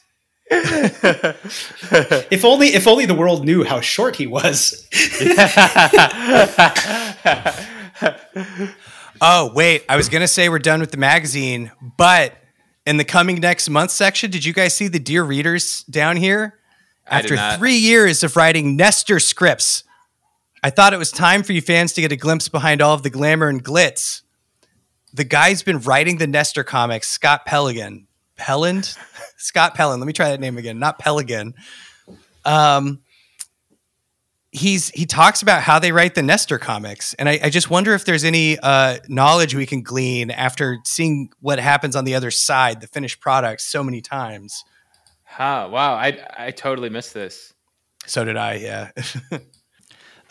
Speaker 3: if only if only the world knew how short he was.
Speaker 2: Oh, wait. I was going to say we're done with the magazine, but in the coming next month section, did you guys see the Dear Readers down here? After three years of writing Nester scripts, I thought it was time for you fans to get a glimpse behind all of the glamour and glitz. The guy's been writing the Nester comics, Scott Peligan. Pelland? Scott Pelland. Let me try that name again. Not Peligan. Um, he's he talks about how they write the Nester comics, and I, I just wonder if there's any uh, knowledge we can glean after seeing what happens on the other side, the finished product, so many times.
Speaker 1: Huh, wow, I I totally missed this.
Speaker 2: So did I, yeah.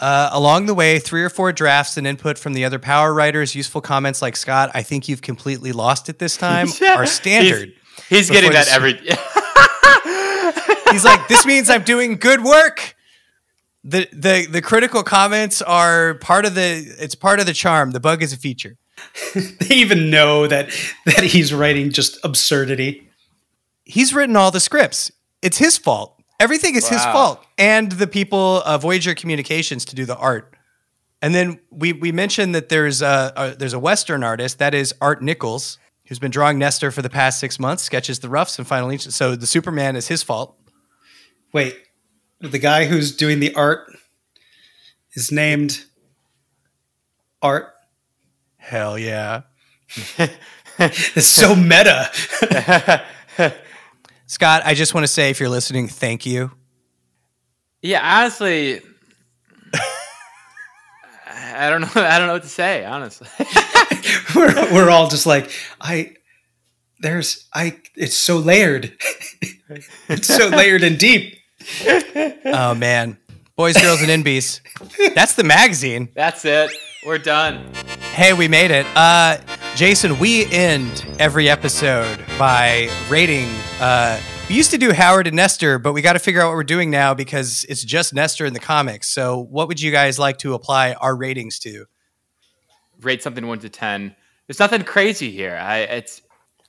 Speaker 2: uh, along the way, three or four drafts and input from the other power writers, useful comments like Scott, I think you've completely lost it this time, are standard.
Speaker 1: He's getting that every.
Speaker 2: He's like, this means I'm doing good work. The, the the critical comments are part of the it's part of the charm. The bug is a feature.
Speaker 3: they even know that that he's writing just absurdity.
Speaker 2: he's written all the scripts. It's his fault. Everything is his fault, and the people of Voyager Communications to do the art. And then we we mentioned that there's a, a there's a Western artist that is Art Nichols, who's been drawing Nester for the past six months, sketches the roughs and final inches. So the Superman is his fault.
Speaker 3: Wait, the guy who's doing the art is named Art.
Speaker 2: Hell yeah,
Speaker 3: It's so meta.
Speaker 2: Scott. I just want to say, if you're listening, thank you.
Speaker 1: yeah, honestly, I don't know. I don't know what to say. Honestly,
Speaker 3: we're, we're all just like I. There's I. It's so layered. it's so layered and deep.
Speaker 2: Oh man, boys, girls, and NBs. That's the magazine.
Speaker 1: that's it. We're done.
Speaker 2: Hey, we made it. Uh, Jason, we end every episode by rating. Uh, we used to do Howard and Nester, but we got to figure out what we're doing now because it's just Nester in the comics. So, what would you guys like to apply our ratings to?
Speaker 1: Rate something one to ten. There's nothing crazy here. I it's.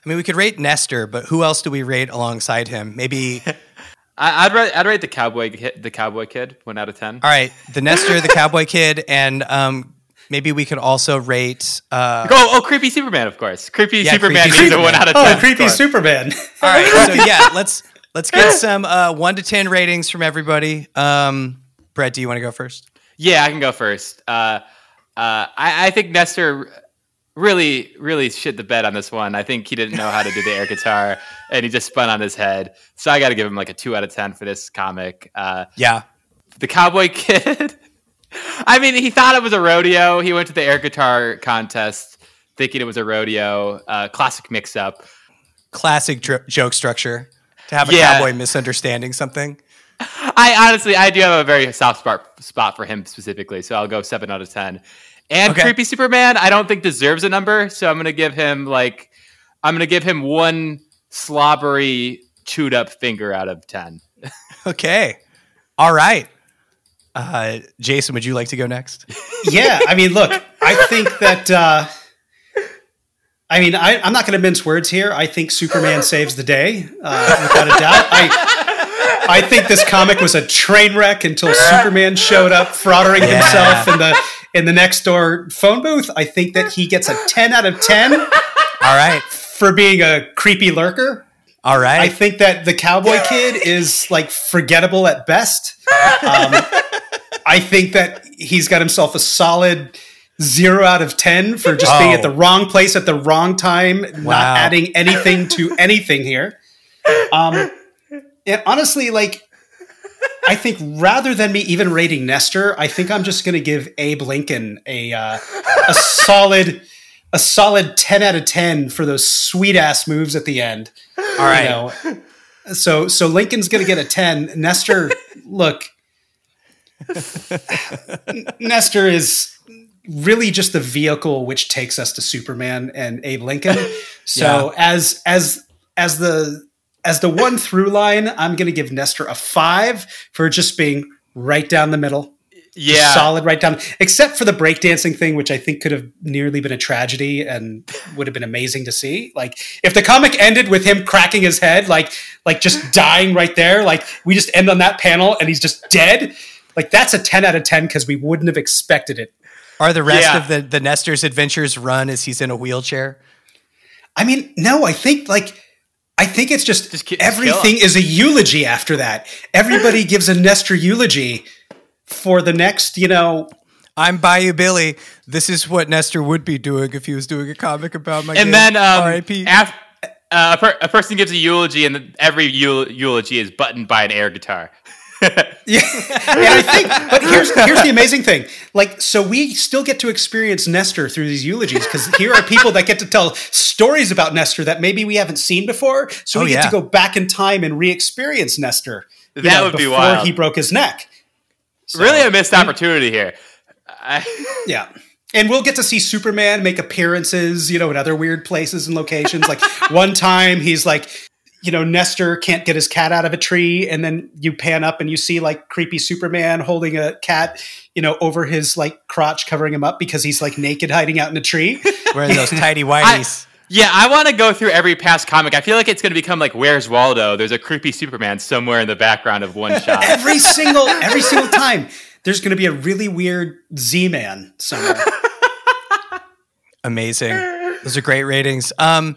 Speaker 2: I mean, we could rate Nester, but who else do we rate alongside him? Maybe.
Speaker 1: I, I'd rate. I'd rate the cowboy. Kid, the cowboy kid. One out of ten.
Speaker 2: All right, the Nester, the Cowboy Kid, and um, maybe we could also rate. Uh,
Speaker 1: Oh, oh, creepy Superman, of course. Creepy
Speaker 2: Yeah,
Speaker 1: Superman
Speaker 2: creepy
Speaker 1: needs a one out of
Speaker 3: Oh,
Speaker 1: ten.
Speaker 3: creepy
Speaker 1: score.
Speaker 3: Superman.
Speaker 2: all right, so yeah, let's let's get some uh, one to ten ratings from everybody. Um, Brett, do you want to go first?
Speaker 1: Yeah, I can go first. Uh, uh, I, I think Nester really, really shit the bed on this one. I think he didn't know how to do the air guitar, and he just spun on his head. So I got to give him like a two out of ten for this comic. Uh,
Speaker 2: Yeah,
Speaker 1: the Cowboy Kid. I mean, he thought it was a rodeo. He went to the air guitar contest thinking it was a rodeo. Uh, classic mix-up.
Speaker 2: classic dr- joke structure to have a
Speaker 1: Yeah.
Speaker 2: cowboy misunderstanding something.
Speaker 1: I honestly, I do have a very soft spot spot for him specifically, so I'll go seven out of ten. And
Speaker 2: Okay.
Speaker 1: creepy Superman, I don't think deserves a number, so I'm gonna give him like, I'm gonna give him one slobbery, chewed up finger out of ten.
Speaker 2: Okay, all right. Uh, Jason, would you like to go next?
Speaker 3: yeah, I mean, look, I think that. Uh, I mean, I, I'm not going to mince words here. I think Superman saves the day, uh, without a doubt. I, I think this comic was a train wreck until Superman showed up, fraudering
Speaker 2: Yeah.
Speaker 3: himself in the in the next door phone booth. I think that he gets a ten out of ten
Speaker 2: All right.
Speaker 3: for being a creepy lurker.
Speaker 2: All right.
Speaker 3: I think that the cowboy kid is like forgettable at best. Um, I think that he's got himself a solid zero out of ten for just being
Speaker 2: Oh.
Speaker 3: at the wrong place at the wrong time,
Speaker 2: Wow.
Speaker 3: not adding anything to anything here. Um, and honestly, like. I think rather than me even rating Nester, I think I'm just going to give Abe Lincoln a uh, a solid a solid ten out of ten for those sweet ass moves at the end.
Speaker 2: All right.
Speaker 3: You know, so so Lincoln's going to get a 10. Nester, look. Nester is really just the vehicle which takes us to Superman and Abe Lincoln. So as as as the as the one through line, I'm going to give Nester a 5 for just being right down the middle. Just
Speaker 1: Yeah.
Speaker 3: solid right down, except for the breakdancing thing, which I think could have nearly been a tragedy and would have been amazing to see. Like if the comic ended with him cracking his head, like like just dying right there, like we just end on that panel and he's just dead. Like that's a ten out of ten because we wouldn't have expected it.
Speaker 2: Are the rest
Speaker 1: Yeah.
Speaker 2: of the the Nester's adventures run as he's in a wheelchair?
Speaker 3: I mean, no, I think like I think it's just,
Speaker 1: Just ki-
Speaker 3: everything
Speaker 1: him.
Speaker 3: is a eulogy after that. Everybody gives a Nester eulogy for the next, you know,
Speaker 2: I'm Bayou Billy. This is what Nester would be doing if he was doing a comic about my
Speaker 1: and
Speaker 2: game.
Speaker 1: then um,
Speaker 2: R.I.P.
Speaker 1: af- uh, a, per- a person gives a eulogy, and every eul- eulogy is buttoned by an air guitar.
Speaker 3: Yeah, and I think, but here's here's the amazing thing. Like, so we still get to experience Nester through these eulogies because here are people that get to tell stories about Nester that maybe we haven't seen before. So
Speaker 2: Oh,
Speaker 3: we get
Speaker 2: yeah.
Speaker 3: to go back in time and re-experience Nester.
Speaker 1: That would be
Speaker 3: before
Speaker 1: wild.
Speaker 3: he broke his neck. So-
Speaker 1: really, a missed opportunity here. I,
Speaker 3: Yeah. And we'll get to see Superman make appearances, you know, in other weird places and locations. Like one time he's like, you know, Nester can't get his cat out of a tree, and then you pan up and you see like creepy Superman holding a cat, you know, over his like crotch, covering him up because he's like naked hiding out in a tree.
Speaker 2: wearing those tidy
Speaker 1: I,
Speaker 2: whities.
Speaker 1: yeah, I want to go through every past comic. I feel like it's going to become like Where's Waldo? There's a creepy Superman somewhere in the background of one shot.
Speaker 3: every single every single time. There's going to be a really weird Z-man somewhere.
Speaker 2: Amazing. Those are great ratings. Um,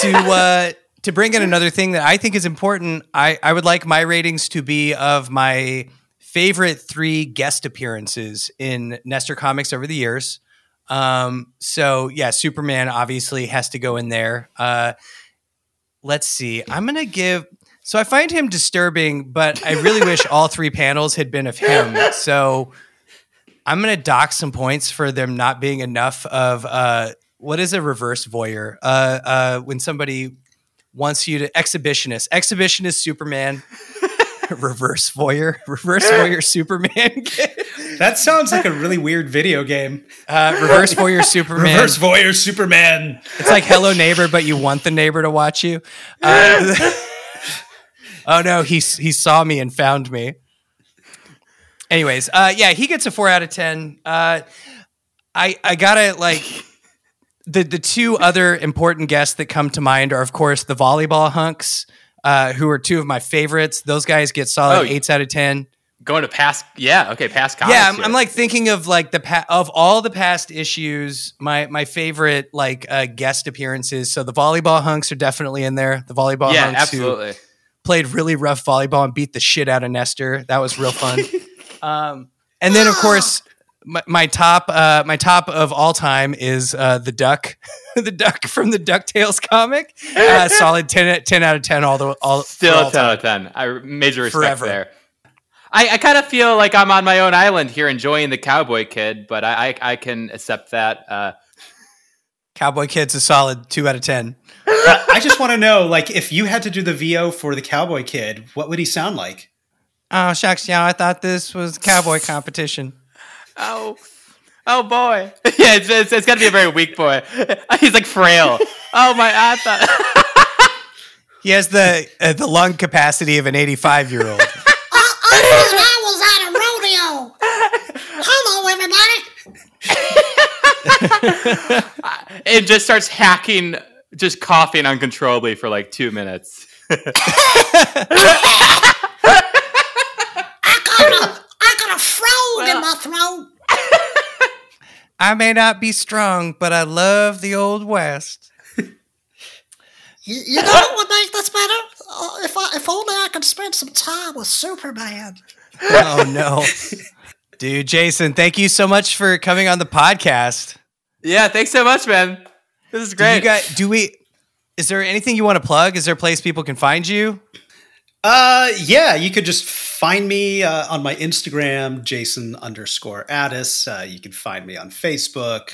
Speaker 2: to uh, to bring in another thing that I think is important, I, I would like my ratings to be of my favorite three guest appearances in Nester comics over the years. Um, so yeah, Superman obviously has to go in there. Uh, let's see. I'm gonna give. So I find him disturbing, but I really wish all three panels had been of him. So I'm gonna dock some points for them not being enough of uh, what is a reverse voyeur? Uh, uh, when somebody wants you to exhibitionist, exhibitionist Superman, reverse voyeur, reverse voyeur Superman,
Speaker 3: That sounds like a really weird video game.
Speaker 2: uh, reverse voyeur Superman.
Speaker 3: Reverse voyeur Superman.
Speaker 2: It's like Hello Neighbor, but you want the neighbor to watch you. Uh, oh no, he he saw me and found me. Anyways, uh, yeah, he gets a four out of ten. Uh, I I gotta like the the two other important guests that come to mind are of course the volleyball hunks, uh, who are two of my favorites. Those guys get solid
Speaker 1: Oh,
Speaker 2: eights out of ten.
Speaker 1: Going to past, yeah, okay, past comics.
Speaker 2: Yeah, I'm. I'm like thinking of like the pa- of all the past issues, my my favorite like uh, guest appearances. So the volleyball hunks are definitely in there. The volleyball
Speaker 1: yeah,
Speaker 2: hunks
Speaker 1: absolutely.
Speaker 2: played really rough volleyball and beat the shit out of Nester. That was real fun. um, and then of course my, my top uh, my top of all time is uh, the duck, the duck from the Ducktales comic. Uh, solid 10, 10 out of ten. All the all
Speaker 1: Still
Speaker 2: all
Speaker 1: 10
Speaker 2: time.
Speaker 1: out of 10. I major respect
Speaker 2: Forever.
Speaker 1: there. I, I kind of feel like I'm on my own island here enjoying the Cowboy Kid, but I, I, I can accept that. Uh,
Speaker 2: Cowboy Kid's a solid two out of ten.
Speaker 3: I just want to know, like, if you had to do the VO for the Cowboy Kid, what would he sound like?
Speaker 2: Oh shucks, yeah, I thought this was cowboy competition.
Speaker 1: Oh, oh boy. yeah, it's, it's, it's got to be a very weak boy. He's like frail. Oh my, I thought.
Speaker 2: He has the uh, the lung capacity of an 85 year old.
Speaker 8: I was at a rodeo. Hello, everybody.
Speaker 1: it just starts hacking, just coughing uncontrollably for like two minutes.
Speaker 8: a frog in my throat.
Speaker 2: I may not be strong, but I love the old west.
Speaker 8: You, you know what would make this better? Uh, if I, if only I could spend some time with Superman.
Speaker 2: Oh no. Dude, Jason, thank you so much for coming on the podcast.
Speaker 1: Yeah, thanks so much, man. This is
Speaker 2: Do
Speaker 1: great.
Speaker 2: you guys do we is there anything you want to plug? Is there a place people can find you?
Speaker 3: Uh, yeah, you could just find me uh, on my Instagram, Jason underscore Addis. Uh, you can find me on Facebook.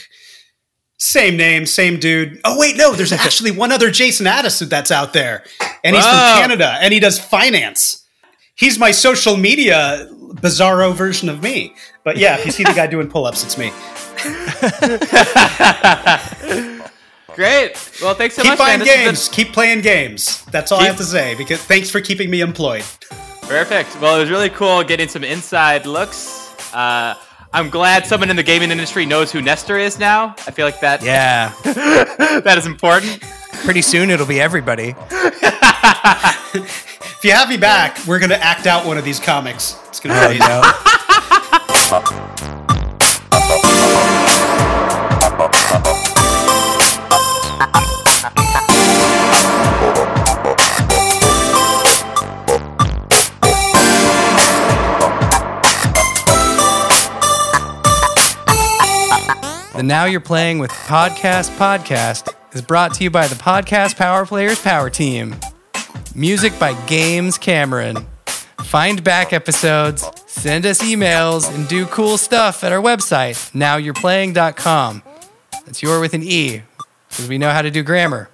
Speaker 3: Same name, same dude. Oh wait, no, there's actually one other Jason Addis that's out there, and he's
Speaker 1: Wow.
Speaker 3: from Canada, and he does finance. He's my social media bizarro version of me. But yeah, if you see the guy doing pull-ups, it's me.
Speaker 1: great. Well, thanks so
Speaker 3: keep
Speaker 1: much,
Speaker 3: buying
Speaker 1: man. This has
Speaker 3: games. Keep playing games. That's all I have to say. Because thanks for keeping me employed.
Speaker 1: perfect. Well, it was really cool getting some inside looks. Uh, I'm glad someone in the gaming industry knows who Nester is now. I feel like that
Speaker 2: Yeah.
Speaker 1: that is important.
Speaker 2: Pretty soon it'll be everybody.
Speaker 3: If you have me back, we're gonna act out one of these comics. It's gonna be amazing.
Speaker 2: The Now You're Playing with Podcast podcast is brought to you by the Podcast Power Players Power Team. Music by Games Cameron. Find back episodes, send us emails, and do cool stuff at our website, nowyou'replaying.com. That's your with an E, because we know how to do grammar.